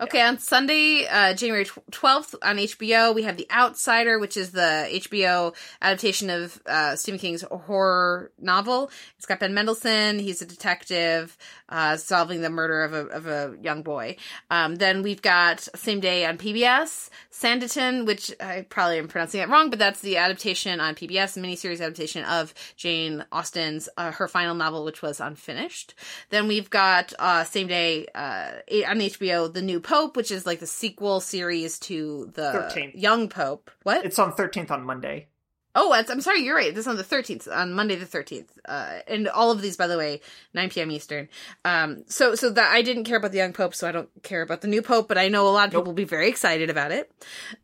Okay, on Sunday, uh, January 12th on HBO, we have The Outsider, which is the HBO adaptation of uh, Stephen King's horror novel. It's got Ben Mendelsohn. He's a detective uh, solving the murder of a, of a young boy. Um, then we've got same day on PBS, Sanditon, which I probably am pronouncing it wrong, but that's the adaptation on PBS, miniseries adaptation of Jane Austen's uh, her final novel, which was unfinished. Then we've got uh, same day uh, on HBO, The New Pope, which is like the sequel series to the 13th. Young Pope. What? it's on 13th on monday Oh, that's, I'm sorry, you're right. This is on the 13th, on Monday the 13th. Uh, and all of these, by the way, 9 p.m. Eastern. Um, so, so that I didn't care about the young pope, so I don't care about the new pope, but I know a lot of people will be very excited about it.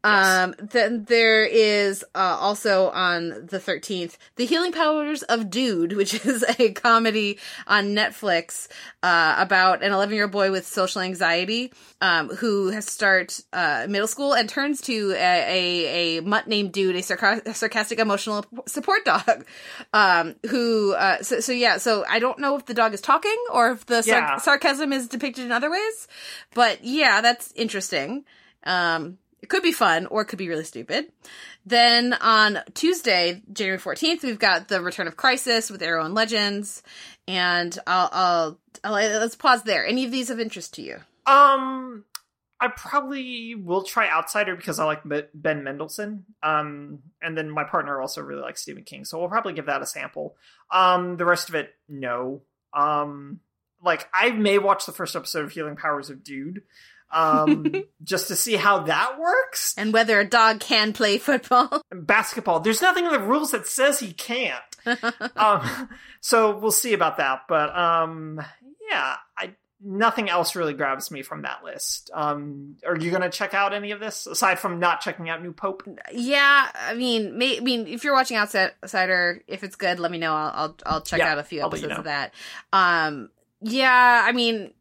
Um, then there is, uh, also on the 13th, The Healing Powers of Dude, which [LAUGHS] is a comedy on Netflix, uh, about an 11 year old boy with social anxiety, um, who has start, uh, middle school and turns to a, a, a mutt named Dude, a sarca- emotional support dog, um, who, uh, so, so yeah, so I don't know if the dog is talking or if the sar- Yeah. sarcasm is depicted in other ways, but yeah, that's interesting. Um, it could be fun or it could be really stupid. Then on Tuesday, January 14th, we've got the Return of Crisis with Arrow and Legends. And I'll, I'll, I'll, let's pause there. Any of these of interest to you? Um, I probably will try Outsider because I like Ben Mendelsohn. Um, and then my partner also really likes Stephen King, so we'll probably give that a sample. Um, the rest of it, no. Um, like I may watch the first episode of Healing Powers of Dude, um, [LAUGHS] just to see how that works. And whether a dog can play football. [LAUGHS] Basketball, there's nothing in the rules that says he can't. [LAUGHS] um, so we'll see about that. But um, yeah, I nothing else really grabs me from that list. Um, are you going to check out any of this aside from not checking out New Pope? yeah, I mean, may, I mean, if you're watching Outsider, if it's good, let me know. I'll, I'll, I'll check Yeah, out a few I'll you episodes of that. Um, yeah, I mean,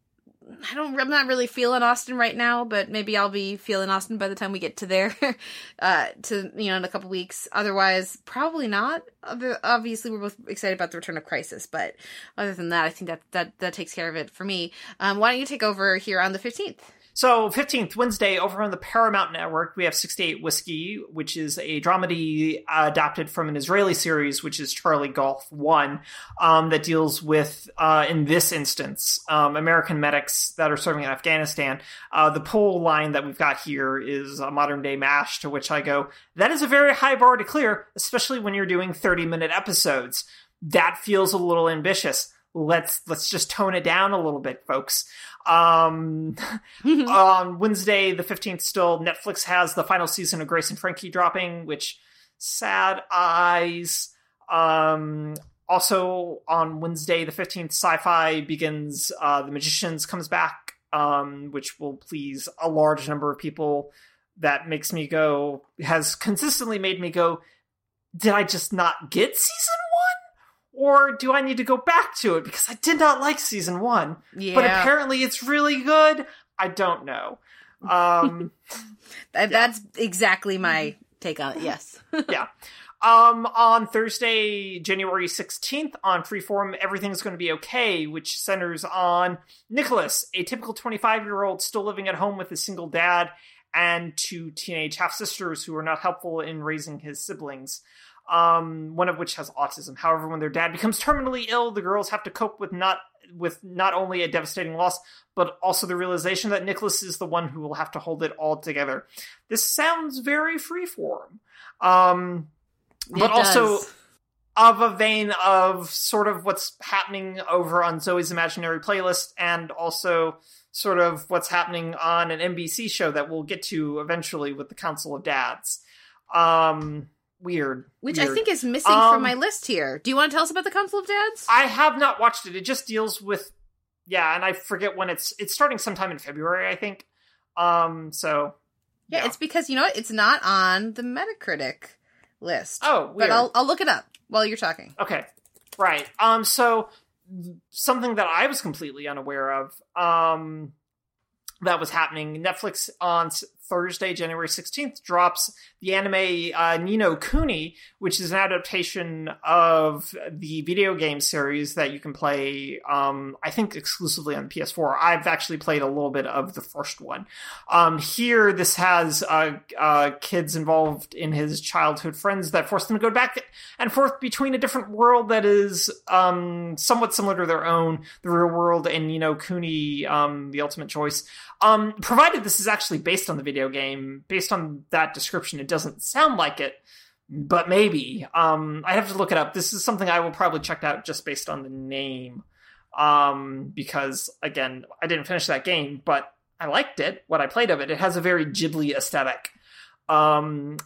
I don't. I'm not really feeling Austen right now, but maybe I'll be feeling Austen by the time we get to there, [LAUGHS] uh, to you know in a couple weeks. Otherwise, probably not. Obviously, we're both excited about the return of Crisis, but other than that, I think that that that takes care of it for me. Um, why don't you take over here on the fifteenth? So, 15th, Wednesday, over on the Paramount Network, we have 68 Whiskey, which is a dramedy uh, adapted from an Israeli series, which is Charlie Golf 1, um, that deals with, uh, in this instance, um, American medics that are serving in Afghanistan. Uh, the pull line that we've got here is a modern day MASH, to which I go, that is a very high bar to clear, especially when you're doing 30 minute episodes. That feels a little ambitious let's let's just tone it down a little bit folks. Um on wednesday the 15th still netflix has the final season of grace and frankie dropping which sad eyes. Um also on wednesday the 15th Syfy begins uh the magicians comes back um which will please a large number of people. That makes me go has consistently made me go did i just not get season or do I need to go back to it because I did not like season one, Yeah, but apparently it's really good. I don't know. Um, [LAUGHS] That- that's exactly my take on it. Yes. [LAUGHS] yeah. Um, on Thursday, January 16th, on Freeform, Everything's Going to Be Okay, which centers on Nicholas, a typical 25 year old still living at home with his single dad and two teenage half sisters who are not helpful in raising his siblings. Um, one of which has autism. However, when their dad becomes terminally ill, the girls have to cope with not with not only a devastating loss, but also the realization that Nicholas is the one who will have to hold it all together. This sounds very freeform. Um, but also of a vein of sort of what's happening over on Zoey's Imaginary Playlist and also sort of what's happening on an NBC show that we'll get to eventually with the Council of Dads. Um weird. which I think is missing Um, from my list here. Do you want to tell us about the Council of Dads? I have not watched it. It just deals with yeah, and I forget when it's it's starting sometime in February, I think. Um so yeah, it's because you know what? It's not on the Metacritic list. Oh, but. I'll I'll look it up while you're talking. Okay. Right. Um so something that I was completely unaware of um that was happening Netflix on Thursday January 16th drops the anime uh, Ni no Kuni which is an adaptation of the video game series that you can play um I think exclusively on PS4 I've actually played a little bit of the first one um here this has uh, uh kids involved in his childhood friends that force them to go back and forth between a different world that is um, somewhat similar to their own, the real world, and know, Cooney, um, the ultimate choice. Um, provided this is actually based on the video game, based on that description, it doesn't sound like it, but maybe. Um, I have to look it up. This is something I will probably check out just based on the name, um, because again, I didn't finish that game, but I liked it. What I played of it, it has a very Ghibli aesthetic. Um,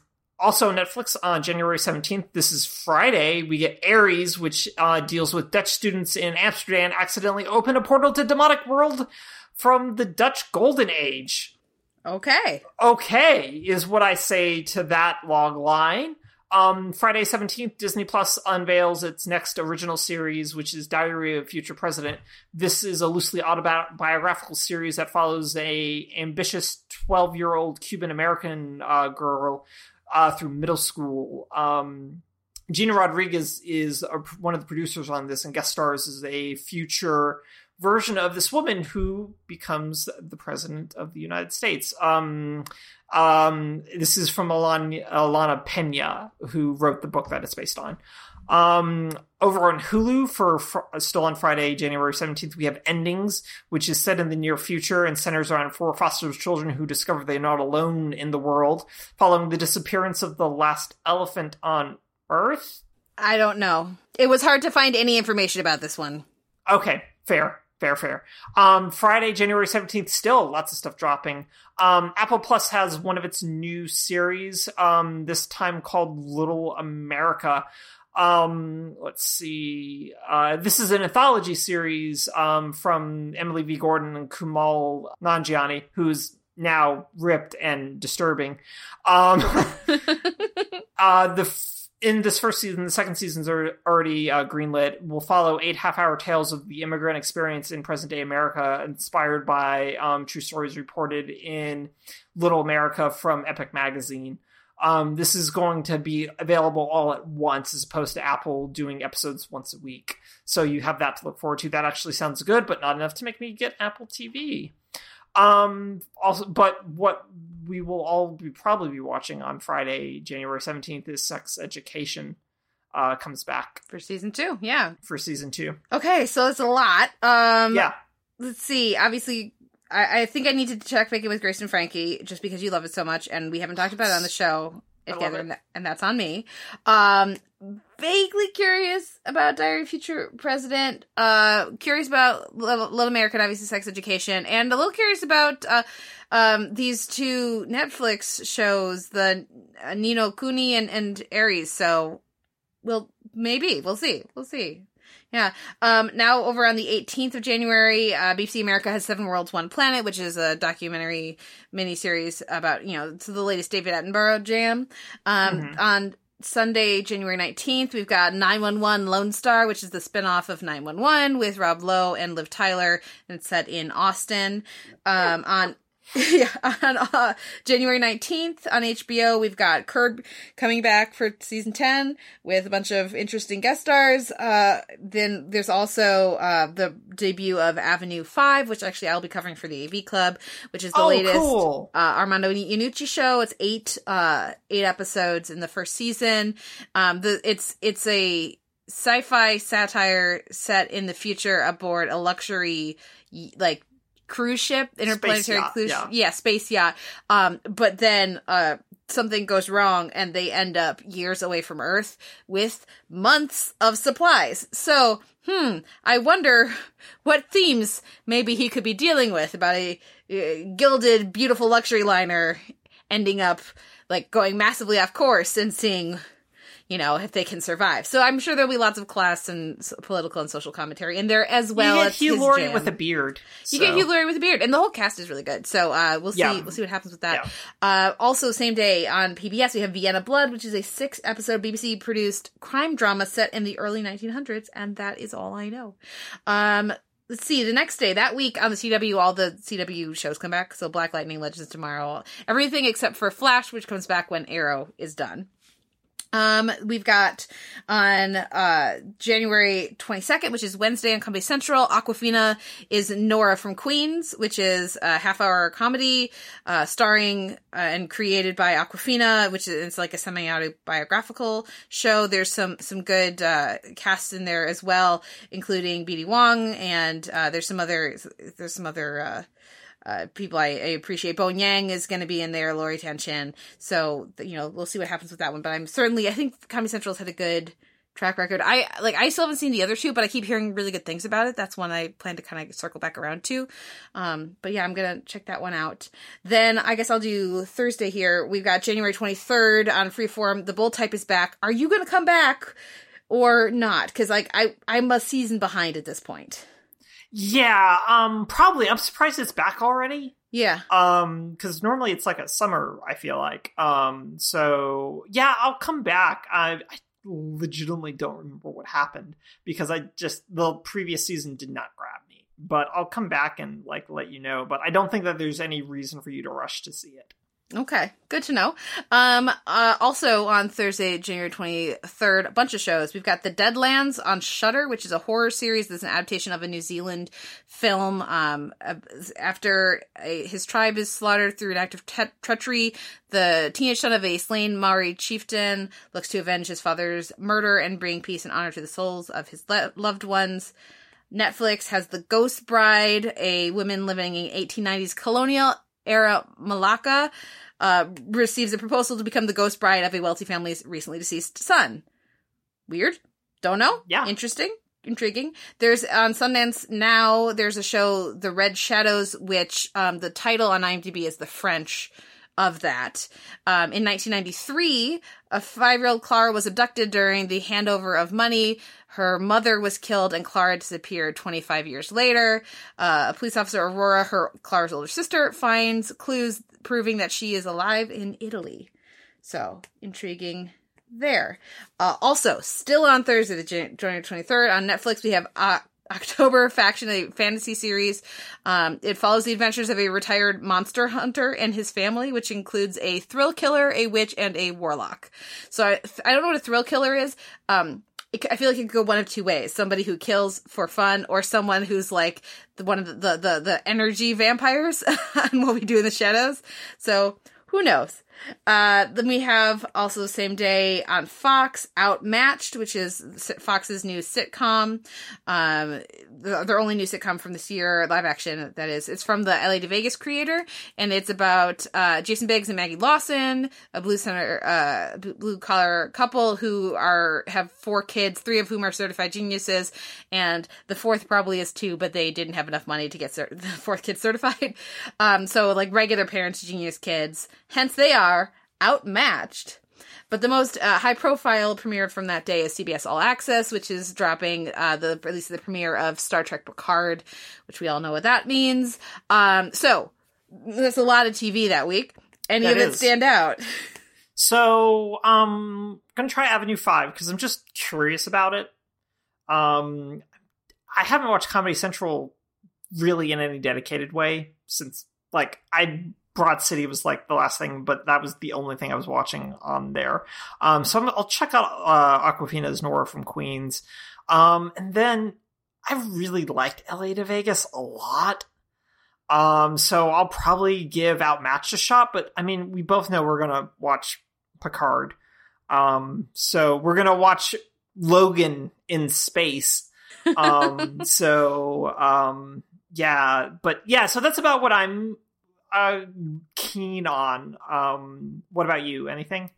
also Netflix on January 17th. This is Friday. We get Ares, which uh, deals with Dutch students in Amsterdam accidentally open a portal to demonic world from the Dutch Golden Age. Okay. Okay, is what I say to that log line. Um, Friday 17th, Disney Plus unveils its next original series, which is Diary of Future President. This is a loosely autobiographical series that follows a ambitious 12 year old Cuban American uh, girl uh, through middle school. Um, Gina Rodriguez is a, one of the producers on this and guest stars as a future version of this woman who becomes the president of the United States. Um, um, this is from Alana, Alana Pena, who wrote the book that it's based on. Um, over on Hulu for, for still on Friday, January 17th, we have Endings, which is set in the near future and centers around four foster children who discover they're not alone in the world following the disappearance of the last elephant on Earth. I don't know. It was hard to find any information about this one. Okay, fair, fair, fair. Um, Friday, January 17th, still lots of stuff dropping. Um, Apple Plus has one of its new series, um, this time called Little America. Um, let's see. Uh, this is an anthology series, um, from Emily V. Gordon and Kumail Nanjiani, who's now ripped and disturbing. Um, [LAUGHS] uh, the f- in this first season, the second season's are already uh, greenlit. We'll follow eight half-hour tales of the immigrant experience in present-day America, inspired by um, true stories reported in Little America from Epic Magazine. Um, this is going to be available all at once, as opposed to Apple doing episodes once a week. So you have that to look forward to. That actually sounds good, but not enough to make me get Apple TV. Um, also, but what we will all be probably be watching on Friday, January seventeenth, is Sex Education. Uh, comes back For season two, yeah. for season two. Okay, so it's a lot. Um, yeah, let's see. Obviously, I, I think I need to check back in with Grace and Frankie just because you love it so much, and we haven't talked about it on the show Together, and, and that's on me. Um, vaguely curious about Diary of Future President. Uh, curious about Little, Little American, obviously, sex education, and a little curious about uh, um, these two Netflix shows, the uh, Ni no Kuni and and Ares. So, we'll maybe we'll see, we'll see. Yeah. Um, now over on the 18th of January, uh, BBC America has Seven Worlds, One Planet, which is a documentary miniseries about, you know, it's the latest David Attenborough jam. Um, Mhm. on Sunday, January 19th, we've got 911 Lone Star, which is the spinoff of 911 with Rob Lowe and Liv Tyler, and it's set in Austin. Um, on [LAUGHS] yeah, on uh, January 19th on HBO, we've got Curb coming back for season 10 with a bunch of interesting guest stars. Uh, then there's also uh, the debut of Avenue 5, which actually I'll be covering for the AV Club, which is the oh, latest cool. uh, Armando Iannucci show. It's eight uh, eight episodes in the first season. Um, the it's it's a sci-fi satire set in the future aboard a luxury like cruise ship interplanetary yacht, cruise yeah. space yacht um but then uh something goes wrong and they end up years away from earth with months of supplies so hmm i wonder [LAUGHS] what themes maybe he could be dealing with about a uh, gilded beautiful luxury liner ending up like going massively off course and seeing you know if they can survive so i'm sure there'll be lots of class and political and social commentary in there as well you get as Hugh Laurie jam. with a beard. You get so- Hugh Laurie with a beard, and the whole cast is really good. So uh, we'll see. Yeah. We'll see what happens with that. Uh, also, same day on PBS, we have Vienna Blood, which is a six-episode BBC produced crime drama set in the early 1900s, and that is all I know. Um, let's see. The next day, that week on the CW, all the CW shows come back. So Black Lightning, Legends of Tomorrow, everything except for Flash, which comes back when Arrow is done. Um, we've got on uh January 22nd, which is Wednesday on Comedy Central. Awkwafina is Nora from Queens, which is a half hour comedy, uh, starring uh, and created by Awkwafina, which is like a semi autobiographical show. There's some, some good, uh, cast in there as well, including BD Wong and, uh, there's some other, there's some other, uh, uh, people I, I appreciate. Bo Yang is going to be in there, Lori Tan Chinn. So, you know, we'll see what happens with that one. But I'm certainly, I think Comedy Central's had a good track record. I, like, I still haven't seen the other two, but I keep hearing really good things about it. That's one I plan to kind of circle back around to. Um, but yeah, I'm to check that one out. Then I guess I'll do Thursday here. We've got January 23rd on Freeform. The Bold Type is back. Are you to come back or not? Cause like, I, I'm a season behind at this point. Yeah, um, probably. I'm surprised it's back already. Yeah. Um, because normally it's like a summer. I feel like. Um, so yeah, I'll come back. I, I legitimately don't remember what happened because I just the previous season did not grab me. But I'll come back and like let you know. But I don't think that there's any reason for you to rush to see it. Okay, good to know. Um, uh, also on Thursday, January 23rd, a bunch of shows. We've got The Deadlands on Shudder, which is a horror series that's an adaptation of a New Zealand film. Um, uh, after a, his tribe is slaughtered through an act of tre- treachery, the teenage son of a slain Maori chieftain looks to avenge his father's murder and bring peace and honor to the souls of his le- loved ones. Netflix has The Ghost Bride, a woman living in 1890s colonial era Malacca, uh, receives a proposal to become the ghost bride of a wealthy family's recently deceased son. Weird. Don't know. Yeah. Interesting. Intriguing. There's on Sundance now. There's a show, The Red Shadows, which um, the title on IMDb is the French of that. Um, in 1993, a five-year-old Clara was abducted during the handover of money. Her mother was killed, and Clara disappeared 25 years later. Uh, a police officer, Aurora, her Clara's older sister, finds clues proving that she is alive in Italy. So intriguing there. Uh, also, still on Thursday, the Jan- January 23rd, on Netflix, we have uh, October [LAUGHS] Faction, a fantasy series. Um, it follows the adventures of a retired monster hunter and his family, which includes a thrill killer, a witch, and a warlock. So I, I don't know what a thrill killer is. Um, I feel like it could go one of two ways: somebody who kills for fun, or someone who's like the, one of the the the, the energy vampires [LAUGHS] on what we do in the shadows. So who knows? Uh, then we have also the same day on Fox, Outmatched, which is Fox's new sitcom. Um, their only new sitcom from this year, live action, that is. It's from the LA to Vegas creator, and it's about uh, Jason Biggs and Maggie Lawson, a blue center, uh, blue collar couple who are have four kids, three of whom are certified geniuses, and the fourth probably is two, but they didn't have enough money to get cert- [LAUGHS] the fourth kid certified. Um, so like regular parents, genius kids, hence they are outmatched. But the most uh, high profile premiere from that day is CBS All Access, which is dropping uh, the release of the premiere of Star Trek Picard, which we all know what that means. Um, so there's a lot of TV that week. Any That of it stand out? So, um, gonna try Avenue Five because I'm just curious about it. Um, I haven't watched Comedy Central really in any dedicated way since, like, I Broad City was like the last thing, but that was the only thing I was watching on there. Um, so I'm, I'll check out uh, Awkwafina's Nora from Queens, um, and then I really liked LA to Vegas a lot. Um, so I'll probably give Outmatched a shot, but I mean, we both know we're gonna watch Picard. Um, so we're gonna watch Logan in space. [LAUGHS] Um, so um, yeah, but yeah, so that's about what I'm uh keen on. Um, what about you? Anything?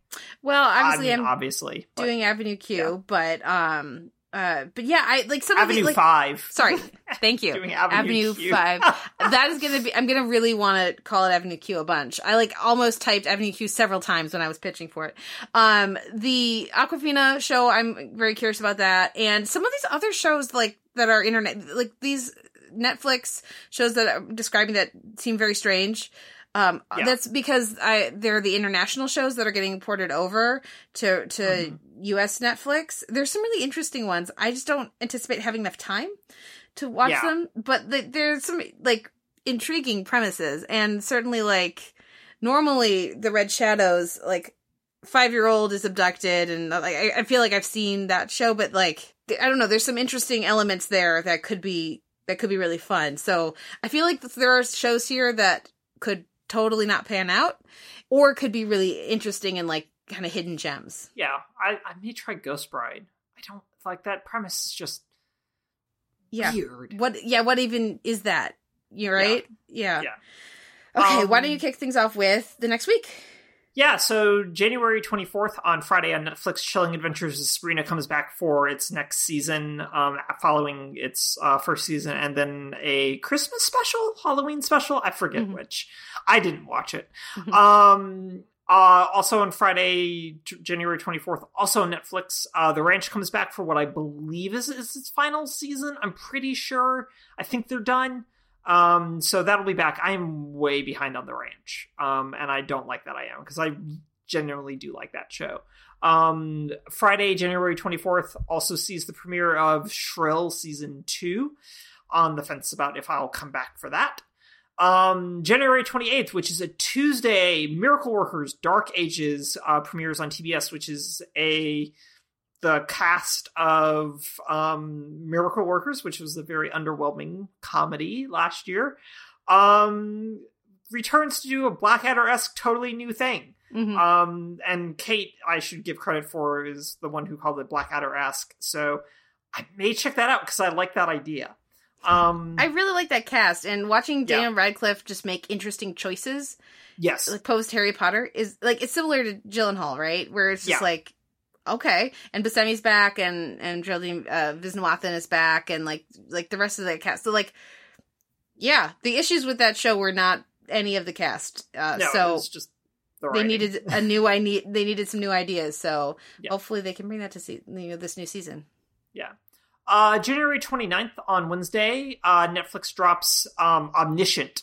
Well, obviously, I mean, I'm obviously but doing Avenue Q, yeah. but um, uh, but yeah, I like some Avenue of the like. Five. Sorry, [LAUGHS] thank you. Avenue Q. Five. [LAUGHS] that is gonna be. I'm gonna really want to call it Avenue Q a bunch. I like almost typed Avenue Q several times when I was pitching for it. Um, the Awkwafina show. I'm very curious about that, and some of these other shows like that are internet, like these Netflix shows that I'm describing that seem very strange. Um, Yeah. that's because I they're the international shows that are getting ported over to to Mhm. US Netflix. There's some really interesting ones. I just don't anticipate having enough time to watch Yeah. them, but the, there's some like intriguing premises and certainly like normally the Red Shadows like five year old is abducted and like I, I feel like I've seen that show, but like I don't know, there's some interesting elements there that could be that could be really fun. So I feel like there are shows here that could totally not pan out or could be really interesting and like kind of hidden gems. Yeah, I, I may try Ghost Bride. I don't like that premise. Is just Yeah. weird. What yeah, what even is that? You right? Yeah. Yeah. Okay, why Um, don't you kick things off with the next week? Yeah, so January 24th on Friday on Netflix, Chilling Adventures of Sabrina comes back for its next season, um, following its uh, first season, and then a Christmas special, Halloween special. I forget Mhm. which. I didn't watch it. Mhm. Um, uh, also on Friday, January 24th, also on Netflix, uh, The Ranch comes back for what I believe is, is its final season. I'm pretty sure. I think they're done. Um, so that'll be back. I am way behind on The Ranch. Um, and I don't like that I am because I genuinely do like that show. Um, Friday, January 24th also sees the premiere of Shrill season two. On the fence about if I'll come back for that. Um, January 28th, which is a Tuesday, Miracle Workers Dark Ages uh, premieres on TBS, which is a the cast of um, Miracle Workers, which was a very underwhelming comedy last year, um, returns to do a Blackadder esque, totally new thing. Mhm. Um, and Kate, I should give credit for, is the one who called it Blackadder esque. So I may check that out because I like that idea. Um, I really like that cast, and watching Yeah. Daniel Radcliffe just make interesting choices, yes, like post Harry Potter, is like it's similar to Gyllenhaal, right? Where it's just Yeah. like, okay, and Buscemi's back, and and Geraldine uh, Viswanathan is back, and like like the rest of the cast. So like, yeah, the issues with that show were not any of the cast. Uh, no, so it's just the they needed a new I need they needed some new ideas. So Yeah. hopefully they can bring that to see you know this new season. Yeah. Uh, January 29th on Wednesday, uh, Netflix drops um, Omniscient.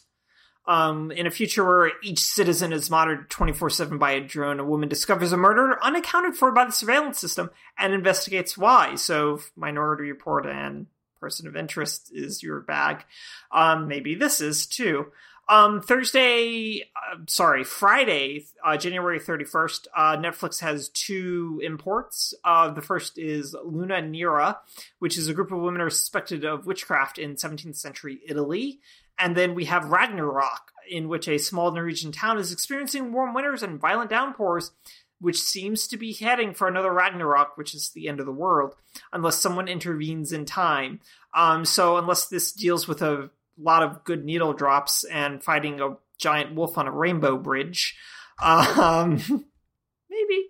Um, in a future where each citizen is monitored 24 7 by a drone, a woman discovers a murder unaccounted for by the surveillance system and investigates why. So, Minority Report and Person of Interest is your bag. Um, maybe this is too. Um, Thursday, uh, sorry, Friday, uh, January 31st, uh, Netflix has two imports. Uh, the first is Luna Nera, which is a group of women suspected of witchcraft in 17th century Italy. And then we have Ragnarok, in which a small Norwegian town is experiencing warm winters and violent downpours, which seems to be heading for another Ragnarok, which is the end of the world, unless someone intervenes in time. Um, so unless this deals with a lot of good needle drops and fighting a giant wolf on a rainbow bridge, um, [LAUGHS] maybe.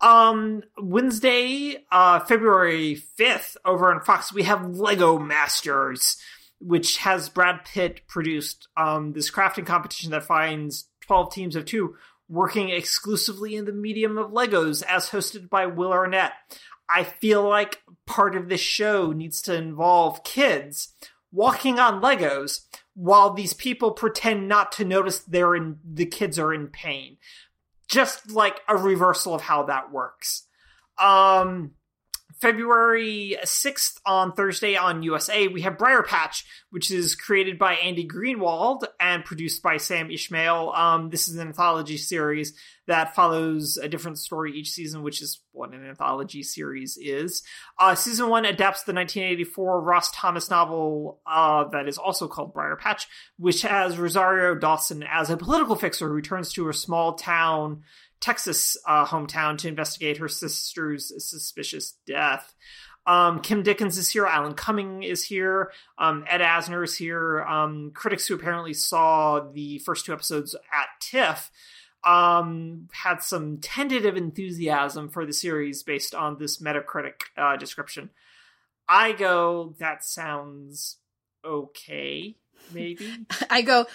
Um, Wednesday, uh, February 5th, over on Fox, we have Lego Masters which has Brad Pitt produced um, this crafting competition that finds 12 teams of two working exclusively in the medium of Legos, as hosted by Will Arnett. I feel like part of this show needs to involve kids walking on Legos while these people pretend not to notice they're in the kids are in pain. Just like a reversal of how that works. Um February 6th on Thursday on USA, we have Briar Patch, which is created by Andy Greenwald and produced by Sam Esmail. Um, this is an anthology series that follows a different story each season, which is what an anthology series is. Uh, season one adapts the 1984 Ross Thomas novel uh, that is also called Briar Patch, which has Rosario Dawson as a political fixer who returns to her small town Texas uh, hometown to investigate her sister's suspicious death. Um, Kim Dickens is here. Alan Cumming is here. Um, Ed Asner is here. Um, critics who apparently saw the first two episodes at TIFF um, had some tentative enthusiasm for the series based on this Metacritic uh, description. I go, that sounds okay, maybe. [LAUGHS] I go,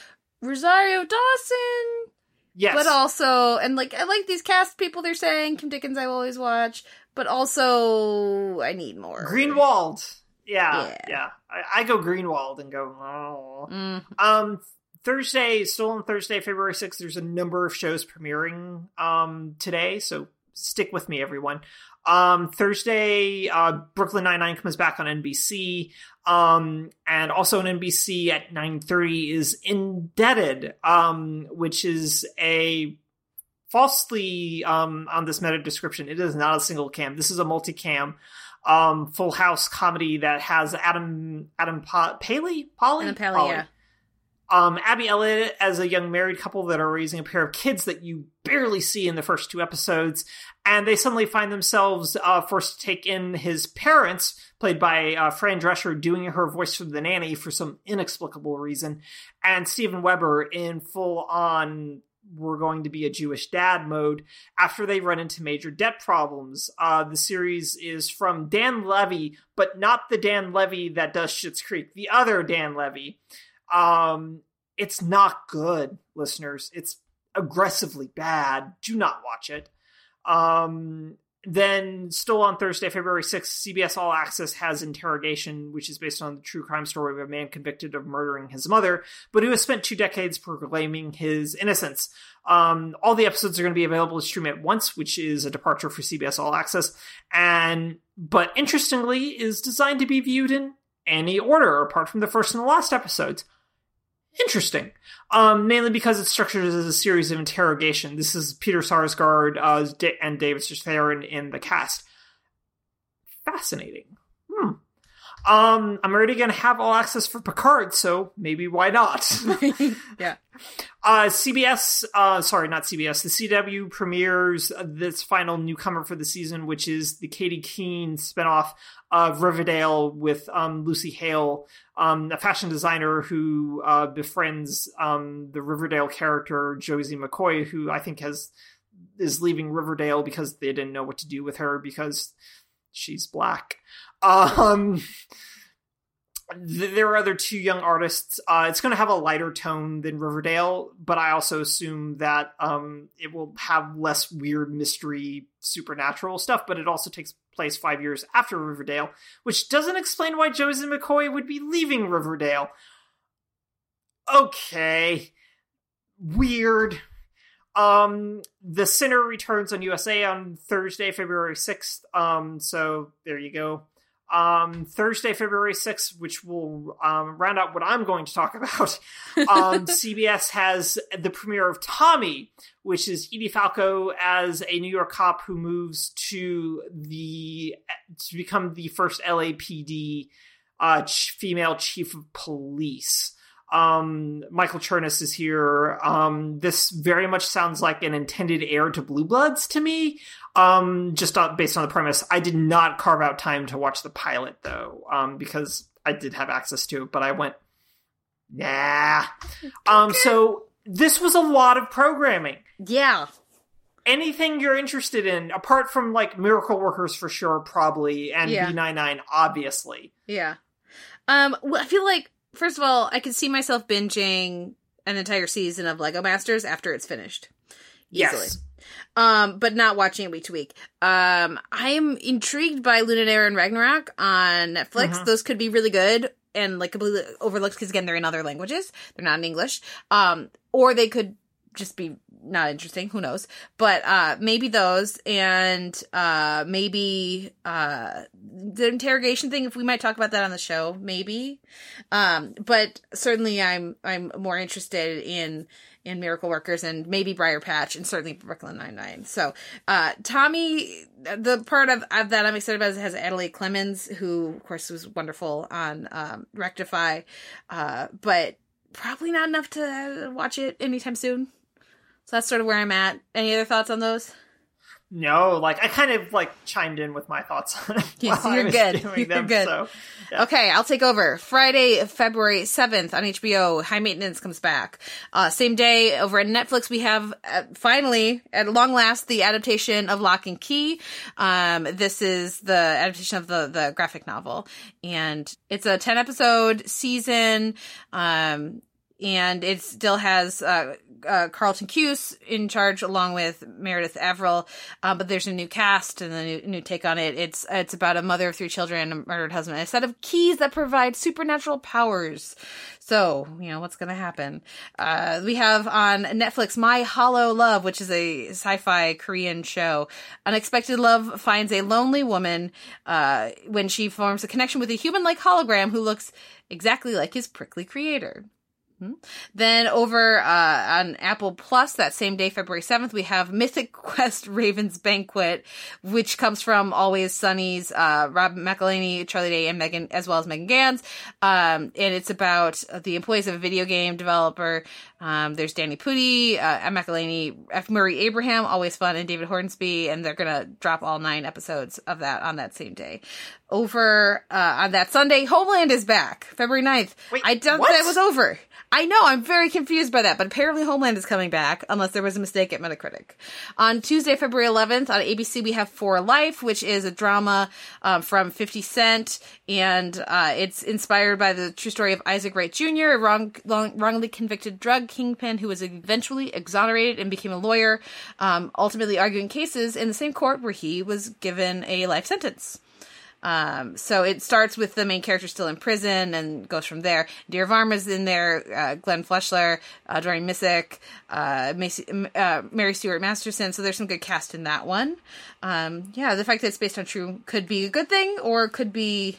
Rosario Dawson, Yes. but also and like I like these cast people they're saying Kim Dickens I will always watch, but also I need more. Greenwald. Yeah, yeah. Yeah. I, I go Greenwald and go. Oh. Mm. Um, Thursday, still on Thursday, February sixth. There's a number of shows premiering um today, so stick with me, everyone. Um, Thursday, uh, Brooklyn Nine Nine comes back on NBC. Um, and also on NBC at nine thirty is Indebted, um, which is a falsely um on this meta description. It is not a single cam. This is a multicam um full house comedy that has Adam Adam pa- Paley Polly Adam Pally, yeah. Um, Abby Elliott as a young married couple that are raising a pair of kids that you barely see in the first two episodes, and they suddenly find themselves uh, forced to take in his parents, played by uh, Fran Drescher, doing her voice for the nanny for some inexplicable reason, and Steven Weber in full on we're going to be a Jewish dad mode after they run into major debt problems. Uh, the series is from Dan Levy, but not the Dan Levy that does Schitt's Creek, the other Dan Levy. Um, it's not good, listeners. It's aggressively bad. Do not watch it. Um, then, still on Thursday, February 6th, CBS All Access has Interrogation, which is based on the true crime story of a man convicted of murdering his mother, but who has spent two decades proclaiming his innocence. Um, all the episodes are going to be available to stream at once, which is a departure for CBS All Access, and but interestingly, is designed to be viewed in any order apart from the first and the last episodes interesting. Um, mainly because it's structured as a series of interrogation. This is Peter Sarsgaard uh, and David Strathairn in the cast. Fascinating. Hmm. Um, I'm already going to have all access for Picard, so maybe why not? [LAUGHS] [LAUGHS] Yeah. Uh, CBS, uh, sorry, not CBS, the CW premieres this final newcomer for the season, which is the Katy Keene spinoff of Riverdale with um, Lucy Hale, um, a fashion designer who uh, befriends um, the Riverdale character Josie McCoy, who I think has is leaving Riverdale because they didn't know what to do with her because she's black. Um, there are other two young artists. Uh, it's going to have a lighter tone than Riverdale, but I also assume that um, it will have less weird mystery supernatural stuff. But it also takes place five years after Riverdale, which doesn't explain why Josie McCoy would be leaving Riverdale. Okay. weird. Um, The Sinner returns on USA on Thursday, February 6th. Um, so there you go. Um, Thursday, February 6th, which will um, round out what I'm going to talk [LAUGHS] about. [LAUGHS] Um, CBS has the premiere of Tommy, which is Edie Falco as a New York cop who moves to the to become the first LAPD uh, ch- female chief of police. Um, Michael Chernus is here. Um, this very much sounds like an intended heir to Blue Bloods to me. Um, just uh, based on the premise. I did not carve out time to watch the pilot though, um, because I did have access to it, but I went, nah. Um, so this was a lot of programming. Yeah. Anything you're interested in, apart from like Miracle Workers for sure, probably, and Yeah. B99, obviously. Yeah. Um, well, I feel like first of all, I could see myself binging an entire season of Lego Masters after it's finished. Easily. Yes. Um, but not watching it week to week. Um, I'm intrigued by Luna Nera and Ragnarok on Netflix. Mhm. Those could be really good and like completely overlooked because again they're in other languages. They're not in English. Um, or they could just be not interesting. Who knows? But uh, maybe those and uh, maybe uh, the interrogation thing. If we might talk about that on the show, maybe. Um, but certainly, I'm I'm more interested in in Miracle Workers and maybe Briar Patch and certainly Brooklyn Nine Nine. So, uh, Tommy, the part of, of that I'm excited about is has Adelaide Clemens, who of course was wonderful on um, Rectify, uh, but probably not enough to watch it anytime soon. So that's sort of where I'm at. Any other thoughts on those? No, like I kind of like chimed in with my thoughts on it. Yes, you're good. You're them, good. So, yeah. Okay, I'll take over. Friday, February 7th on HBO, High Maintenance comes back. Uh, same day over at Netflix, we have uh, finally, at long last, the adaptation of Locke and Key. Um, this is the adaptation of the, the graphic novel. And it's a 10 episode season. Um, and it still has uh, uh, Carlton Cuse in charge, along with Meredith Averill. Uh, but there's a new cast and a new, new take on it. It's it's about a mother of three children and a murdered husband, a set of keys that provide supernatural powers. So you know what's going to happen. Uh, we have on Netflix My Holo Love, which is a sci-fi Korean show. Unexpected love finds a lonely woman uh, when she forms a connection with a human-like hologram who looks exactly like his prickly creator. Then over uh, on Apple Plus that same day, February 7th, we have Mythic [LAUGHS] Quest Raven's Banquet, which comes from Always Sunny's uh, Rob McElhenney, Charlie Day, and Megan, as well as Megan Ganz. Um, and it's about the employees of a video game developer. Um, there's Danny Pudi, uh, McElhenney, F. Murray Abraham, Always Fun, and David Hornsby. And they're going to drop all nine episodes of that on that same day. Over uh, on that Sunday, Homeland is back, February 9th. Wait, I thought what? that was over. I know, I'm very confused by that, but apparently Homeland is coming back, unless there was a mistake at Metacritic. On Tuesday, February 11th, on ABC, we have For Life, which is a drama um, from 50 Cent, and uh, it's inspired by the true story of Isaac Wright Jr., a wrong, long, wrongly convicted drug kingpin who was eventually exonerated and became a lawyer, um, ultimately arguing cases in the same court where he was given a life sentence. Um, so it starts with the main character still in prison and goes from there. Dear Varma's in there, uh, Glenn Fleshler, uh, Dorian Missick, uh, Macy, uh, Mary Stuart Masterson. So there's some good cast in that one. Um, yeah, the fact that it's based on true could be a good thing or could be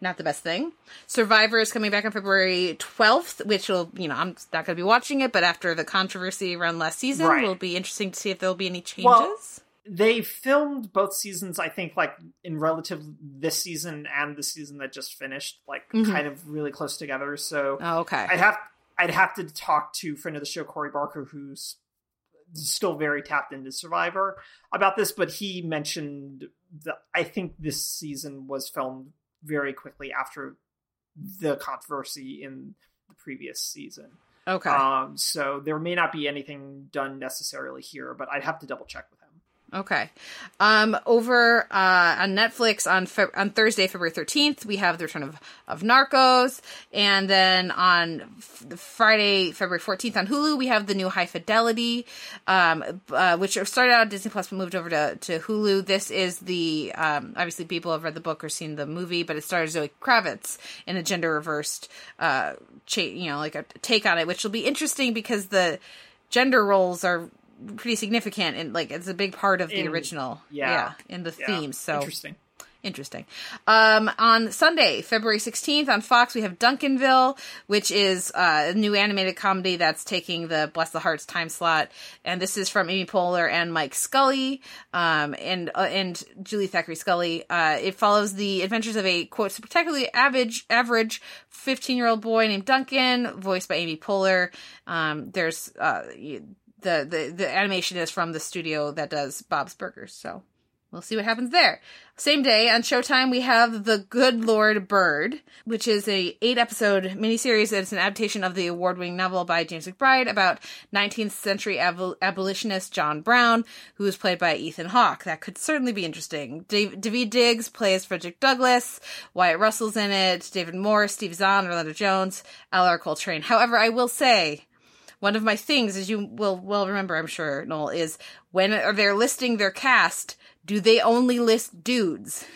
not the best thing. Survivor is coming back on February 12th, which will, you know, I'm not going to be watching it, but after the controversy around last season, Right. it'll be interesting to see if there'll be any changes. Well, they filmed both seasons i think like in relative this season and the season that just finished like Mhm. kind of really close together so oh, okay. i'd have i'd have to talk to friend of the show corey barker who's still very tapped into survivor about this but he mentioned that i think this season was filmed very quickly after the controversy in the previous season okay. um so there may not be anything done necessarily here but i'd have to double check Okay. Um, over uh, on Netflix on Fe- on Thursday, February thirteenth, we have the return of of Narcos, and then on f- Friday, February fourteenth, on Hulu, we have the new High Fidelity, um, uh, which started out Disney Plus but moved over to to Hulu. This is the um, obviously people have read the book or seen the movie, but it stars Zoe Kravitz in a gender reversed, uh, cha- you know, like a take on it, which will be interesting because the gender roles are pretty significant and like it's a big part of the In- original. yeah. yeah in the Yeah. themes. So interesting. Interesting. Um, on Sunday, February 16th on Fox, we have Duncanville, which is uh, a new animated comedy that's taking the Bless the Hearts time slot. And this is from Amy Poehler and Mike Scully, um, and, uh, and Julie Thackeray Scully. Uh, it follows the adventures of a, quote, spectacularly average, average 15 year old boy named Duncan, voiced by Amy Poehler. Um, there's, uh, the, the, the animation is from the studio that does Bob's Burgers. So we'll see what happens there. Same day on Showtime, we have The Good Lord Bird, which is a eight episode miniseries that's an adaptation of the award winning novel by James McBride about 19th century abol- abolitionist John Brown, who is played by Ethan Hawke. That could certainly be interesting. Dave- David Diggs plays Frederick Douglass, Wyatt Russell's in it, David Moore, Steve Zahn, Orlando Jones, Ellar Coltrane. However, I will say, one of my things, as you will well remember, I'm sure, Noel, is when are they're listing their cast, do they only list dudes?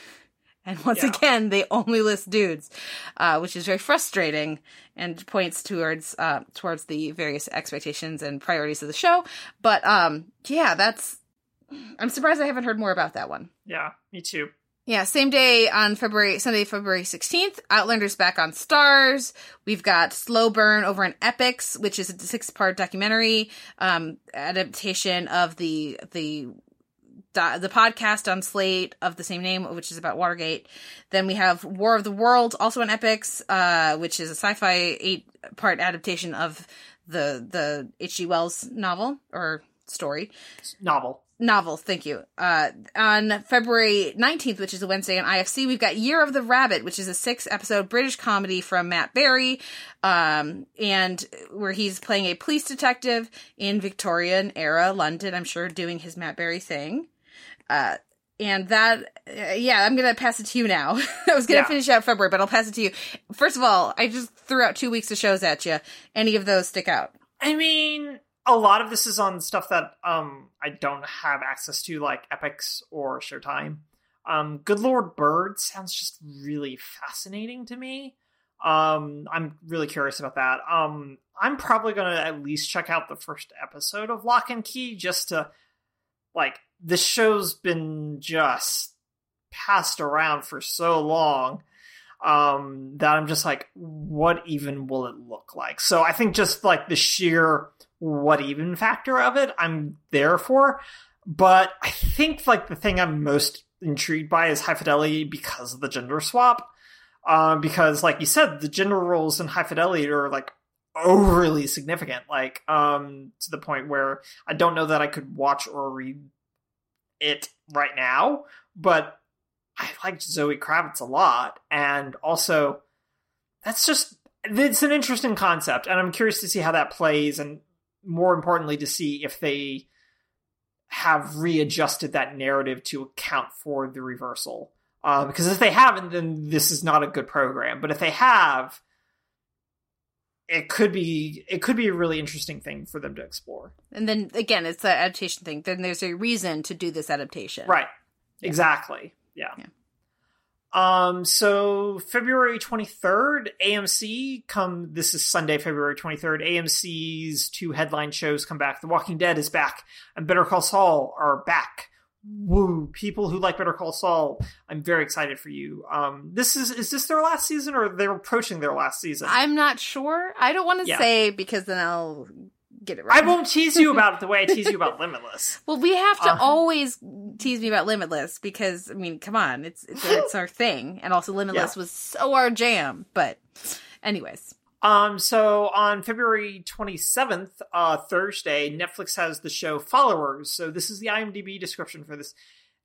And once Yeah. again, they only list dudes, uh, which is very frustrating and points towards uh, towards the various expectations and priorities of the show. But um, yeah, that's. I'm surprised I haven't heard more about that one. Yeah, me too. Yeah, same day on February Sunday, February sixteenth. Outlander's back on Starz. We've got Slow Burn over on Epix, which is a six part documentary um, adaptation of the the the podcast on Slate of the same name, which is about Watergate. Then we have War of the Worlds, also on Epix, uh, which is a sci-fi eight part adaptation of the the H.G. Wells novel or story Novel. Novel. Thank you. Uh, on February 19th, which is a Wednesday on IFC, we've got Year of the Rabbit, which is a six episode British comedy from Matt Berry. Um, and where he's playing a police detective in Victorian era London, I'm sure doing his Matt Berry thing. Uh, and that, uh, yeah, I'm gonna pass it to you now. [LAUGHS] I was gonna Yeah. finish out February, but I'll pass it to you. First of all, I just threw out two weeks of shows at you. Any of those stick out? I mean, a lot of this is on stuff that um I don't have access to, like Epix or Showtime. Um, Good Lord Bird sounds just really fascinating to me. Um, I'm really curious about that. Um, I'm probably gonna at least check out the first episode of Locke and Key just to like this show's been just passed around for so long um that I'm just like what even will it look like so I think just like the sheer what even factor of it I'm there for but I think like the thing I'm most intrigued by is high fidelity because of the gender swap um because like you said the gender roles in high fidelity are like overly significant like um to the point where I don't know that I could watch or read it right now but I liked Zoe Kravitz a lot, and also that's just it's an interesting concept, and I'm curious to see how that plays, and more importantly, to see if they have readjusted that narrative to account for the reversal. Uh, because if they haven't, then this is not a good program. But if they have, it could be it could be a really interesting thing for them to explore. And then again, it's the adaptation thing. Then there's a reason to do this adaptation. Right. Exactly. Yeah. Yeah. Um so February 23rd AMC come this is Sunday February 23rd AMC's two headline shows come back The Walking Dead is back and Better Call Saul are back. Woo, people who like Better Call Saul, I'm very excited for you. Um this is is this their last season or they're approaching their last season? I'm not sure. I don't want to Yeah. say because then I'll get it right. I won't tease you about it the way I tease you about [LAUGHS] Limitless. Well, we have to Uh. always tease me about Limitless because I mean, come on, it's it's, it's our thing, and also Limitless Yeah. was so our jam. But, anyways, Um, so on February 27th, uh, Thursday, Netflix has the show Followers. So this is the IMDb description for this.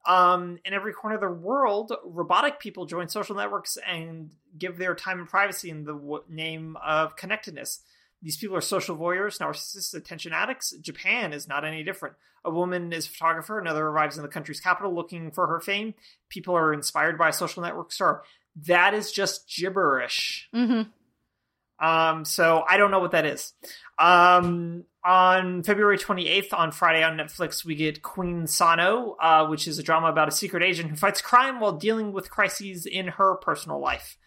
Um, in every corner of the world, robotic people join social networks and give their time and privacy in the w- name of connectedness. These people are social voyeurs, narcissists, attention addicts. Japan is not any different. A woman is a photographer, another arrives in the country's capital looking for her fame. People are inspired by a social network star. That is just gibberish. mm-hmm. Um, so I don't know what that is. Um, on February 28th, on Friday on Netflix, we get Queen Sono, uh, which is a drama about a secret agent who fights crime while dealing with crises in her personal life.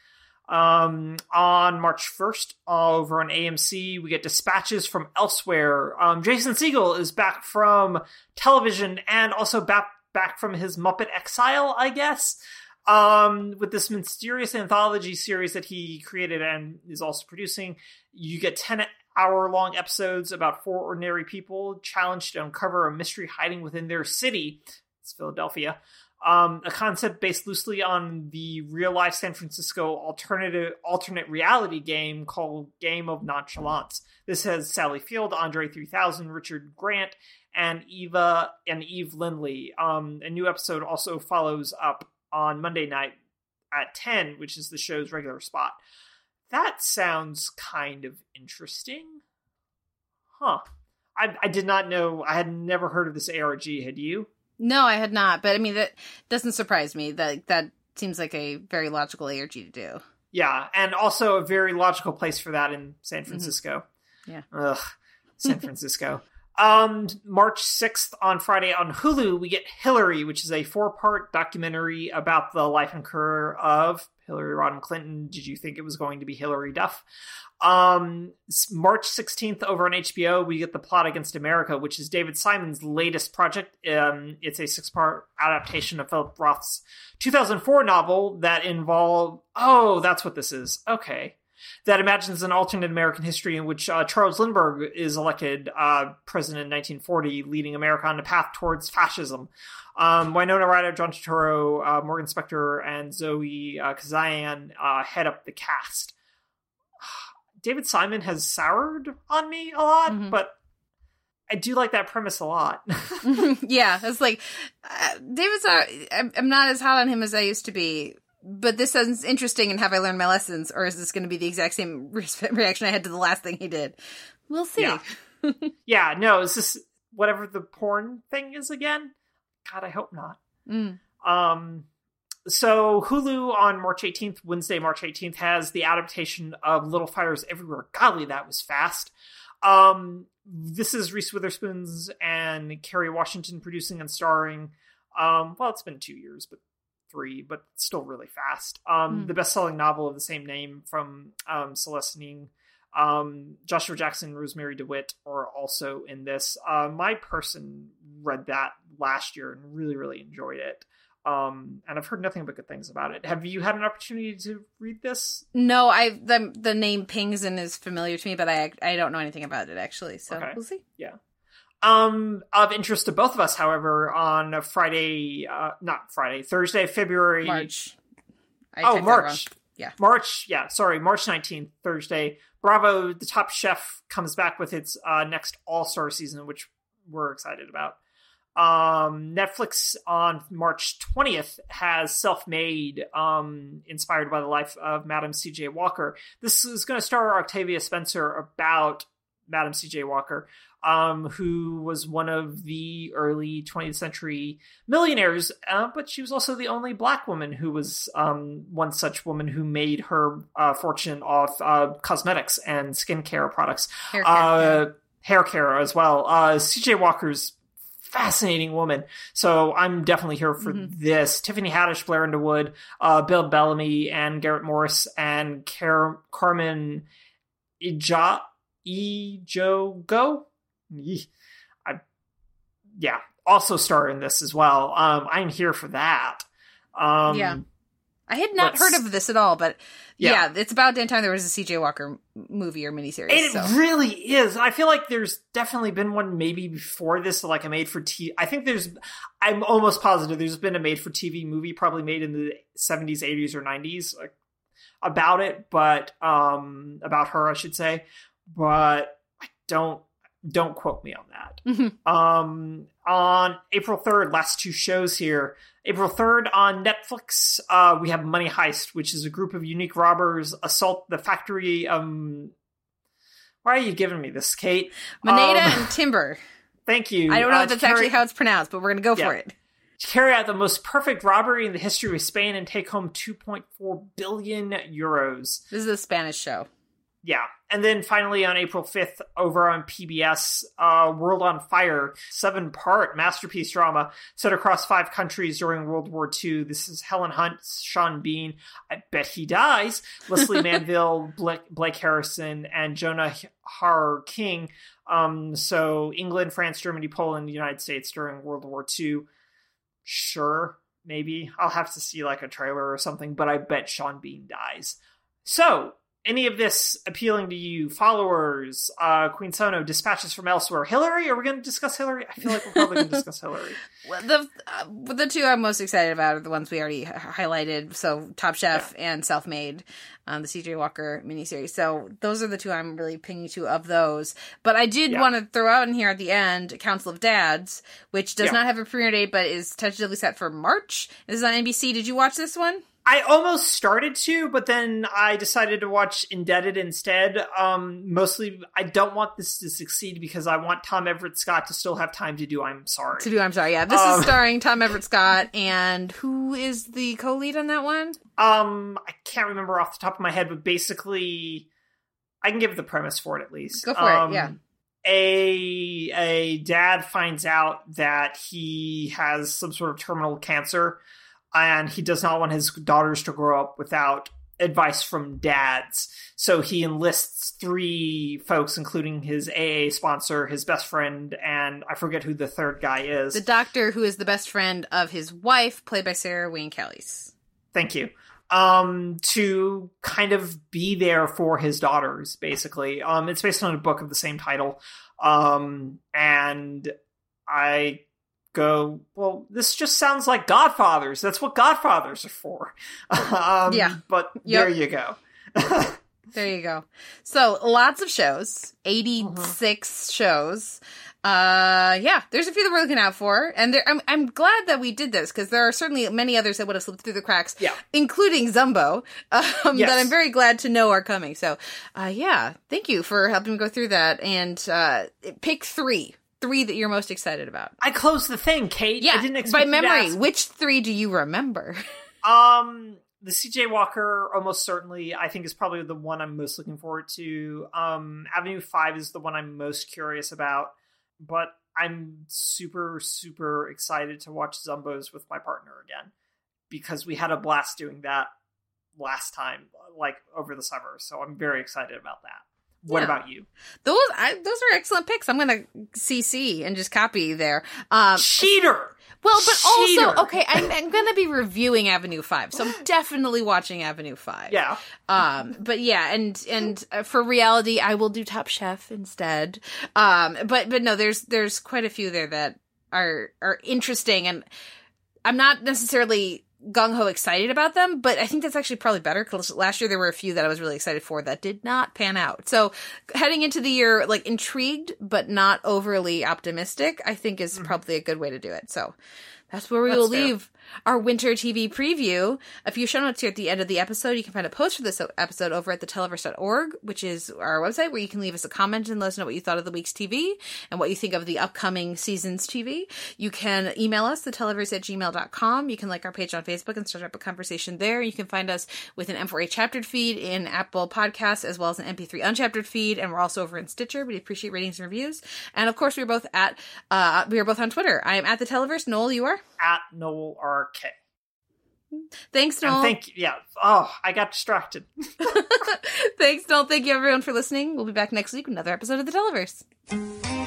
Um, on March 1st, over on AMC, we get Dispatches from Elsewhere. Um, Jason Segel is back from television and also back back from his Muppet exile, I guess. Um, with this mysterious anthology series that he created and is also producing, you get 10 hour long episodes about four ordinary people challenged to uncover a mystery hiding within their city. It's Philadelphia. Um, a concept based loosely on the real life San Francisco alternative alternate reality game called Game of Nonchalance. This has Sally Field, Andre 3000, Richard Grant, and Eva and Eve Lindley. Um, a new episode also follows up on Monday night at 10, which is the show's regular spot. That sounds kind of interesting. Huh. I, I did not know. I had never heard of this ARG. Had you? No, I had not, but I mean that doesn't surprise me. That that seems like a very logical ARG to do. Yeah, and also a very logical place for that in San Francisco. Yeah. Ugh, San Francisco. [LAUGHS] um, March 6th on Friday on Hulu, we get Hillary, which is a four part documentary about the life and career of Hillary Rodham Clinton. Did you think it was going to be Hilary Duff? Um, March 16th over on HBO, we get The Plot Against America, which is David Simon's latest project. Um, it's a six part adaptation of Philip Roth's 2004 novel that involved. Oh, that's what this is. Okay. That imagines an alternate American history in which uh, Charles Lindbergh is elected uh, president in 1940, leading America on a path towards fascism. Um, Winona Ryder, John Turturro, uh, Morgan Spector, and Zoe uh, Kazan uh, head up the cast. [SIGHS] David Simon has soured on me a lot, Mhm. but I do like that premise a lot. [LAUGHS] [LAUGHS] yeah, it's like uh, David's. I'm, I'm not as hot on him as I used to be. But this sounds interesting, and have I learned my lessons, or is this going to be the exact same [LAUGHS] re- reaction I had to the last thing he did? We'll see. Yeah. [LAUGHS] yeah, no, is this whatever the porn thing is again? God, I hope not. Mm. Um, so Hulu on March 18th, Wednesday, March 18th, has the adaptation of Little Fires Everywhere. Golly, that was fast. Um, this is Reese Witherspoon's and Kerry Washington producing and starring. Um, well, it's been two years, but three, but still really fast. Um, Hmm. the best-selling novel of the same name from um, Celeste Ning. Um, Joshua Jackson, Rosemarie DeWitt are also in this. Uh, my person read that last year and really, really enjoyed it. Um, and I've heard nothing but good things about it. Have you had an opportunity to read this? No, I the the name pings and is familiar to me, but I I don't know anything about it actually. So Okay. we'll see. Um, of interest to both of us, however, on Friday, uh, not Friday, Thursday, February March. I oh, typed that wrong. March. Yeah. March. Yeah, sorry, March 19th, Thursday. Bravo, the Top Chef comes back with its uh, next All Star season, which we're excited about. Um, Netflix on March 20th has Self Made, um, inspired by the life of Madam C.J. Walker. This is going to star Octavia Spencer about Madam C.J. Walker, um, who was one of the early 20th century millionaires, uh, but she was also the only black woman who was um, one such woman who made her uh, fortune off uh, cosmetics and skincare products, Hair care, uh, hair care as well. Uh, CJ Walker's fascinating woman, so I'm definitely here for Mhm. this. Tiffany Haddish, Blair Underwood, uh, Bill Bellamy, and Garrett Morris, and Car- Carmen Ija Ijogo. Yee. I, yeah, also star in this as well. Um, I'm here for that. Um, Yeah. I had not heard of this at all, but Yeah. yeah, it's about damn time there was a CJ Walker movie or miniseries. And it really is. I feel like there's definitely been one maybe before this, like a made for TV. I think there's, I'm almost positive there's been a made for TV movie probably made in the 70s, 80s, or 90s like, about it, but, um, about her, I should say. But I don't, don't quote me on that. Mhm. Um, on April 3rd, last two shows here. April 3rd on Netflix, uh, we have Money Heist, which is a group of unique robbers assault the factory. Um, why are you giving me this, Kate? Moneda Um, and Timber. [LAUGHS] Thank you. I don't know Uh, if that's carry, actually how it's pronounced, but we're gonna go Yeah. for it. to carry out the most perfect robbery in the history of Spain and take home 2.4 billion euros. This is a Spanish show. Yeah. And then finally on April 5th, over on PBS, uh, World on Fire, seven part masterpiece drama set across five countries during World War II. This is Helen Hunt, Sean Bean, I bet he dies, Lesley [LAUGHS] Manville, Blake, Blake Harrison, and Jonah Hauer-King. Um, so England, France, Germany, Poland, the United States during World War II. Sure, maybe. I'll have to see like a trailer or something, but I bet Sean Bean dies. So, any of this appealing to you, followers, uh, Queen Sono, dispatches from elsewhere. Hillary, are we going to discuss Hillary? I feel like we're probably going to discuss Hillary. [LAUGHS] Well, the uh, the two I'm most excited about are the ones we already h- highlighted. So Top Chef and Self Made, um, the CJ Walker miniseries. So those are the two I'm really pinging to of those. But I did Yeah. want to throw out in here at the end Council of Dads, which does Yeah. not have a premiere date but is tentatively set for March. This is on NBC. Did you watch this one? I almost started to, but then I decided to watch Indebted instead. Um, mostly, I don't want this to succeed because I want Tom Everett Scott to still have time to do I'm Sorry. To do, I'm sorry. Yeah, this Um, is starring Tom Everett Scott, and who is the co-lead on that one? Um, I can't remember off the top of my head, but basically, I can give the premise for it at least. Go for it, Um, yeah. A a dad finds out that he has some sort of terminal cancer, and he does not want his daughters to grow up without advice from dads. So he enlists three folks, including his AA sponsor, his best friend, and I forget who the third guy is. The doctor who is the best friend of his wife, played by Sarah Wayne Callies. thank you um to kind of be there for his daughters basically um it's based on a book of the same title um and i go well this just sounds like godfathers that's what godfathers are for [LAUGHS] um Yeah. but Yep. there you go [LAUGHS] There you go. So lots of shows, 86 shows. Uh, yeah, there's a few that we're looking out for, and there, I'm I'm glad that we did this because there are certainly many others that would have slipped through the cracks. Yeah. including Zumbo, [LAUGHS] um, Yes. that I'm very glad to know are coming. So, uh, yeah, thank you for helping me go through that and uh, pick three, three that you're most excited about. i closed the thing kate Yeah, i didn't by expect to memory, which three do you remember? [LAUGHS] Um, the CJ Walker, almost certainly, I think is probably the one I'm most looking forward to. Um, Avenue Five is the one I'm most curious about, but I'm super, super excited to watch Zumbos with my partner again because we had a blast doing that last time, like over the summer. So I'm very excited about that. What Yeah. about you? Those I, those are excellent picks. I'm gonna CC and just copy there. Um, Cheater. Well, but Cheater. also, okay, I'm, I'm going to be reviewing Avenue Five, so I'm definitely watching Avenue Five. Yeah. Um, but yeah, and and uh, for reality, I will do Top Chef instead. Um, but but no, there's there's quite a few there that are are interesting, and I'm not necessarily gung ho excited about them, but I think that's actually probably better because last year there were a few that I was really excited for that did not pan out. So heading into the year, like intrigued but not overly optimistic, I think is mm-hmm. probably a good way to do it. So that's where we That's will fair. leave our winter TV preview. A few show notes here at the end of the episode. You can find a post for this episode over at theteleverse.org, which is our website where you can leave us a comment and let us know what you thought of the week's TV and what you think of the upcoming season's TV. You can email us, theteleverse at gmail.com. You can like our page on Facebook and start up a conversation there. You can find us with an M4A chaptered feed in Apple Podcasts as well as an MP3 unchaptered feed. And we're also over in Stitcher. We appreciate ratings and reviews. And of course, we're both at, uh, we are both on Twitter. I am at the Televerse. Noel, you are? At Noel RK. Thanks, And Noel. thank you. Yeah. Oh, I got distracted. [LAUGHS] [LAUGHS] Thanks, Noel. Thank you, everyone, for listening. We'll be back next week with another episode of The Televerse.